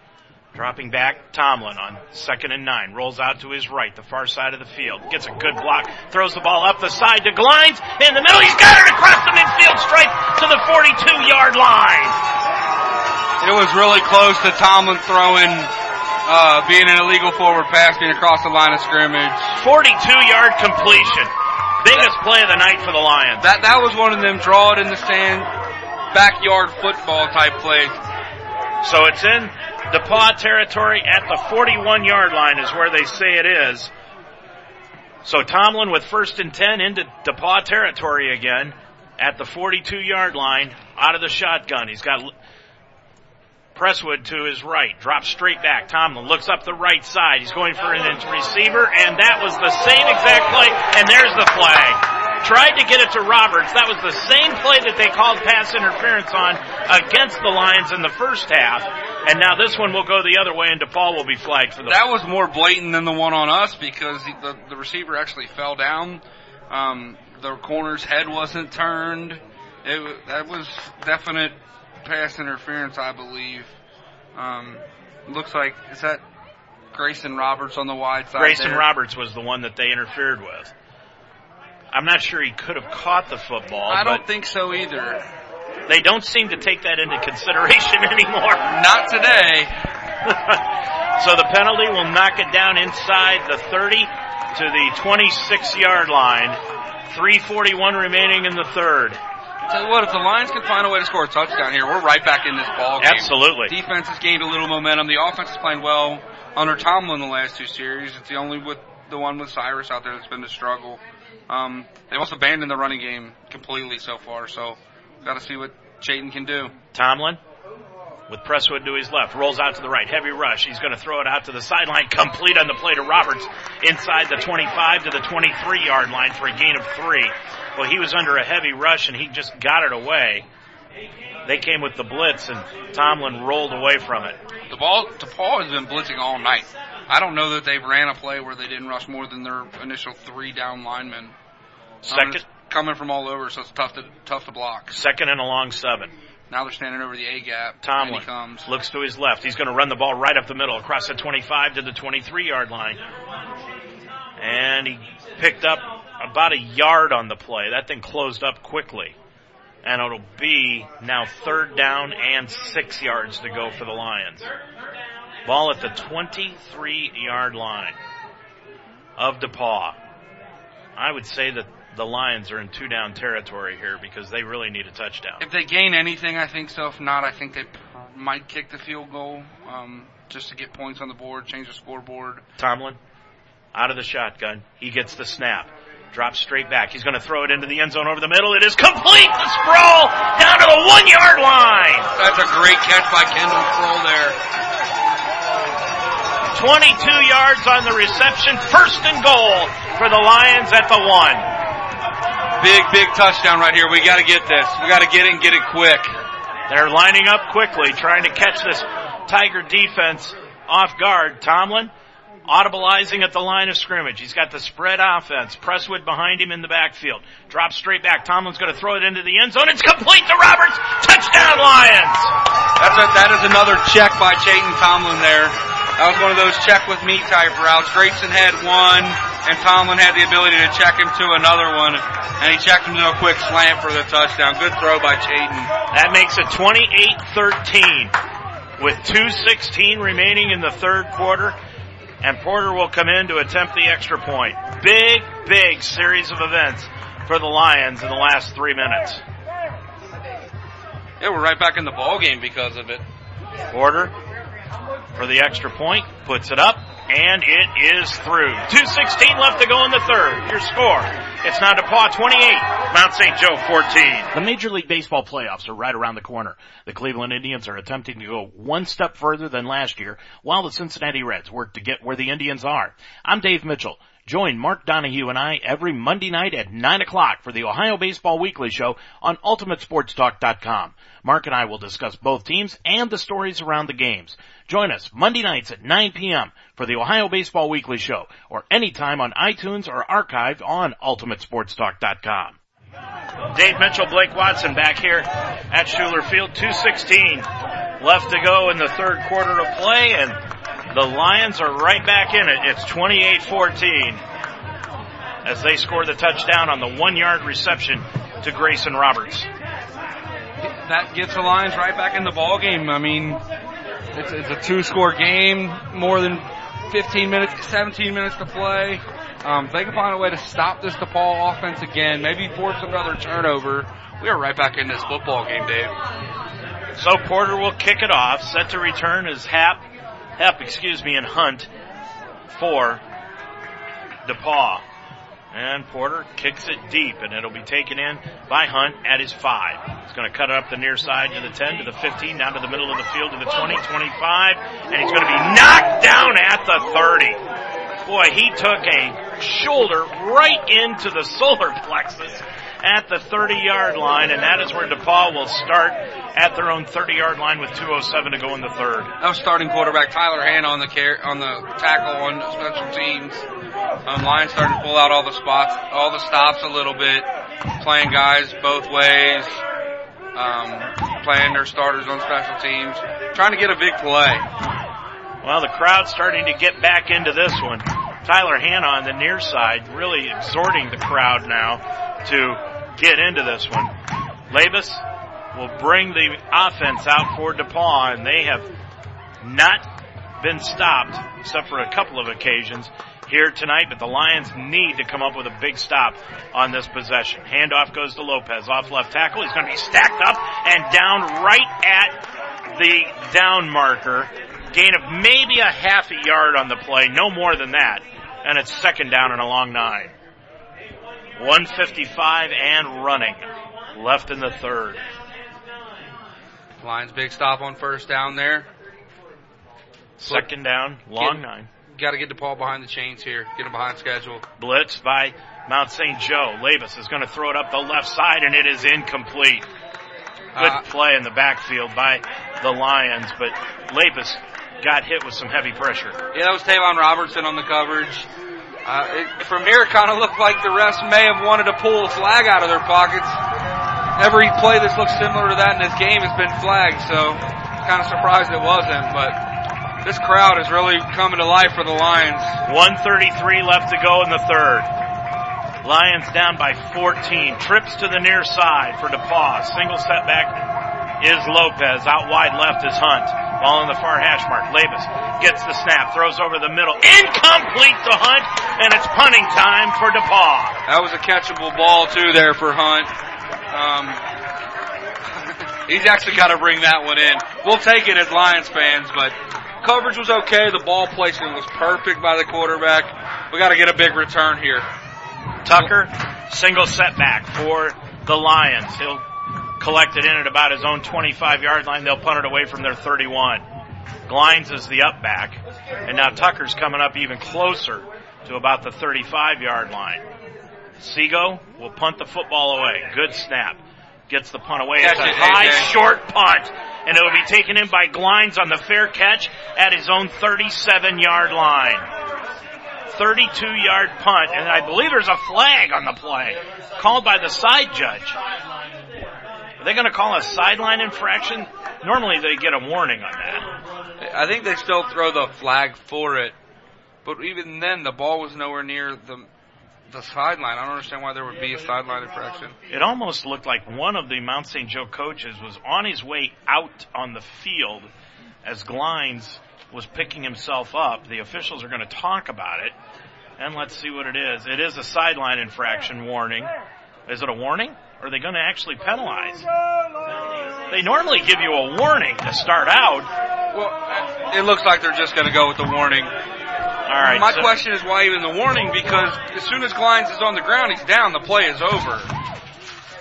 Dropping back, Tomlin on second and nine. Rolls out to his right, the far side of the field. Gets a good block. Throws the ball up the side to Glines. In the middle, he's got it across the midfield stripe to the 42 yard line. It was really close to Tomlin throwing uh, being an illegal forward pass being across the line of scrimmage. 42 yard completion. Biggest play of the night for the Lions. That that was one of them draw it in the sand, backyard football type plays. So it's in DePauw territory at the 41 yard line is where they say it is. So Tomlin with first and 10 into DePauw territory again at the 42 yard line out of the shotgun. He's got Presswood to his right, drops straight back. Tomlin looks up the right side. He's going for an receiver, and that was the same exact play, and there's the flag. Tried to get it to Roberts. That was the same play that they called pass interference on against the Lions in the first half. And now this one will go the other way, and DePauw will be flagged for the. That was more blatant than the one on us because the the receiver actually fell down. Um, the corner's head wasn't turned. It that was definite pass interference, I believe. Um, looks like is that Grayson Roberts on the wide side. Grayson there? Roberts was the one that they interfered with. I'm not sure he could have caught the football. I don't think so either. They don't seem to take that into consideration anymore. Not today. so the penalty will knock it down inside the 30 to the 26 yard line. 341 remaining in the third. Tell you what, if the Lions can find a way to score a touchdown here, we're right back in this ball game. Absolutely. Defense has gained a little momentum. The offense is playing well under Tomlin the last two series. It's the only with the one with Cyrus out there that's been the struggle. Um, they've also abandoned the running game completely so far, so got to see what Chayton can do. Tomlin with Presswood to his left, rolls out to the right, heavy rush. He's going to throw it out to the sideline, complete on the play to Roberts inside the 25 to the 23 yard line for a gain of three. Well, he was under a heavy rush and he just got it away. They came with the blitz and Tomlin rolled away from it. The ball, DePauw has been blitzing all night. I don't know that they've ran a play where they didn't rush more than their initial three down linemen. Second, um, coming from all over, so it's tough to tough to block. Second and a long seven. Now they're standing over the A gap. Tomlin comes. looks to his left. He's going to run the ball right up the middle across the 25 to the 23 yard line. And he picked up about a yard on the play. That thing closed up quickly. And it'll be now third down and six yards to go for the Lions. Ball at the 23 yard line of DePauw. I would say that the Lions are in two down territory here because they really need a touchdown. If they gain anything, I think so. If not, I think they might kick the field goal. Um, just to get points on the board, change the scoreboard. Tomlin out of the shotgun. He gets the snap. Drops straight back. He's going to throw it into the end zone over the middle. It is complete. The Sproul down to the one yard line. That's a great catch by Kendall Sproul there. 22 yards on the reception. First and goal for the Lions at the one. Big, big touchdown right here. We got to get this. We got to get it and get it quick. They're lining up quickly, trying to catch this Tiger defense off guard. Tomlin audibleizing at the line of scrimmage. He's got the spread offense. Presswood behind him in the backfield. Drops straight back. Tomlin's going to throw it into the end zone. It's complete to Roberts. Touchdown Lions! That's a, that is another check by Chayton Tomlin there. That was one of those check with me type routes. Grayson had one, and Tomlin had the ability to check him to another one, and he checked him to a quick slant for the touchdown. Good throw by Chayton. That makes it 28-13 with 2.16 remaining in the third quarter and Porter will come in to attempt the extra point. Big, big series of events for the Lions in the last three minutes. Yeah, we're right back in the ball game because of it. Porter for the extra point, puts it up, and it is through. 2.16 left to go in the third. Your score. It's now DePauw 28, Mount St. Joe 14. The Major League Baseball playoffs are right around the corner. The Cleveland Indians are attempting to go one step further than last year, while the Cincinnati Reds work to get where the Indians are. I'm Dave Mitchell. Join Mark Donahue and I every Monday night at 9 o'clock for the Ohio Baseball Weekly Show on UltimateSportsTalk.com. Mark and I will discuss both teams and the stories around the games. Join us Monday nights at 9 p.m. for the Ohio Baseball Weekly Show or anytime on iTunes or archived on UltimateSportsTalk.com. Dave Mitchell, Blake Watson back here at Schueler Field. 216 left to go in the third quarter of play and the Lions are right back in it. It's 28-14 as they score the touchdown on the one yard reception to Grayson Roberts. That gets the Lions right back in the ball game. I mean, it's, it's a two score game, more than 15 minutes, 17 minutes to play. Um, they can find a way to stop this DePauw offense again, maybe force another turnover. We are right back in this football game, Dave. So Porter will kick it off. Set to return is Hap, Hep, excuse me, and Hunt for DePauw. And Porter kicks it deep, and it'll be taken in by Hunt at his five. He's going to cut it up the near side to the 10, to the 15, down to the middle of the field to the 20, 25, and he's going to be knocked down at the 30. Boy, he took a shoulder right into the solar plexus at the 30 yard line, and that is where DePauw will start at their own 30 yard line with 207 to go in the third. That was starting quarterback Tyler Hand on the car- on the tackle on special teams. Um, Lions started to pull out all the spots, all the stops a little bit, playing guys both ways, um, playing their starters on special teams, trying to get a big play. Well, the crowd's starting to get back into this one. Tyler Hanna on the near side, really exhorting the crowd now to get into this one. Labus will bring the offense out for DePauw, and they have not been stopped, except for a couple of occasions here tonight, but the Lions need to come up with a big stop on this possession. Handoff goes to Lopez off left tackle. He's going to be stacked up and down right at the down marker. Gain of maybe a half a yard on the play, no more than that. And it's second down and a long nine. 155 and running left in the third. Lions big stop on first down there. Second down, long Get- nine. Got to get DePauw behind the chains here. Get him behind schedule. Blitz by Mount St. Joe. Labus is going to throw it up the left side and it is incomplete. Good Uh, play in the backfield by the Lions, but Labus got hit with some heavy pressure. Yeah, that was Tavon Robertson on the coverage. Uh, it, from here, it kind of looked like the refs may have wanted to pull a flag out of their pockets. Every play that's looked similar to that in this game has been flagged, so kind of surprised it wasn't. But this crowd is really coming to life for the Lions. 133 left to go in the third. Lions down by 14. Trips to the near side for DePauw. Single setback is Lopez. Out wide left is Hunt. Ball in the far hash mark. Labus gets the snap, throws over the middle. Incomplete to Hunt, and it's punting time for DePauw. That was a catchable ball too there for Hunt. Um, he's actually got to bring that one in. We'll take it as Lions fans, but coverage was okay. The ball placement was perfect by the quarterback. We got to get a big return here. Tucker, single setback for the Lions. He'll collect it in at about his own 25 yard line. They'll punt it away from their 31. Glines is the up back. And now Tucker's coming up even closer to about the 35 yard line. Seago will punt the football away. Good snap. Gets the punt away. It's a high, short punt. And it'll be taken in by Glines on the fair catch at his own 37 yard line. 32 yard punt. And I believe there's a flag on the play called by the side judge. Are they going to call a sideline infraction? Normally they get a warning on that. I think they still throw the flag for it. But even then, the ball was nowhere near the the sideline. I don't understand why there would be a sideline infraction. It almost looked like one of the Mount St. Joe coaches was on his way out on the field as Glines was picking himself up. The officials are going to talk about it. And let's see what it is. It is a sideline infraction warning. Is it a warning? Are they going to actually penalize? They normally give you a warning to start out. Well, it looks like they're just going to go with the warning. All right. My so- question is why even the warning? Because as soon as Glines is on the ground, he's down. The play is over.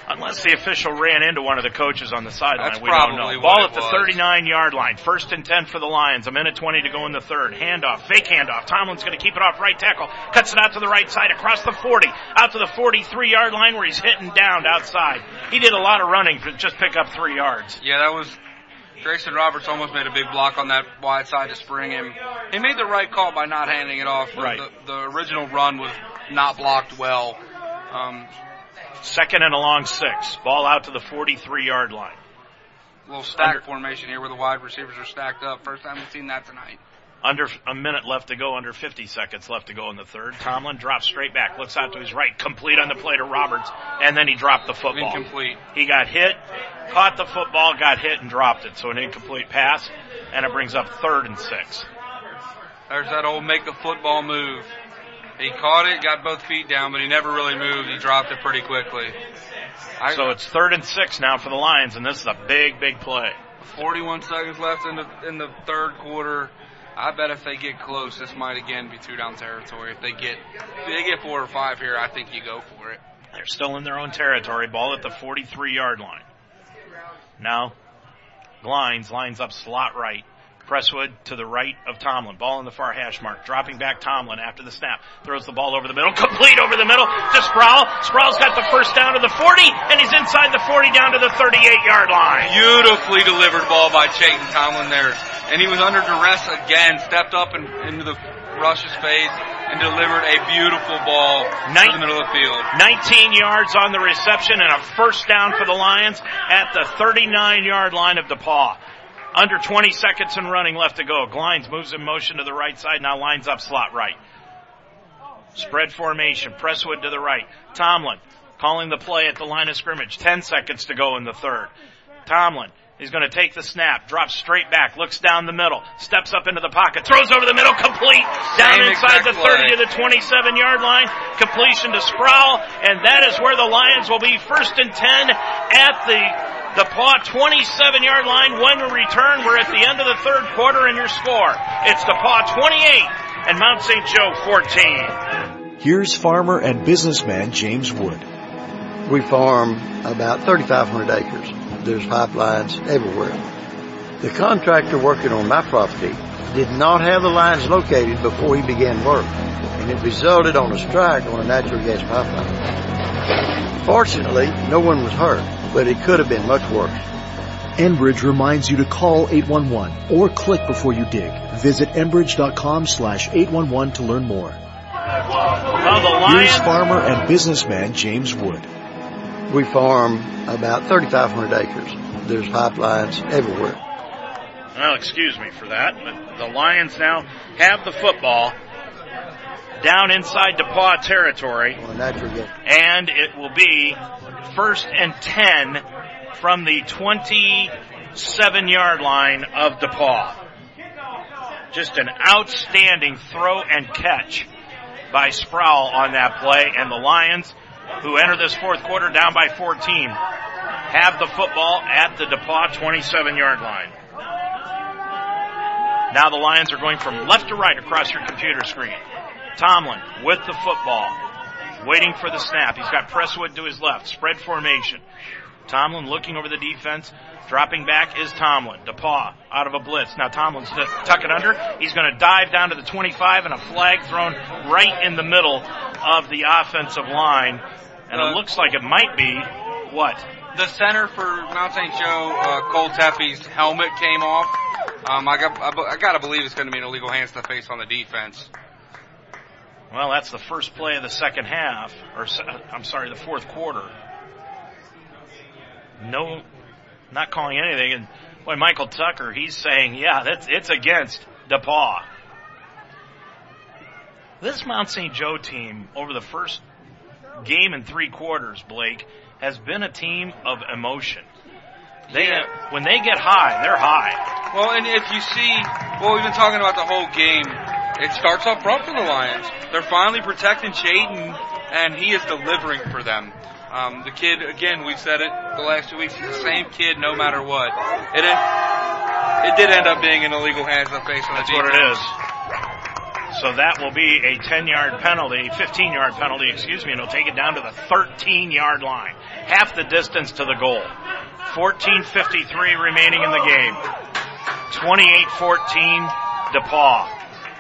Unless the official ran into one of the coaches on the sideline, That's we don't know. Ball at the was. 39 yard line. First and 10 for the Lions. A minute 20 to go in the third. Handoff. Fake handoff. Tomlin's going to keep it off right tackle. Cuts it out to the right side across the 40. Out to the 43 yard line where he's hitting down outside. He did a lot of running to just pick up three yards. Yeah, that was Grayson Roberts almost made a big block on that wide side to spring him. He made the right call by not handing it off. Right. The, the original run was not blocked well. Um, Second and a long six. Ball out to the 43 yard line. little stack formation here where the wide receivers are stacked up. First time we've seen that tonight. Under a minute left to go, under 50 seconds left to go in the third. Tomlin drops straight back, looks out to his right, complete on the play to Roberts, and then he dropped the football. Incomplete. He got hit, caught the football, got hit, and dropped it. So an incomplete pass, and it brings up third and six. There's that old make the football move. He caught it, got both feet down, but he never really moved. He dropped it pretty quickly. I, So it's third and six now for the Lions, and this is a big, big play. 41 seconds left in the in the third quarter. I bet if they get close, this might again be two down territory. If they get if they get four or five here, I think you go for it. They're still in their own territory. Ball at the 43 yard line. Now, Glines lines up slot right. Presswood to the right of Tomlin. Ball in the far hash mark. Dropping back Tomlin after the snap. Throws the ball over the middle. Complete over the middle to Sproul. Sproul's got the first down to the 40 and he's inside the 40 down to the 38 yard line. Beautifully delivered ball by Chayton Tomlin there. And he was under duress again, stepped up and into the rush's face and delivered a beautiful ball to the middle of the field. 19 yards on the reception and a first down for the Lions at the 39 yard line of DePauw. Under 20 seconds and running left to go. Glines moves in motion to the right side, now lines up slot right. Spread formation, Presswood to the right. Tomlin calling the play at the line of scrimmage. 10 seconds to go in the third. Tomlin He's going to take the snap, drops straight back, looks down the middle, steps up into the pocket, throws over the middle, complete, down Same inside the 30 play. to the 27 yard line, completion to Sproul, and that is where the Lions will be first and 10 at the DePauw 27 yard line. When we return, we're at the end of the third quarter and your score. It's DePauw 28 and Mount St. Joe 14. Here's farmer and businessman James Wood. We farm about 3,500 acres. There's pipelines everywhere. The contractor working on my property did not have the lines located before he began work, and it resulted on a strike on a natural gas pipeline. Fortunately, no one was hurt, but it could have been much worse. Enbridge reminds you to call 811 or click before you dig. Visit enbridge.com slash 811 to learn more. Here's farmer and businessman James Wood. We farm about 3,500 acres. There's pipelines everywhere. Well, excuse me for that, but the Lions now have the football down inside DePauw territory. On a natural gas. and it will be first and 10 from the 27 yard line of DePauw. Just an outstanding throw and catch by Sproul on that play, and the Lions, who enter this fourth quarter down by 14, have the football at the DePauw 27 yard line. Now the Lions are going from left to right across your computer screen. Tomlin with the football, waiting for the snap. He's got Presswood to his left, spread formation. Tomlin looking over the defense. Dropping back is Tomlin. DePauw out of a blitz. Now Tomlin's to tuck it under. He's going to dive down to the 25 and a flag thrown right in the middle of the offensive line. And it looks like it might be what? The center for Mount St. Joe, uh, Cole Tepe's helmet came off. Um, I got, I, I gotta believe it's going to be an illegal hands to the face on the defense. Well, that's the first play of the second half, or I'm sorry, the fourth quarter. No, not calling anything. And boy, Michael Tucker, he's saying, yeah, that's it's against DePauw. This Mount St. Joe team over the first game and three quarters, Blake, has been a team of emotion. They Yeah. when they get high, they're high. Well, and if you see, well, we've been talking about the whole game. It starts off rough for the Lions. They're finally protecting Chayton, and he is delivering for them. Um, the kid, again, we've said it the last two weeks, the same kid no matter what. It, it did end up being an illegal hands to the face on the That's defense. what it is. So that will be a 10 yard penalty, 15 yard penalty, excuse me, and it'll take it down to the 13 yard line. Half the distance to the goal. 14.53 remaining in the game. 28-14 DePauw.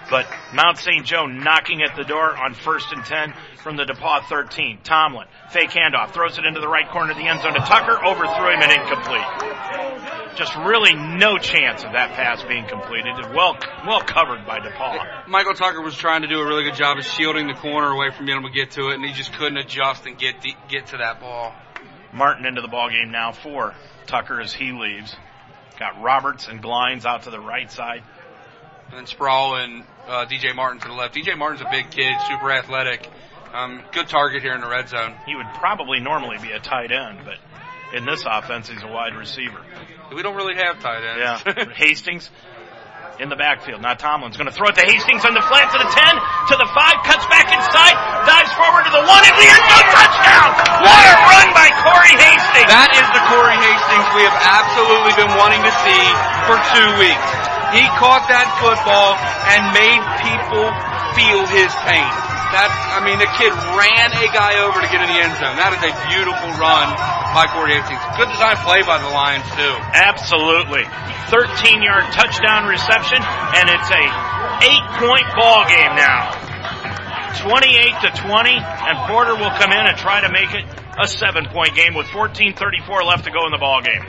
But Mount St. Joe knocking at the door on first and 10 from the DePauw 13. Tomlin, fake handoff, throws it into the right corner of the end zone to Tucker, overthrew him and incomplete. Just really no chance of that pass being completed. Well, well covered by DePauw. Michael Tucker was trying to do a really good job of shielding the corner away from being able to get to it, and he just couldn't adjust and get the, get to that ball. Martin into the ball game now for Tucker as he leaves. Got Roberts and Glines out to the right side. And then Sproul and uh, DJ Martin to the left. DJ Martin's a big kid, super athletic, um, good target here in the red zone. He would probably normally be a tight end, but in this offense, he's a wide receiver. We don't really have tight ends. Yeah. Hastings in the backfield. Now Tomlin's going to throw it to Hastings on the flat to the 10, to the 5, cuts back inside, dives forward to the 1, and the end zone touchdown! What a run by Corey Hastings! That is the Corey Hastings we have absolutely been wanting to see for two weeks. He caught that football and made people feel his pain. That, I mean, the kid ran a guy over to get in the end zone. That is a beautiful run by Corey Hastings. Good design play by the Lions too. Absolutely. 13 yard touchdown reception, and it's a eight point ball game now. 28 to 20, and Porter will come in and try to make it a seven point game with 14.34 left to go in the ball game.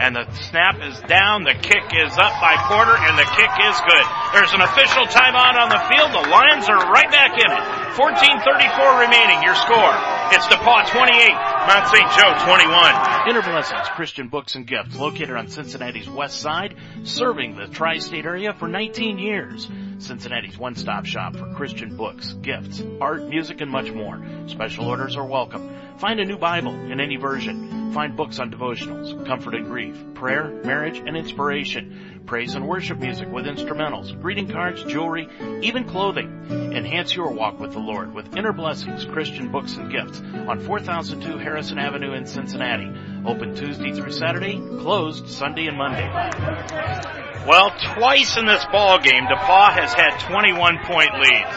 And the snap is down, the kick is up by Porter, and the kick is good. There's an official timeout on the field. The Lions are right back in it. 14.34 remaining, your score. It's DePauw 28, Mount St. Joe 21. Inner Blessings Christian Books and Gifts, located on Cincinnati's west side, serving the tri-state area for 19 years. Cincinnati's one-stop shop for Christian books, gifts, art, music, and much more. Special orders are welcome. Find a new Bible in any version. Find books on devotionals, comfort and grief, prayer, marriage, and inspiration. Praise and worship music with instrumentals, greeting cards, jewelry, even clothing. Enhance your walk with the Lord with Inner Blessings Christian Books and Gifts on 4002 Harrison Avenue in Cincinnati. Open Tuesday through Saturday, closed Sunday and Monday. Well, twice in this ball game, DePauw has had 21 point leads.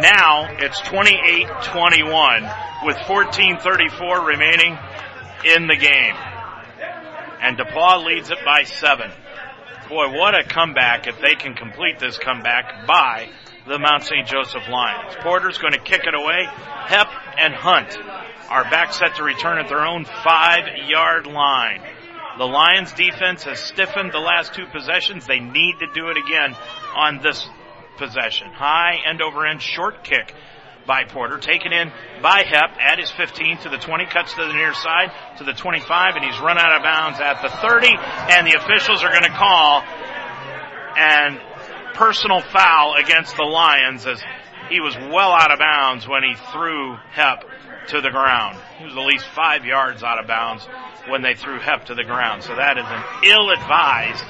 Now it's 28-21 with 14:34 remaining in the game, and DePauw leads it by seven. Boy, what a comeback if they can complete this comeback by the Mount St. Joseph Lions. Porter's going to kick it away. Hep and Hunt are back set to return at their own five yard line. The Lions defense has stiffened the last two possessions. They need to do it again on this possession. High end over end short kick by Porter, taken in by Hep at his 15 to the 20, cuts to the near side to the 25, and he's run out of bounds at the 30, and the officials are going to call an personal foul against the Lions as he was well out of bounds when he threw Hep to the ground. He was at least five yards out of bounds when they threw Hep to the ground. So that is an ill-advised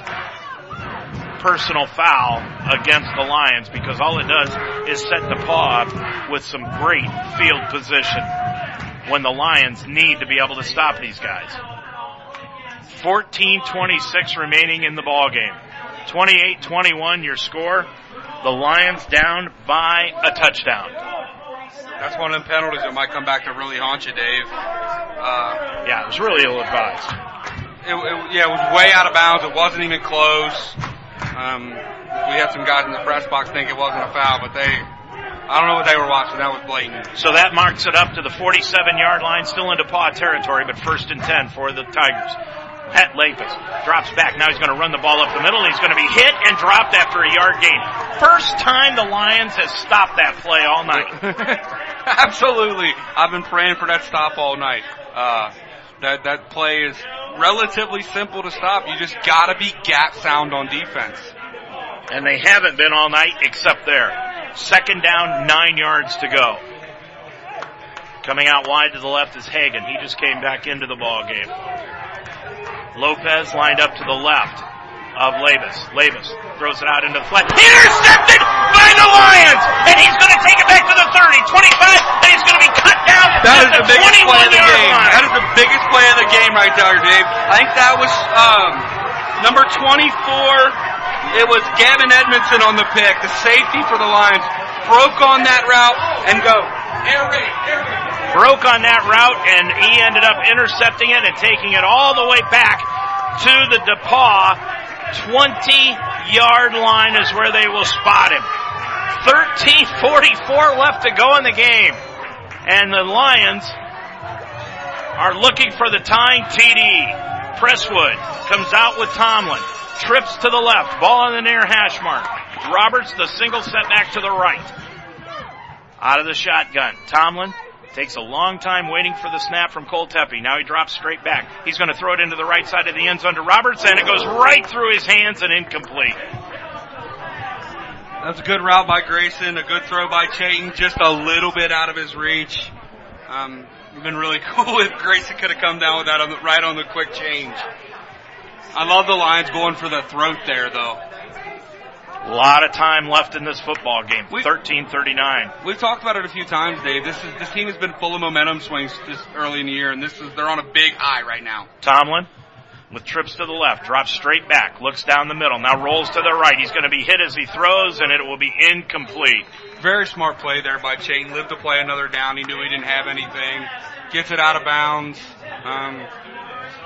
personal foul against the Lions because all it does is set DePauw up with some great field position when the Lions need to be able to stop these guys. 14-26 remaining in the ball game. 28-21 your score. The Lions down by a touchdown. That's one of them penalties that might come back to really haunt you, Dave. Uh, yeah, it was really ill advised. It, it, yeah, it was way out of bounds. It wasn't even close. Um, we had some guys in the press box think it wasn't a foul, but they, I don't know what they were watching. That was blatant. So that marks it up to the 47 yard line, still into paw territory, but first and 10 for the Tigers. Pat Labus drops back. Now he's going to run the ball up the middle. He's going to be hit and dropped after a yard gain. First time the Lions has stopped that play all night. Absolutely. I've been praying for that stop all night. Uh, that, that play is relatively simple to stop. You just gotta be gap sound on defense. And they haven't been all night except there. Second down, nine yards to go. Coming out wide to the left is Hagan. He just came back into the ball game. Lopez lined up to the left of Labus. Labus throws it out into the flat. Intercepted by the Lions! And he's going to take it back to the 30, 25, and he's going to be cut down that is the, the biggest play of the game. Line. That is the biggest play of the game right there, Dave. I think that was um, number 24. It was Gavin Edmondson on the pick. The safety for the Lions broke on that route and go. Air raid, air raid broke on that route and he ended up intercepting it and taking it all the way back to the DePauw 20 yard line is where they will spot him. 13:44 left to go in the game. And the Lions are looking for the tying TD. Presswood comes out with Tomlin. Trips to the left. Ball on the near hash mark. Roberts the single setback to the right. Out of the shotgun. Tomlin Takes a long time waiting for the snap from Cole Tepe. Now he drops straight back. He's going to throw it into the right side of the end zone to Roberts, and it goes right through his hands and incomplete. That's a good route by Grayson, a good throw by Chayton, just a little bit out of his reach. Um, been really cool if Grayson could have come down with that on the, right on the quick change. I love the Lions going for the throat there, though. A lot of time left in this football game. 13-39. We've talked about it a few times, Dave. This is this team has been full of momentum swings this early in the year, and this is they're on a big high right now. Tomlin with trips to the left, drops straight back, looks down the middle, now rolls to the right. He's going to be hit as he throws, and it will be incomplete. Very smart play there by Chayton. Lived to play another down. He knew he didn't have anything. Gets it out of bounds. Um,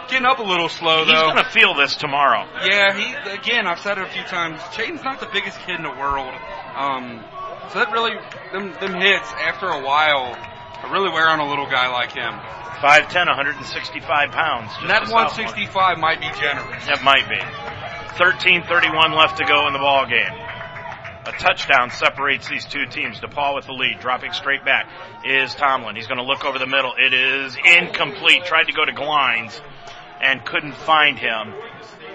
getting up a little slow He's though. He's going to feel this tomorrow. Yeah, he again. I've said it a few times. Chayton's not the biggest kid in the world, um, so that really them them hits after a while really wear on a little guy like him. 5'10", 165 pounds. And that 165 might be generous. That might be. 13:31 left to go in the ball game. A touchdown separates these two teams. DePauw with the lead, dropping straight back is Tomlin. He's going to look over the middle. It is incomplete. Tried to go to Glines and couldn't find him.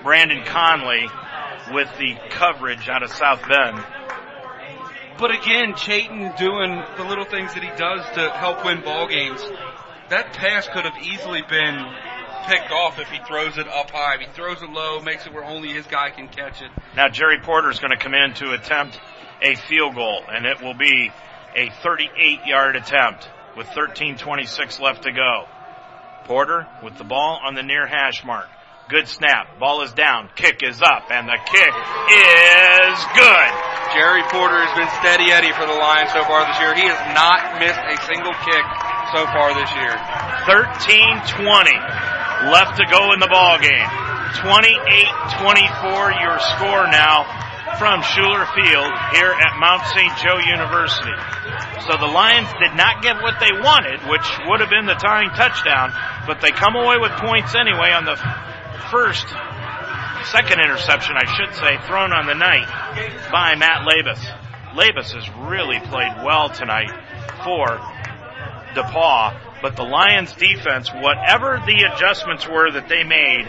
Brandon Conley with the coverage out of South Bend. But again, Chayton doing the little things that he does to help win ball games. That pass could have easily been picked off if he throws it up high. If he throws it low, makes it where only his guy can catch it. Now Jerry Porter is going to come in to attempt a field goal, and it will be a 38 yard attempt with 13.26 left to go. Porter with the ball on the near hash mark. Good snap. Ball is down. Kick is up, and the kick is good. Jerry Porter has been steady Eddie for the Lions so far this year. He has not missed a single kick so far this year. 13-20 left to go in the ball game. 28-24 your score now from Schueler Field here at Mount St. Joe University. So the Lions did not get what they wanted, which would have been the tying touchdown, but they come away with points anyway on the first, second interception, I should say, thrown on the night by Matt Labus. Labus has really played well tonight for DePauw, but the Lions defense, whatever the adjustments were that they made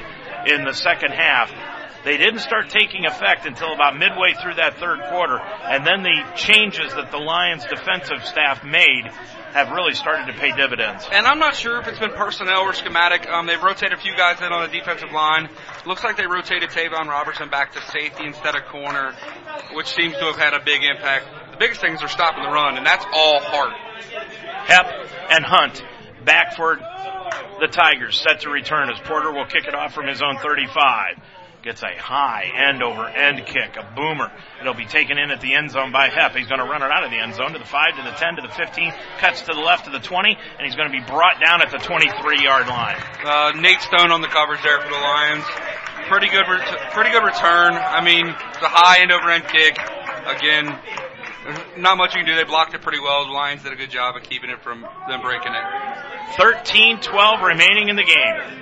in the second half, they didn't start taking effect until about midway through that third quarter, and then the changes that the Lions defensive staff made have really started to pay dividends. And I'm not sure if it's been personnel or schematic. Um, they've rotated a few guys in on the defensive line. Looks like they rotated Tavon Robertson back to safety instead of corner, which seems to have had a big impact. The biggest things are stopping the run, and that's all heart. Hep and Hunt back for the Tigers, set to return as Porter will kick it off from his own 35. gets a high end over end kick, a boomer. It'll be taken in at the end zone by Hepp. He's going to run it out of the end zone to the 5, to the 10, to the 15, cuts to the left to the 20, and he's going to be brought down at the 23 yard line. Uh, Nate Stone on the coverage there for the Lions. Pretty good, ret- pretty good return. I mean, the high end over end kick. Again, not much you can do. They blocked it pretty well. The Lions did a good job of keeping it from them breaking it. 13-12 remaining in the game.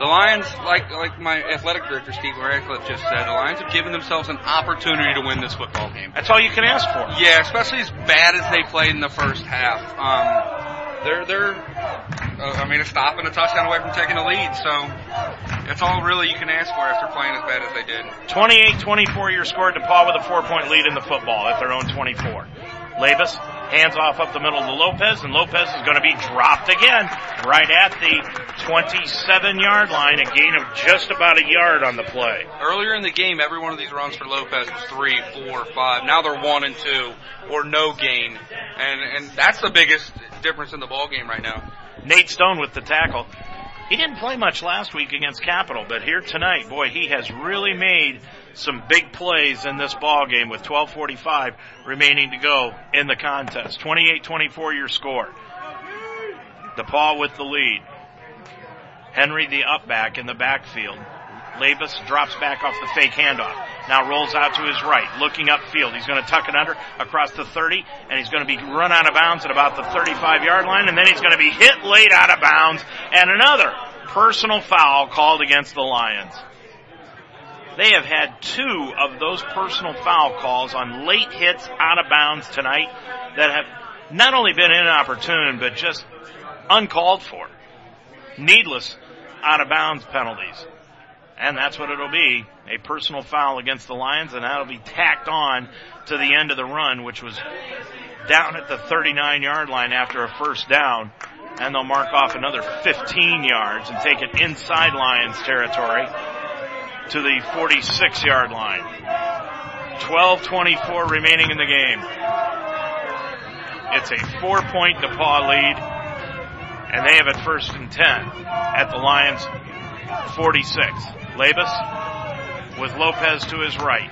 The Lions, like like my athletic director Steve Radcliffe just said, the Lions have given themselves an opportunity to win this football game. That's all you can ask for. Yeah, especially as bad as they played in the first half. Um, they're they're, uh, I mean, a stop and a touchdown away from taking the lead. So that's all really you can ask for after playing as bad as they did. 28-24 your score. DePauw with a four-point lead in the football at their own 24. Labus hands off up the middle to Lopez, and Lopez is going to be dropped again right at the 27 yard line, a gain of just about a yard on the play. Earlier in the game, every one of these runs for Lopez was three, four, five. Now they're one and two, or no gain, and and that's the biggest difference in the ball game right now. Nate Stone with the tackle. He didn't play much last week against Capital, but here tonight, boy, he has really made some big plays in this ball game with 12:45 remaining to go in the contest. 28-24 your score. DePauw with the lead. Henry the up back in the backfield. Labus drops back off the fake handoff. Now rolls out to his right, looking upfield. He's going to tuck it under across the 30, and he's going to be run out of bounds at about the 35 yard line, and then he's going to be hit late out of bounds, and another personal foul called against the Lions. They have had two of those personal foul calls on late hits out of bounds tonight that have not only been inopportune, but just uncalled for. Needless out of bounds penalties. And that's what it'll be. A personal foul against the Lions, and that'll be tacked on to the end of the run, which was down at the 39 yard line after a first down. And they'll mark off another 15 yards and take it inside Lions territory to the 46 yard line. 12-24 remaining in the game. It's a four point DePauw lead and they have it first and 10 at the Lions 46. Labus with Lopez to his right.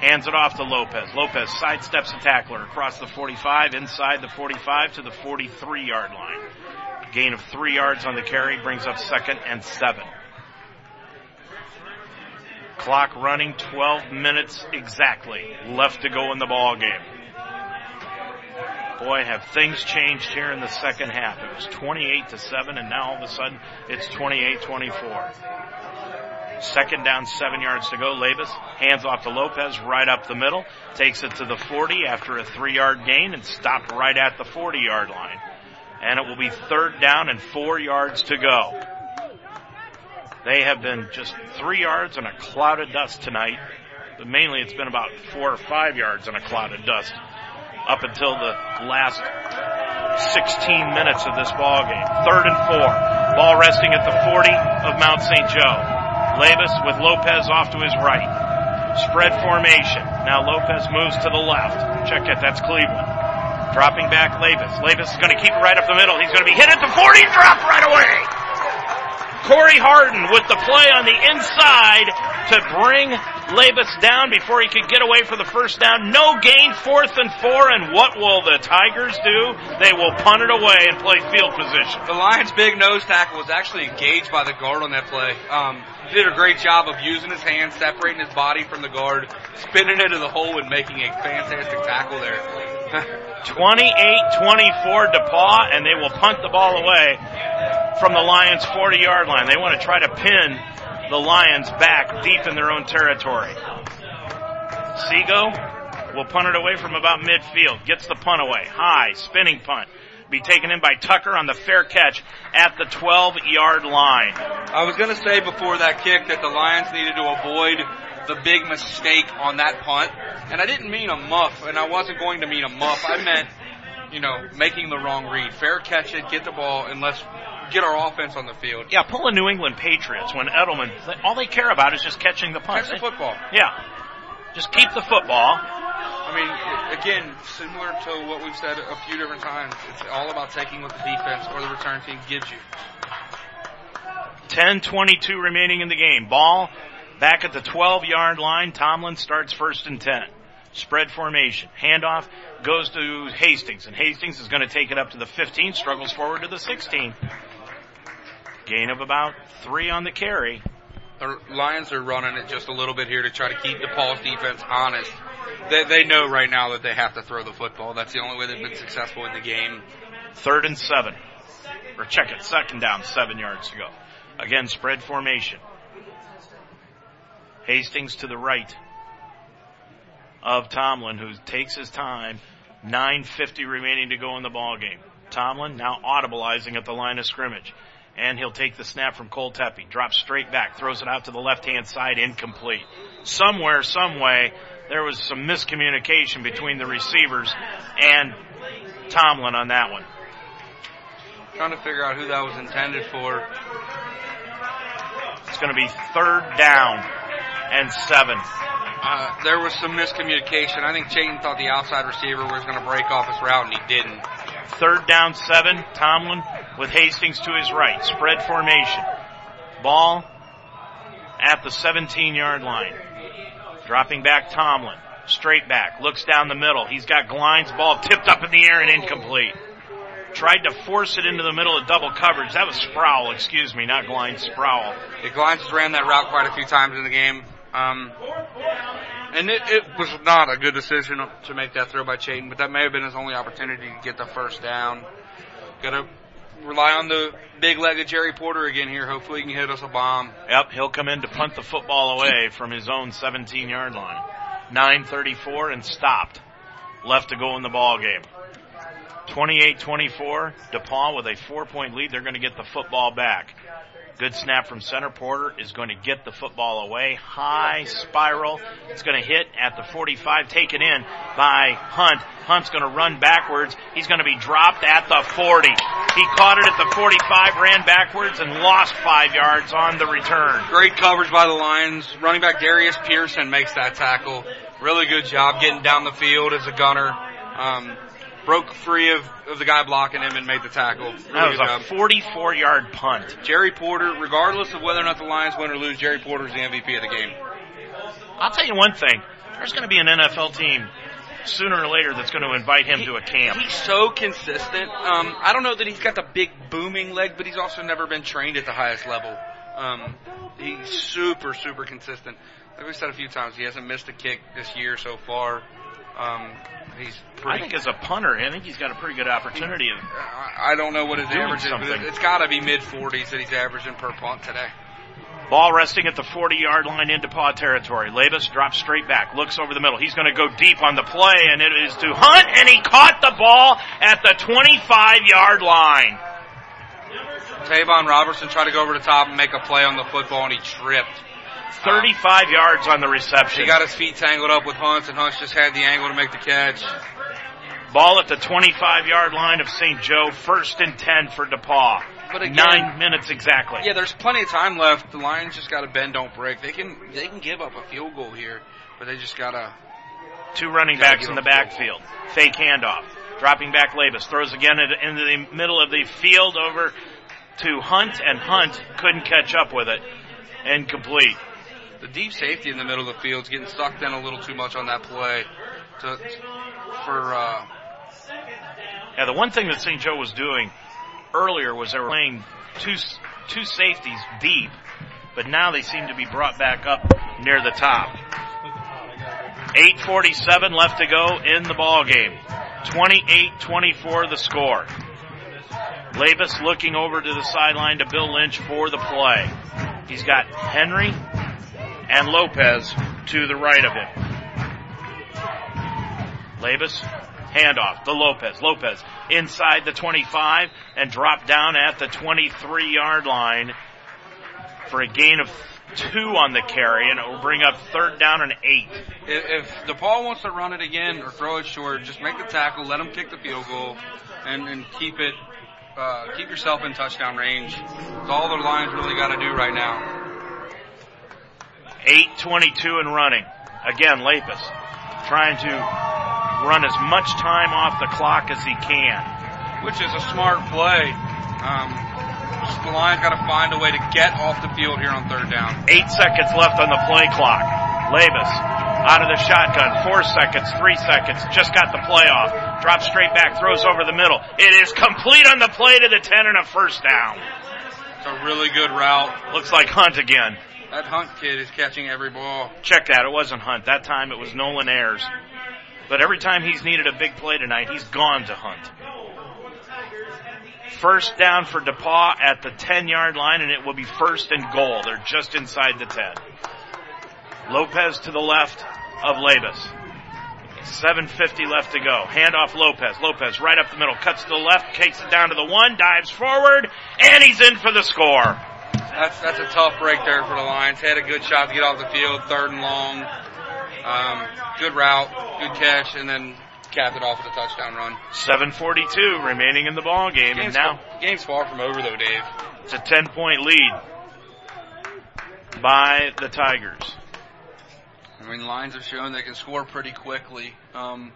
Hands it off to Lopez. Lopez sidesteps a tackler across the 45, inside the 45 to the 43 yard line. Gain of three yards on the carry brings up second and seven. Clock running 12 minutes exactly left to go in the ball game. Boy, have things changed here in the second half. It was 28 to 7 and now all of a sudden it's 28-24. Second down, seven yards to go. Labus hands off to Lopez right up the middle. Takes it to the 40 after a three yard gain and stopped right at the 40 yard line. And it will be third down and four yards to go. They have been just three yards in a cloud of dust tonight. But mainly it's been about four or five yards in a cloud of dust up until the last 16 minutes of this ball game. Third and four. Ball resting at the 40 of Mount St. Joe. Labus with Lopez off to his right. Spread formation. Now Lopez moves to the left. Check it. That's Cleveland. Dropping back Labus. Labus is going to keep it right up the middle. He's going to be hit at the 40 and drop right away. Corey Harden with the play on the inside to bring Labus down before he could get away for the first down. No gain, fourth and four, and what will the Tigers do? They will punt it away and play field position. The Lions' big nose tackle was actually engaged by the guard on that play. Um, did a great job of using his hands, separating his body from the guard, spinning into the hole, and making a fantastic tackle there. 28-24 DePauw, and they will punt the ball away from the Lions 40 yard line. They want to try to pin the Lions back deep in their own territory. Seago will punt it away from about midfield. Gets the punt away. High, spinning punt. Be taken in by Tucker on the fair catch at the 12 yard line. I was going to say before that kick that the Lions needed to avoid the big mistake on that punt. And I didn't mean a muff, and I wasn't going to mean a muff. I meant, you know, making the wrong read. Fair catch it, get the ball, and let's get our offense on the field. Yeah, pull a New England Patriots when Edelman, all they care about is just catching the punt. Catch the football. Yeah. Just keep the football. I mean, again, similar to what we've said a few different times, it's all about taking what the defense or the return team gives you. 10-22 remaining in the game. Ball back at the 12 yard line. Tomlin starts first and 10. Spread formation. Handoff goes to Hastings and Hastings is going to take it up to the 15, struggles forward to the 16. Gain of about three on the carry. The Lions are running it just a little bit here to try to keep DePauw's defense honest. They, they know right now that they have to throw the football. That's the only way they've been successful in the game. Third and seven. Or check it, second down, seven yards to go. Again, spread formation. Hastings to the right of Tomlin, who takes his time. 9.50 remaining to go in the ball game. Tomlin now audibleizing at the line of scrimmage. And he'll take the snap from Cole Tepe, drops straight back, throws it out to the left hand side, incomplete. Somewhere, some way, there was some miscommunication between the receivers and Tomlin on that one. Trying to figure out who that was intended for. It's going to be third down and seven. Uh, there was some miscommunication. I think Chayton thought the outside receiver was going to break off his route, and he didn't. Third down, seven. Tomlin with Hastings to his right. Spread formation. Ball at the 17 yard line. Dropping back Tomlin. Straight back. Looks down the middle. He's got Glines ball tipped up in the air and incomplete. Tried to force it into the middle of double coverage. That was Sproul, excuse me, not Glines, Sproul. Yeah, Glines ran that route quite a few times in the game. Um, and it, it was not a good decision to make that throw by Chayton, but that may have been his only opportunity to get the first down. Gotta rely on the big leg of Jerry Porter again here. Hopefully he can hit us a bomb. Yep, he'll come in to punt the football away from his own 17 yard line. 934 and stopped. Left to go in the ball game. 28-24, DePauw with a four point lead. They're going to get the football back. Good snap from center. Porter is going to get the football away. High spiral. It's going to hit at the 45, taken in by Hunt. Hunt's going to run backwards. He's going to be dropped at the 40. He caught it at the 45, ran backwards, and lost five yards on the return. Great coverage by the Lions. Running back Darius Pearson makes that tackle. Really good job getting down the field as a gunner. Um, broke free of, of the guy blocking him and made the tackle. Really that was a job. 44 yard punt. Jerry Porter, regardless of whether or not the Lions win or lose, Jerry Porter's the MVP of the game. I'll tell you one thing. There's going to be an NFL team sooner or later that's going to invite him He- to a camp. He's so consistent. Um, I don't know that he's got the big booming leg, but he's also never been trained at the highest level. Um, he's super, super consistent. Like we said a few times, he hasn't missed a kick this year so far. Um, he's pretty. I think as a punter, I think he's got a pretty good opportunity of I don't know what his average is, but something. it's got to be mid 40s that he's averaging per punt today. Ball resting at the 40 yard line into paw territory. Labus drops straight back, looks over the middle. He's going to go deep on the play, and it is to Hunt, and he caught the ball at the 25 yard line. Tavon Robertson tried to go over the top and make a play on the football, and he tripped. 35 yards on the reception. He got his feet tangled up with Hunt, and Hunt just had the angle to make the catch. Ball at the 25 yard line of St. Joe, first and 10 for DePauw. But again- Nine minutes exactly. Yeah, there's plenty of time left. The Lions just got to bend, don't break. They can they can give up a field goal here, but they just gotta. Two running backs in the backfield. Fake handoff. Dropping back Labus. Throws again into the middle of the field over to Hunt, and Hunt couldn't catch up with it. Incomplete. The deep safety in the middle of the field's getting sucked in a little too much on that play. To for uh, Yeah, the one thing that St. Joe was doing earlier was they were playing two two safeties deep, but now they seem to be brought back up near the top. 8:47 left to go in the ball game. 28-24 the score. Labus looking over to the sideline to Bill Lynch for the play. He's got Henry and Lopez to the right of him. Labus, handoff to Lopez. Lopez inside the 25 and drop down at the 23 yard line for a gain of two on the carry and it will bring up third down and eight. if, if DePauw wants to run it again or throw it short, just make the tackle, let them kick the field goal, and, and keep it. Uh, keep yourself in touchdown range. It's all the Lions really got to do right now. 8.22 and running. Again, Labus trying to run as much time off the clock as he can. which is a smart play. Um, the Lions got to find a way to get off the field here on third down. Eight seconds left on the play clock. Labus out of the shotgun. Four seconds, three seconds. Just got the play off. Drops straight back, throws over the middle. It is complete on the play to the 10 and a first down. It's a really good route. Looks like Hunt again. That Hunt kid is catching every ball. Check that. It wasn't Hunt. That time it was Nolan Ayers. But every time he's needed a big play tonight, he's gone to Hunt. First down for DePauw at the 10 yard line and it will be first and goal. They're just inside the 10. Lopez to the left of Labus. 7.50 left to go. Hand off Lopez. Lopez right up the middle. Cuts to the left. Takes it down to the one. Dives forward. And he's in for the score. That's, that's a tough break there for the Lions. Had a good shot to get off the field. Third and long. Um, good route. Good catch. And then capped it off with a touchdown run. 7.42 remaining in the ball game. Game's and now far, game's far from over though, Dave. it's a 10 point lead by the Tigers. I mean, the Lions have shown they can score pretty quickly. Um,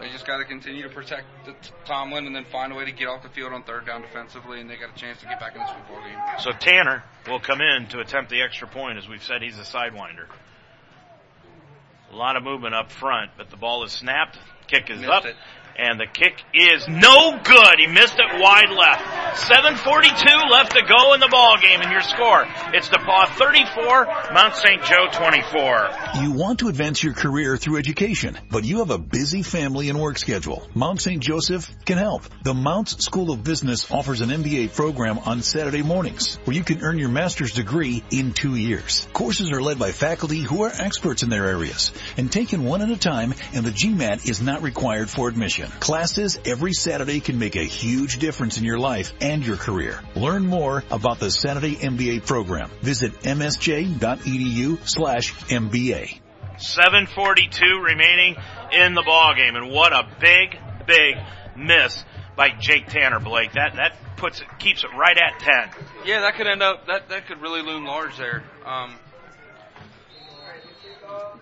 they just got to continue to protect the Tomlin and then find a way to get off the field on third down defensively, and they got a chance to get back in this football game. So Tanner will come in to attempt the extra point. As we've said, he's a sidewinder. A lot of movement up front, but the ball is snapped. Kick is Missed up. it. And the kick is no good. He missed it wide left. 7.42 left to go in the ball game and your score. It's DePauw 34, Mount St. Joe 24. You want to advance your career through education, but you have a busy family and work schedule. Mount St. Joseph can help. The Mounts School of Business offers an MBA program on Saturday mornings where you can earn your master's degree in two years. Courses are led by faculty who are experts in their areas and taken one at a time and the GMAT is not required for admission. Classes every Saturday can make a huge difference in your life and your career. Learn more about the Saturday MBA program. Visit msj.edu slash MBA. 742 remaining in the ball game, and what a big, big miss by Jake Tanner, Blake. That that puts it keeps it right at 10. Yeah, that could end up that that could really loom large there. Um,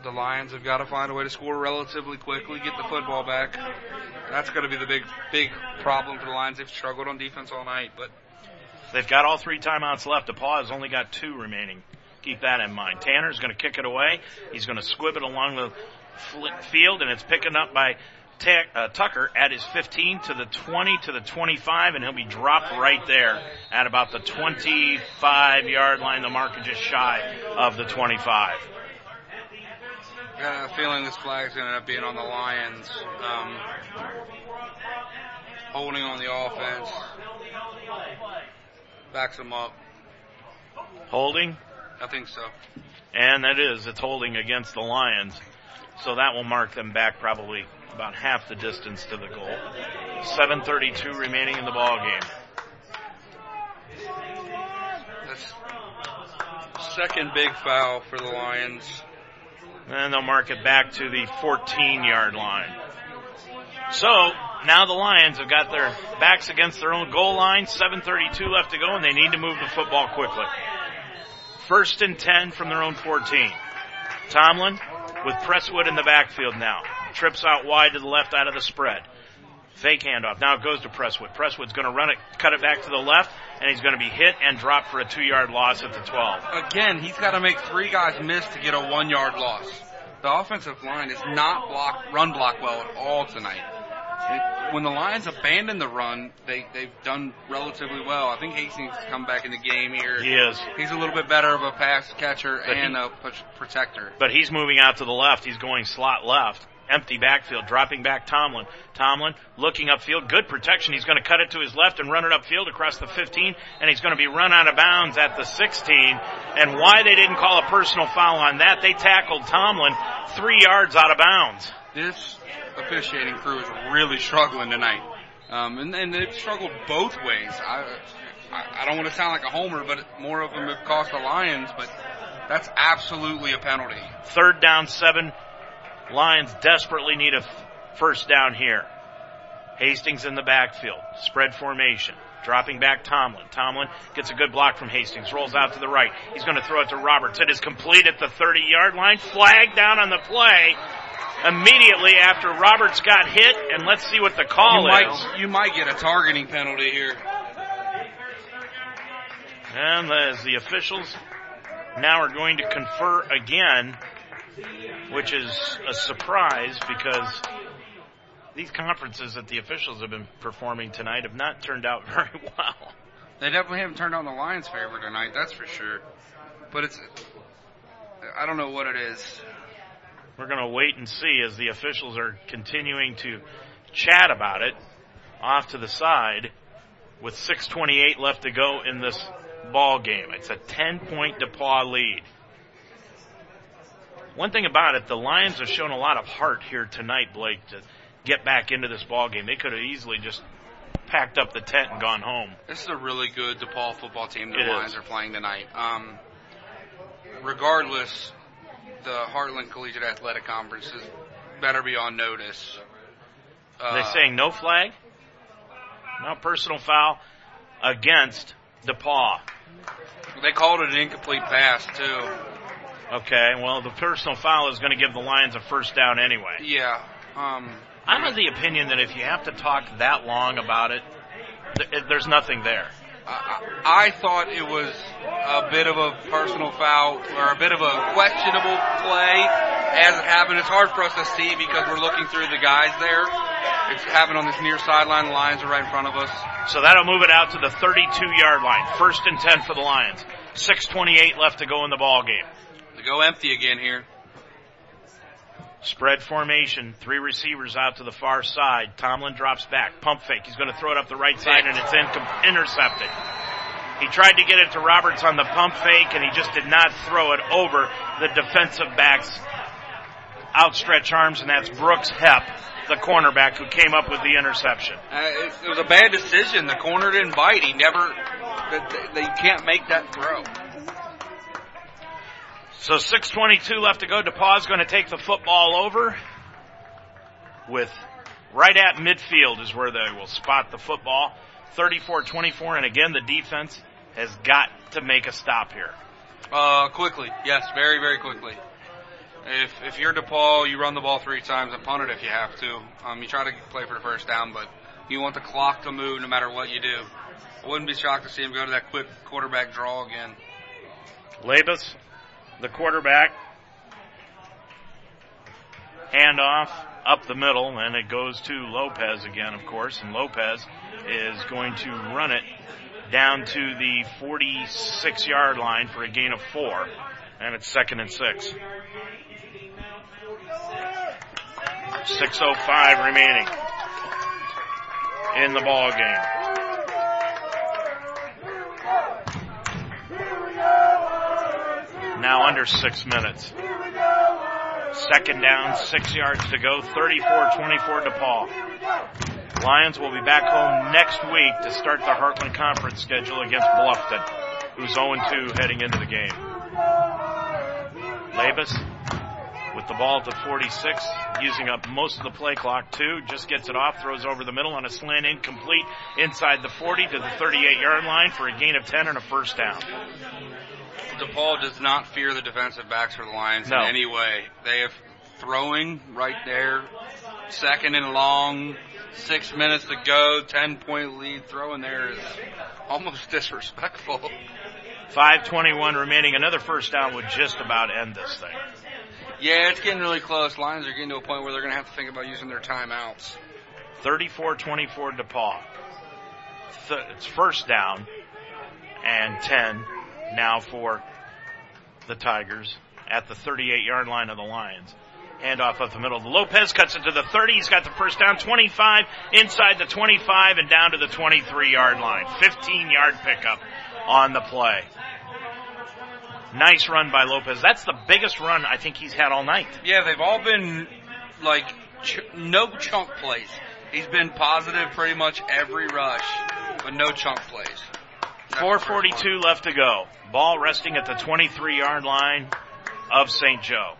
the Lions have got to find a way to score relatively quickly, get the football back. That's going to be the big big problem for the Lions. They've struggled on defense all night, but They've got all three timeouts left. DePauw has only got two remaining. Keep that in mind. Tanner's going to kick it away. He's going to squib it along the field, and it's picking up by Ta- uh, Tucker at his 15 to the 20 to the 25, and he'll be dropped right there at about the 25 yard line. The marker just shy of the 25. I got a feeling this flag's going to end up being on the Lions. Um, holding on the offense. Backs them up. Holding, I think so. and that is, it's holding against the Lions. So that will mark them back probably about half the distance to the goal. 7.32 remaining in the ball game. That's second big foul for the Lions. And they'll mark it back to the 14 yard line. So now the Lions have got their backs against their own goal line. 7:32 left to go, and they need to move the football quickly. First and 10 from their own 14. Tomlin with Presswood in the backfield now. Trips out wide to the left out of the spread. Fake handoff. Now it goes to Presswood. Presswood's going to run it, cut it back to the left, and he's going to be hit and dropped for a two-yard loss at the 12. Again, he's got to make three guys miss to get a one yard loss. The offensive line is not block, run block well at all tonight. It, when the Lions abandon the run, they, they've done relatively well. I think Hastings has come back in the game here. He is. He's a little bit better of a pass catcher But and he- a protector. But he's moving out to the left. He's going slot left. Empty backfield, dropping back Tomlin. Tomlin looking upfield, good protection. He's going to cut it to his left and run it upfield across the 15, and he's going to be run out of bounds at the 16. And why they didn't call a personal foul on that, they tackled Tomlin three yards out of bounds. This officiating crew is really struggling tonight. Um, and, and they've struggled both ways. I, I, I don't want to sound like a homer, but more of them have cost the Lions, but that's absolutely a penalty. Third down, seven. Lions desperately need a first down here. Hastings in the backfield. Spread formation. Dropping back Tomlin. Tomlin gets a good block from Hastings. Rolls out to the right. He's going to throw it to Roberts. It is complete at the 30 yard line. Flag down on the play immediately after Roberts got hit. And let's see what the call you is. might, you might get a targeting penalty here. And as the officials now are going to confer again, which is a surprise because these conferences that the officials have been performing tonight have not turned out very well. They definitely haven't turned on the Lions' favor tonight, that's for sure. But it's, I don't know what it is. We're going to wait and see as the officials are continuing to chat about it off to the side with 6:28 left to go in this ball game. It's a 10 point DePauw lead. One thing about it, the Lions have shown a lot of heart here tonight, Blake, to get back into this ball game. They could have easily just packed up the tent and gone home. This is a really good DePauw football team the It Lions is. are playing tonight. Um, regardless, the Heartland Collegiate Athletic Conference is better be on notice. Uh, They're saying no flag, no personal foul against DePauw. They called it an incomplete pass too. Okay, well, the personal foul is going to give the Lions a first down anyway. Yeah. Um, I'm of the opinion that if you have to talk that long about it, th- there's nothing there. I thought it was a bit of a personal foul or a bit of a questionable play as it happened. It's hard for us to see because we're looking through the guys there. It's happened on this near sideline. The Lions are right in front of us. So that'll move it out to the 32 yard line. First and 10 for the Lions. 6.28 left to go in the ball game. They go empty again here. Spread formation, three receivers out to the far side. Tomlin drops back, pump fake. He's going to throw it up the right side and it's incom- intercepted. He tried to get it to Roberts on the pump fake and he just did not throw it over the defensive back's outstretched arms and that's Brooks Hepp, the cornerback who came up with the interception. Uh, it, it was a bad decision. The corner didn't bite. He never. They, they can't make that throw. So 6.22 left to go. DePauw's going to take the football over with right at midfield is where they will spot the football. 34-24 and again the defense has got to make a stop here. Uh, quickly, yes, very, very quickly. If if you're DePauw, you run the ball three times and punt it if you have to. Um, you try to play for the first down, but you want the clock to move no matter what you do. I wouldn't be shocked to see him go to that quick quarterback draw again. Labus, the quarterback, handoff up the middle, and it goes to Lopez again, of course, and Lopez is going to run it down to the 46 yard line for a gain of four, and it's second and six. 6.05 remaining in the ball game. Now under six minutes. Second down, six yards to go, 34-24 DePauw. Lions will be back home next week to start the Heartland Conference schedule against Bluffton, who's 0-2 heading into the game. Labus with the ball at the 46, using up most of the play clock too, just gets it off, throws over the middle on a slant incomplete inside the 40 to the 38 yard line for a gain of 10 and a first down. DePauw does not fear the defensive backs for the Lions No. in any way. They have throwing right there, second and long, six minutes to go, ten point lead. Throwing there is almost disrespectful. 521 remaining, another first down would just about end this thing. Yeah, it's getting really close. Lions are getting to a point where they're going to have to think about using their timeouts. 34-24 DePauw. Th- it's first down and 10 now for the Tigers at the 38 yard line of the Lions. Handoff up the middle. Lopez cuts it to the 30. He's got the first down. 25 inside the 25 and down to the 23 yard line. 15 yard pickup on the play. Nice run by Lopez. That's the biggest run I think he's had all night. Yeah, they've all been like ch- no chunk plays. He's been positive pretty much every rush, but no chunk plays. 442 left to go. Ball resting at the 23 yard line of St. Joe.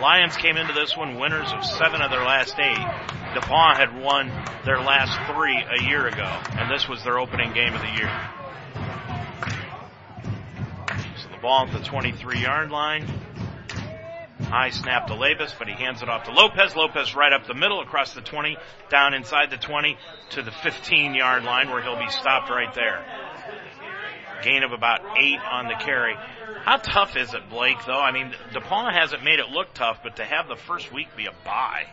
Lions came into this one winners of seven of their last eight. DePauw had won their last three a year ago, and this was their opening game of the year. So the ball at the 23 yard line. High snap to Labus, but he hands it off to Lopez. Lopez right up the middle, across the 20, down inside the 20 to the 15 yard line where he'll be stopped right there. Gain of about eight on the carry. How tough is it, Blake, though? I mean, DePauw hasn't made it look tough, but to have the first week be a bye.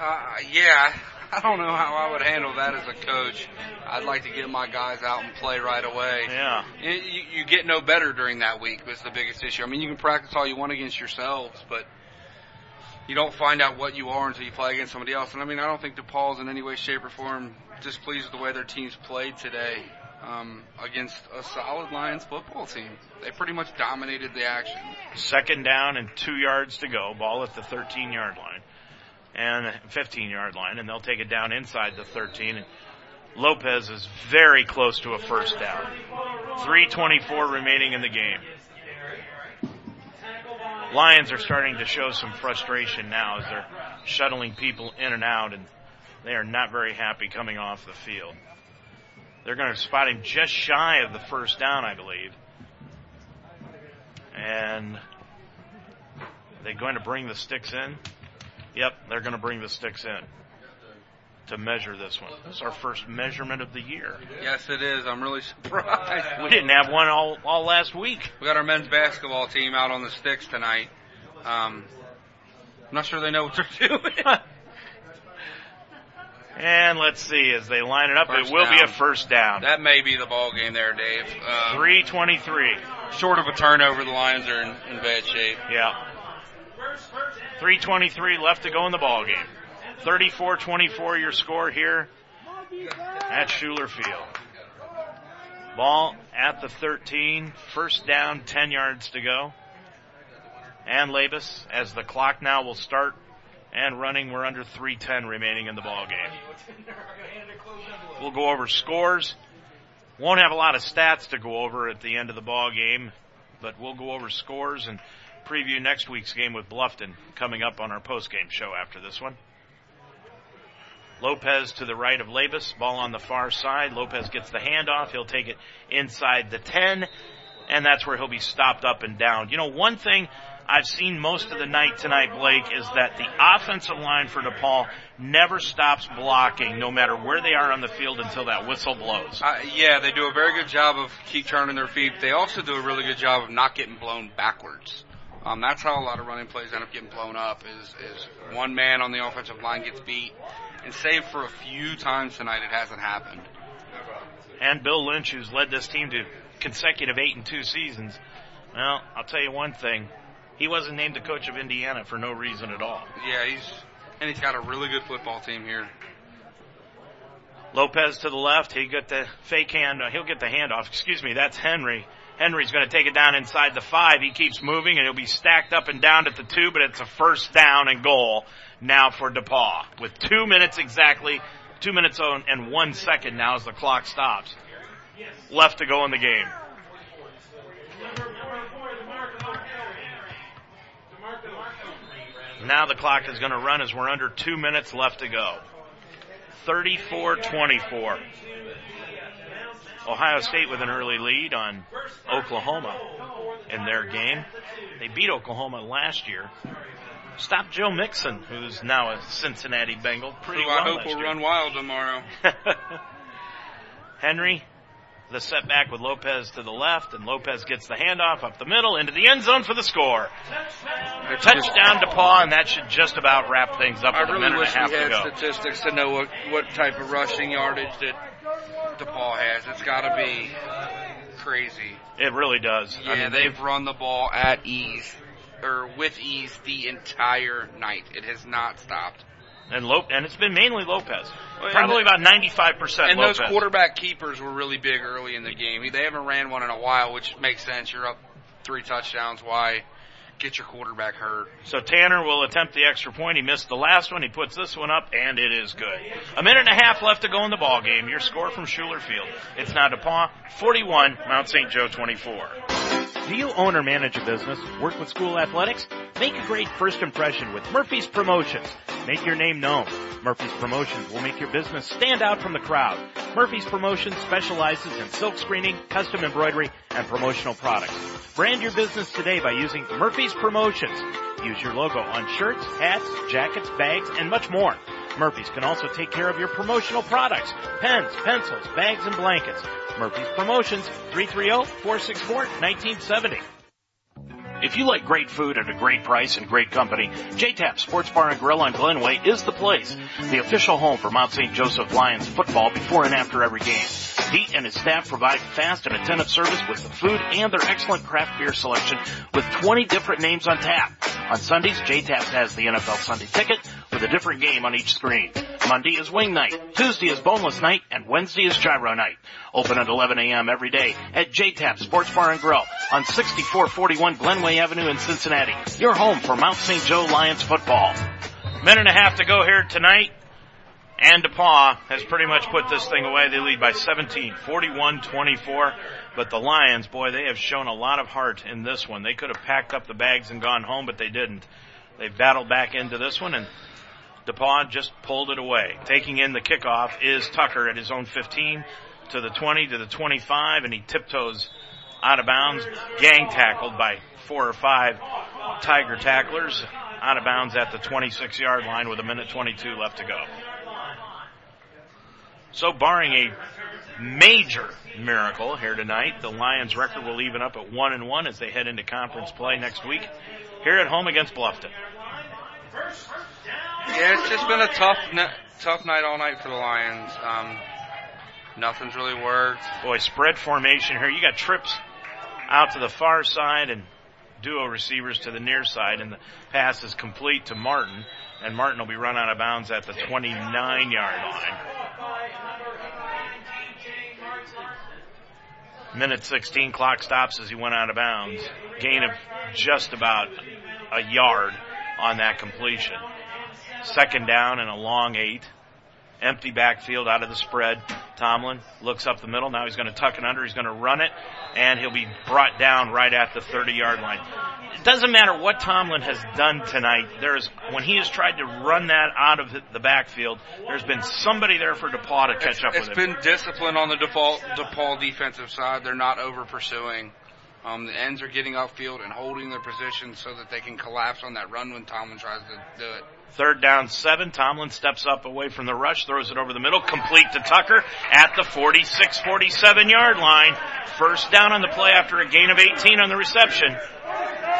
Uh, yeah, I don't know how I would handle that as a coach. I'd like to get my guys out and play right away. Yeah. You, you, you get no better during that week was the biggest issue. I mean, you can practice all you want against yourselves, but you don't find out what you are until you play against somebody else. And I mean, I don't think DePauw's in any way, shape, or form displeased with the way their teams played today um, against a solid Lions football team. They pretty much dominated the action. Second down and two yards to go. Ball at the 13 yard line and 15 yard line, and they'll take it down inside the 13. And Lopez is very close to a first down. 324 remaining in the game. Lions are starting to show some frustration now as they're shuttling people in and out, and they are not very happy coming off the field. They're going to spot him just shy of the first down, I believe. And they're going to bring the sticks in. Yep, they're going to bring the sticks in to measure this one. This is our first measurement of the year. Yes, it is. I'm really surprised. We didn't have one all, all last week. We got our men's basketball team out on the sticks tonight. Um, I'm not sure they know what they're doing. and let's see as they line it up. First it will down. be a first down. That may be the ball game there, Dave. Uh, 323. Short of a turnover, the Lions are in, in bad shape. Yeah. 323 left to go in the ball game. 34-24 your score here at Schueler Field. Ball at the 13, first down, 10 yards to go. And Labus, as the clock now will start and running, we're under 310 remaining in the ball game. We'll go over scores. Won't have a lot of stats to go over at the end of the ball game, but we'll go over scores and preview next week's game with Bluffton coming up on our post game show after this one. Lopez to the right of Labus, ball on the far side. Lopez gets the handoff. He'll take it inside the 10, and that's where he'll be stopped up and down. You know, one thing I've seen most of the night tonight, Blake, is that the offensive line for DePauw never stops blocking no matter where they are on the field until that whistle blows. Uh, yeah, they do a very good job of keep turning their feet. They also do a really good job of not getting blown backwards. Um, that's how a lot of running plays end up getting blown up. Is is one man on the offensive line gets beat, and save for a few times tonight, it hasn't happened. And Bill Lynch, who's led this team to consecutive eight and two seasons. Well, I'll tell you one thing. He wasn't named the coach of Indiana for no reason at all. Yeah, he's and he's got a really good football team here. Lopez to the left. He got the fake hand. Uh, he'll get the handoff. Excuse me. That's Henry. Henry's going to take it down inside the five. He keeps moving and he'll be stacked up and down at the two, but it's a first down and goal now for DePauw with two minutes exactly, two minutes on and one second now as the clock stops. Left to go in the game. Now the clock is going to run as we're under two minutes left to go. 34-24. Ohio State with an early lead on Oklahoma in their game. They beat Oklahoma last year. Stop Joe Mixon, who's now a Cincinnati Bengal, pretty Who well I hope will year. run wild tomorrow. Henry, the setback with Lopez to the left, and Lopez gets the handoff up the middle into the end zone for the score. Touchdown DePauw, and that should just about wrap things up I really minute wish and a half we had statistics to know what, what type of rushing yardage that DePauw has. It's got to be crazy. It really does. Yeah, I mean, they've run the ball at ease or with ease the entire night. It has not stopped. and Lop- and it's been mainly Lopez. Probably about 95% And Lopez. those quarterback keepers were really big early in the game. They haven't ran one in a while, which makes sense. You're up three touchdowns. Why get your quarterback hurt? So Tanner will attempt the extra point. He missed the last one. He puts this one up, and it is good. A minute and a half left to go in the ball game. Your score from Schueler Field. It's now DePauw 41, Mount St. Joe 24. Do you own or manage a business? Work with school athletics? Make a great first impression with Murphy's Promotions. Make your name known. Murphy's Promotions will make your business stand out from the crowd. Murphy's Promotions specializes in silk screening, custom embroidery, and promotional products. Brand your business today by using Murphy's Promotions. Use your logo on shirts, hats, jackets, bags, and much more. Murphy's can also take care of your promotional products, pens, pencils, bags, and blankets. Murphy's Promotions, 330-464-1970. If you like great food at a great price and great company, JTAP Sports Bar and Grill on Glenway is the place. The official home for Mount St. Joseph Lions football before and after every game. Pete and his staff provide fast and attentive service with the food and their excellent craft beer selection with 20 different names on tap. On Sundays, JTAP has the NFL Sunday ticket with a different game on each screen. Monday is wing night, Tuesday is boneless night, and Wednesday is gyro night. Open at 11 a.m. every day at JTAP Sports Bar and Grill on 6441 Glenway Avenue in Cincinnati. Your home for Mount St. Joe Lions football. Minute and a half to go here tonight. And DePauw has pretty much put this thing away. They lead by 17, 41-24. But the Lions, boy, they have shown a lot of heart in this one. They could have packed up the bags and gone home, but they didn't. They battled back into this one and DePauw just pulled it away. Taking in the kickoff is Tucker at his own 15 to the 20 to the 25 and he tiptoes out of bounds, gang tackled by four or five Tiger tacklers out of bounds at the 26 yard line with a minute 22 left to go. So barring a major miracle here tonight, the Lions record will even up at one and one as they head into conference play next week here at home against Bluffton. Yeah, it's just been a tough, tough night all night for the Lions. Um, nothing's really worked. Boy, spread formation here. You got trips out to the far side and duo receivers to the near side, and the pass is complete to Martin, and Martin will be run out of bounds at the 29 yard line. Minute 16, clock stops as he went out of bounds. Gain of just about a yard on that completion. Second down and a long eight. Empty backfield out of the spread. Tomlin looks up the middle. Now he's going to tuck it under. He's going to run it, and he'll be brought down right at the 30 yard line. It doesn't matter what Tomlin has done tonight. There's when he has tried to run that out of the backfield, there's been somebody there for DePauw to catch it's, up it's with. It's been discipline on the default DePauw defensive side. They're not over pursuing. Um, the ends are getting upfield and holding their position so that they can collapse on that run when Tomlin tries to do it. Third down seven. Tomlin steps up away from the rush, throws it over the middle, complete to Tucker at the 46, 47 yard line. First down on the play after a gain of 18 on the reception.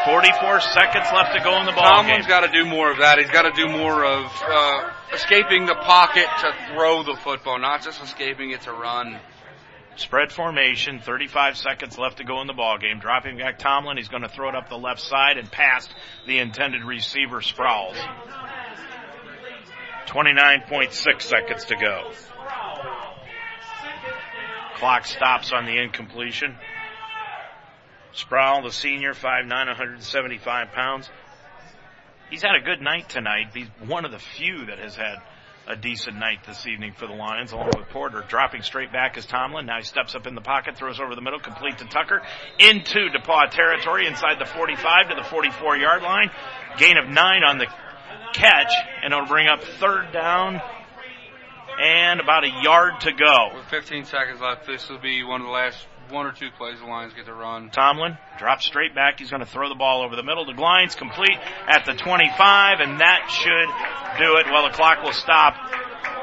44 seconds left to go in the ball Tomlin's got to do more of that. He's got to do more of uh, escaping the pocket to throw the football, not just escaping it to run. Spread formation, 35 seconds left to go in the ball game. Dropping back Tomlin, he's going to throw it up the left side and past the intended receiver Sprouls. 29.6 seconds to go. Clock stops on the incompletion. Sproul, the senior, 5'9", 175 pounds. He's had a good night tonight. He's one of the few that has had a decent night this evening for the Lions, along with Porter. Dropping straight back is Tomlin. Now he steps up in the pocket, throws over the middle, complete to Tucker, into DePauw territory, inside the 45 to the 44 yard line. Gain of nine on the catch, and it'll bring up third down and about a yard to go. With 15 seconds left, this will be one of the last one or two plays the Lions get to run. Tomlin drops straight back. He's going to throw the ball over the middle. The Lions complete at the 25, and that should do it. Well, the clock will stop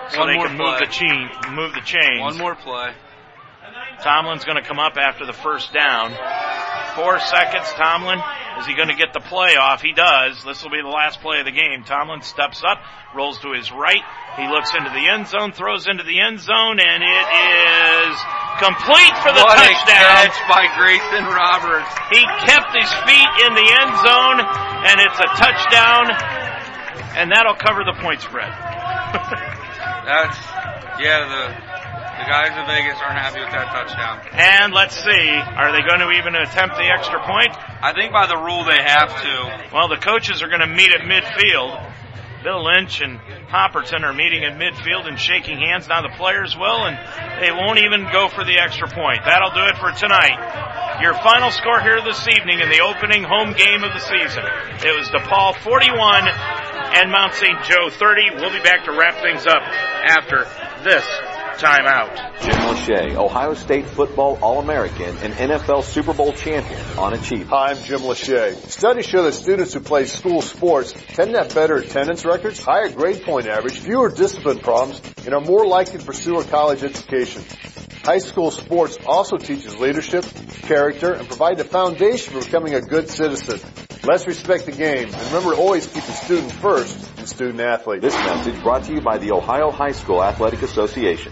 so one they more can play. move the chain, move the chains. One more play. Tomlin's going to come up after the first down. Four seconds. Tomlin, is he going to get the play off? He does. This will be the last play of the game. Tomlin steps up, rolls to his right. He looks into the end zone, throws into the end zone, and it is complete for the what touchdown. Catch by Grayson Roberts. He kept his feet in the end zone, and it's a touchdown, and that'll cover the point spread. That's yeah. The the guys in Vegas aren't happy with that touchdown. And let's see, are they going to even attempt the extra point? I think by the rule they have to. Well, the coaches are going to meet at midfield. Bill Lynch and Hopperton are meeting at midfield and shaking hands. Now the players will, and they won't even go for the extra point. That'll do it for tonight. Your final score here this evening in the opening home game of the season. It was DePauw 41 and Mount St. Joe 30. We'll be back to wrap things up after this timeout. Jim Lachey, Ohio State football All-American and NFL Super Bowl champion on Achieve. Hi, I'm Jim Lachey. Studies show that students who play school sports tend to have better attendance records, higher grade point average, fewer discipline problems, and are more likely to pursue a college education. High school sports also teaches leadership, character, and provide the foundation for becoming a good citizen. Let's respect the game, and remember to always keep the student first and student athlete. This message brought to you by the Ohio High School Athletic Association.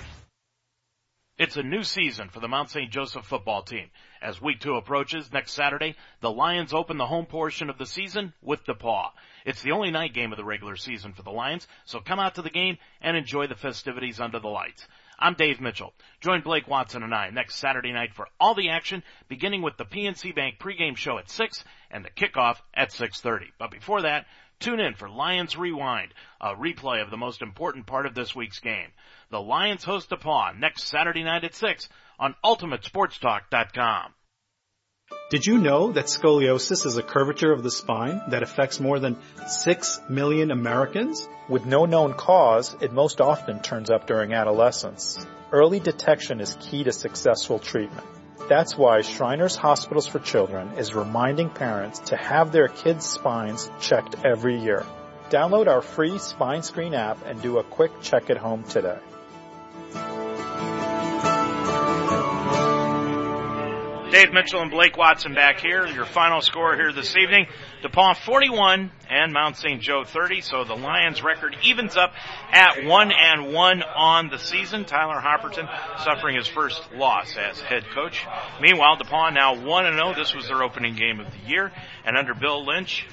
It's a new season for the Mount St. Joseph football team. As week two approaches next Saturday, the Lions open the home portion of the season with DePauw. It's the only night game of the regular season for the Lions, so come out to the game and enjoy the festivities under the lights. I'm Dave Mitchell. Join Blake Watson and I next Saturday night for all the action, beginning with the PNC Bank pregame show at 6 and the kickoff at 6.30. But before that, tune in for Lions Rewind, a replay of the most important part of this week's game. The Lions host DePauw next Saturday night at 6 on UltimateSportsTalk.com. Did you know that scoliosis is a curvature of the spine that affects more than 6 million Americans? With no known cause, it most often turns up during adolescence. Early detection is key to successful treatment. That's why Shriners Hospitals for Children is reminding parents to have their kids' spines checked every year. Download our free spine screen app and do a quick check at home today. Dave Mitchell and Blake Watson back here. Your final score here this evening. DePauw 41 and Mount St. Joe 30. So the Lions record evens up at 1 and 1 on the season. Tyler Hopperton suffering his first loss as head coach. Meanwhile, DePauw now 1 and 0. This was their opening game of the year. And under Bill Lynch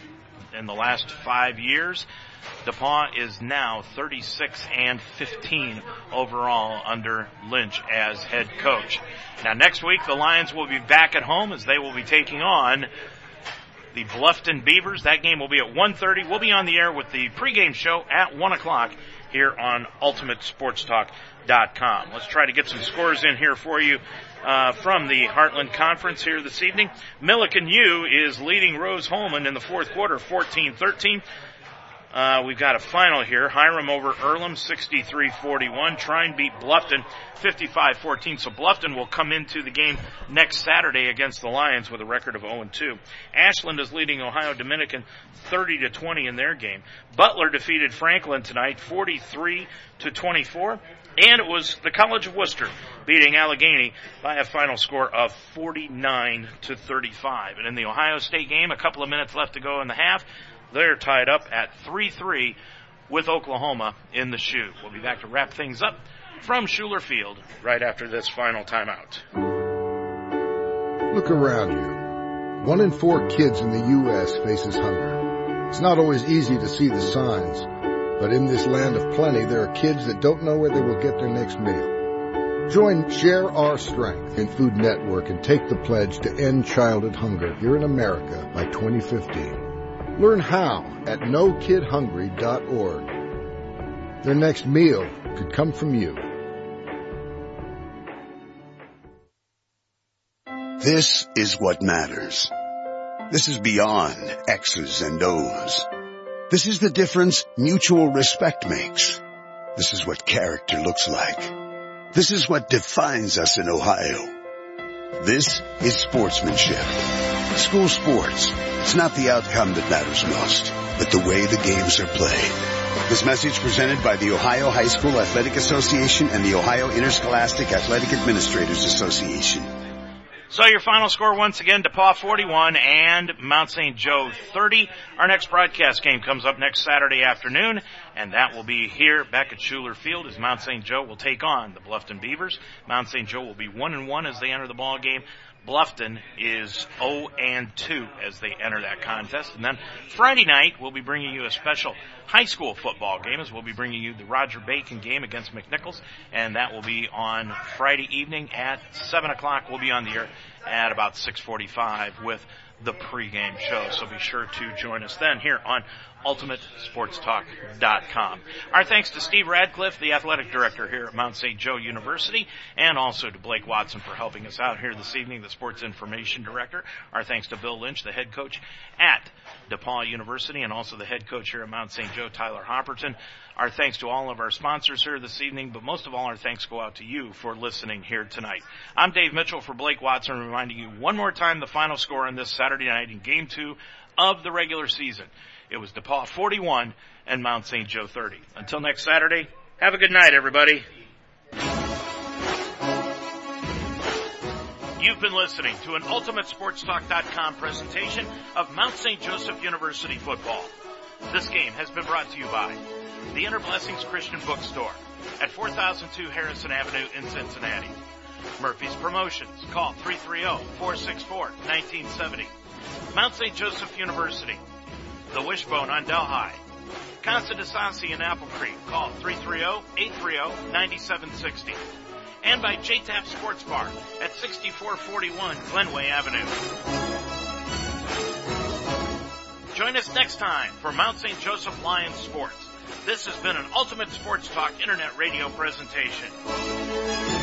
in the last five years, DePauw is now 36 and 15 overall under Lynch as head coach. Now next week the Lions will be back at home as they will be taking on the Bluffton Beavers. That game will be at 1.30. We'll be on the air with the pregame show at 1 o'clock here on UltimateSportsTalk.com. Let's try to get some scores in here for you uh, from the Heartland Conference here this evening. Millikin U is leading Rose-Hulman in the fourth quarter, 14-13. Uh, we've got a final here. Hiram over Earlham, 63-41. Trine beat Bluffton, 55-14. So Bluffton will come into the game next Saturday against the Lions with a record of 0-2. Ashland is leading Ohio Dominican 30 20 in their game. Butler defeated Franklin tonight, 43 to 24. And it was the College of Wooster beating Allegheny by a final score of 49 to 35. And in the Ohio State game, a couple of minutes left to go in the half, they're tied up at 3-3 with Oklahoma in the shoe. We'll be back to wrap things up from Schueler Field right after this final timeout. Look around you. One in four kids in the U.S. faces hunger. It's not always easy to see the signs, but in this land of plenty, there are kids that don't know where they will get their next meal. Join Share Our Strength in Food Network and take the pledge to end childhood hunger here in America by 2015. Learn how at nokidhungry.org. Their next meal could come from you. This is what matters. This is beyond X's and O's. This is the difference mutual respect makes. This is what character looks like. This is what defines us in Ohio. This is sportsmanship. School sports. It's not the outcome that matters most, but the way the games are played. This message presented by the Ohio High School Athletic Association and the Ohio Interscholastic Athletic Administrators Association. So your final score once again, DePauw 41 and Mount St. Joe 30. Our next broadcast game comes up next Saturday afternoon, and that will be here back at Schueler Field as Mount St. Joe will take on the Bluffton Beavers. Mount St. Joe will be 1 and 1 as they enter the ball game. Bluffton is 0 and 2 as they enter that contest. And then Friday night, we'll be bringing you a special high school football game as we'll be bringing you the Roger Bacon game against McNichols. And that will be on Friday evening at 7 o'clock. We'll be on the air at about 645 with the pregame show. So be sure to join us then here on UltimateSportsTalk.com. Our thanks to Steve Radcliffe, the athletic director here at Mount St. Joe University, and also to Blake Watson for helping us out here this evening, the sports information director. Our thanks to Bill Lynch, the head coach at DePauw University, and also the head coach here at Mount St. Joe, Tyler Hopperton. Our thanks to all of our sponsors here this evening, but most of all, our thanks go out to you for listening here tonight. I'm Dave Mitchell for Blake Watson, reminding you one more time the final score on this Saturday night in Game 2 of the regular season. It was DePauw 41 and Mount St. Joe 30. Until next Saturday, have a good night, everybody. You've been listening to an UltimateSportsTalk.com presentation of Mount St. Joseph University football. This game has been brought to you by the Inner Blessings Christian Bookstore at 4002 Harrison Avenue in Cincinnati. Murphy's Promotions. Call 330-464-1970. Mount St. Joseph University. The Wishbone on Delhi. Casa de Sassi in Apple Creek. Call 330-830-9760. And by JTAP Sports Bar at 6441 Glenway Avenue. Join us next time for Mount St. Joseph Lions Sports. This has been an Ultimate Sports Talk Internet Radio presentation.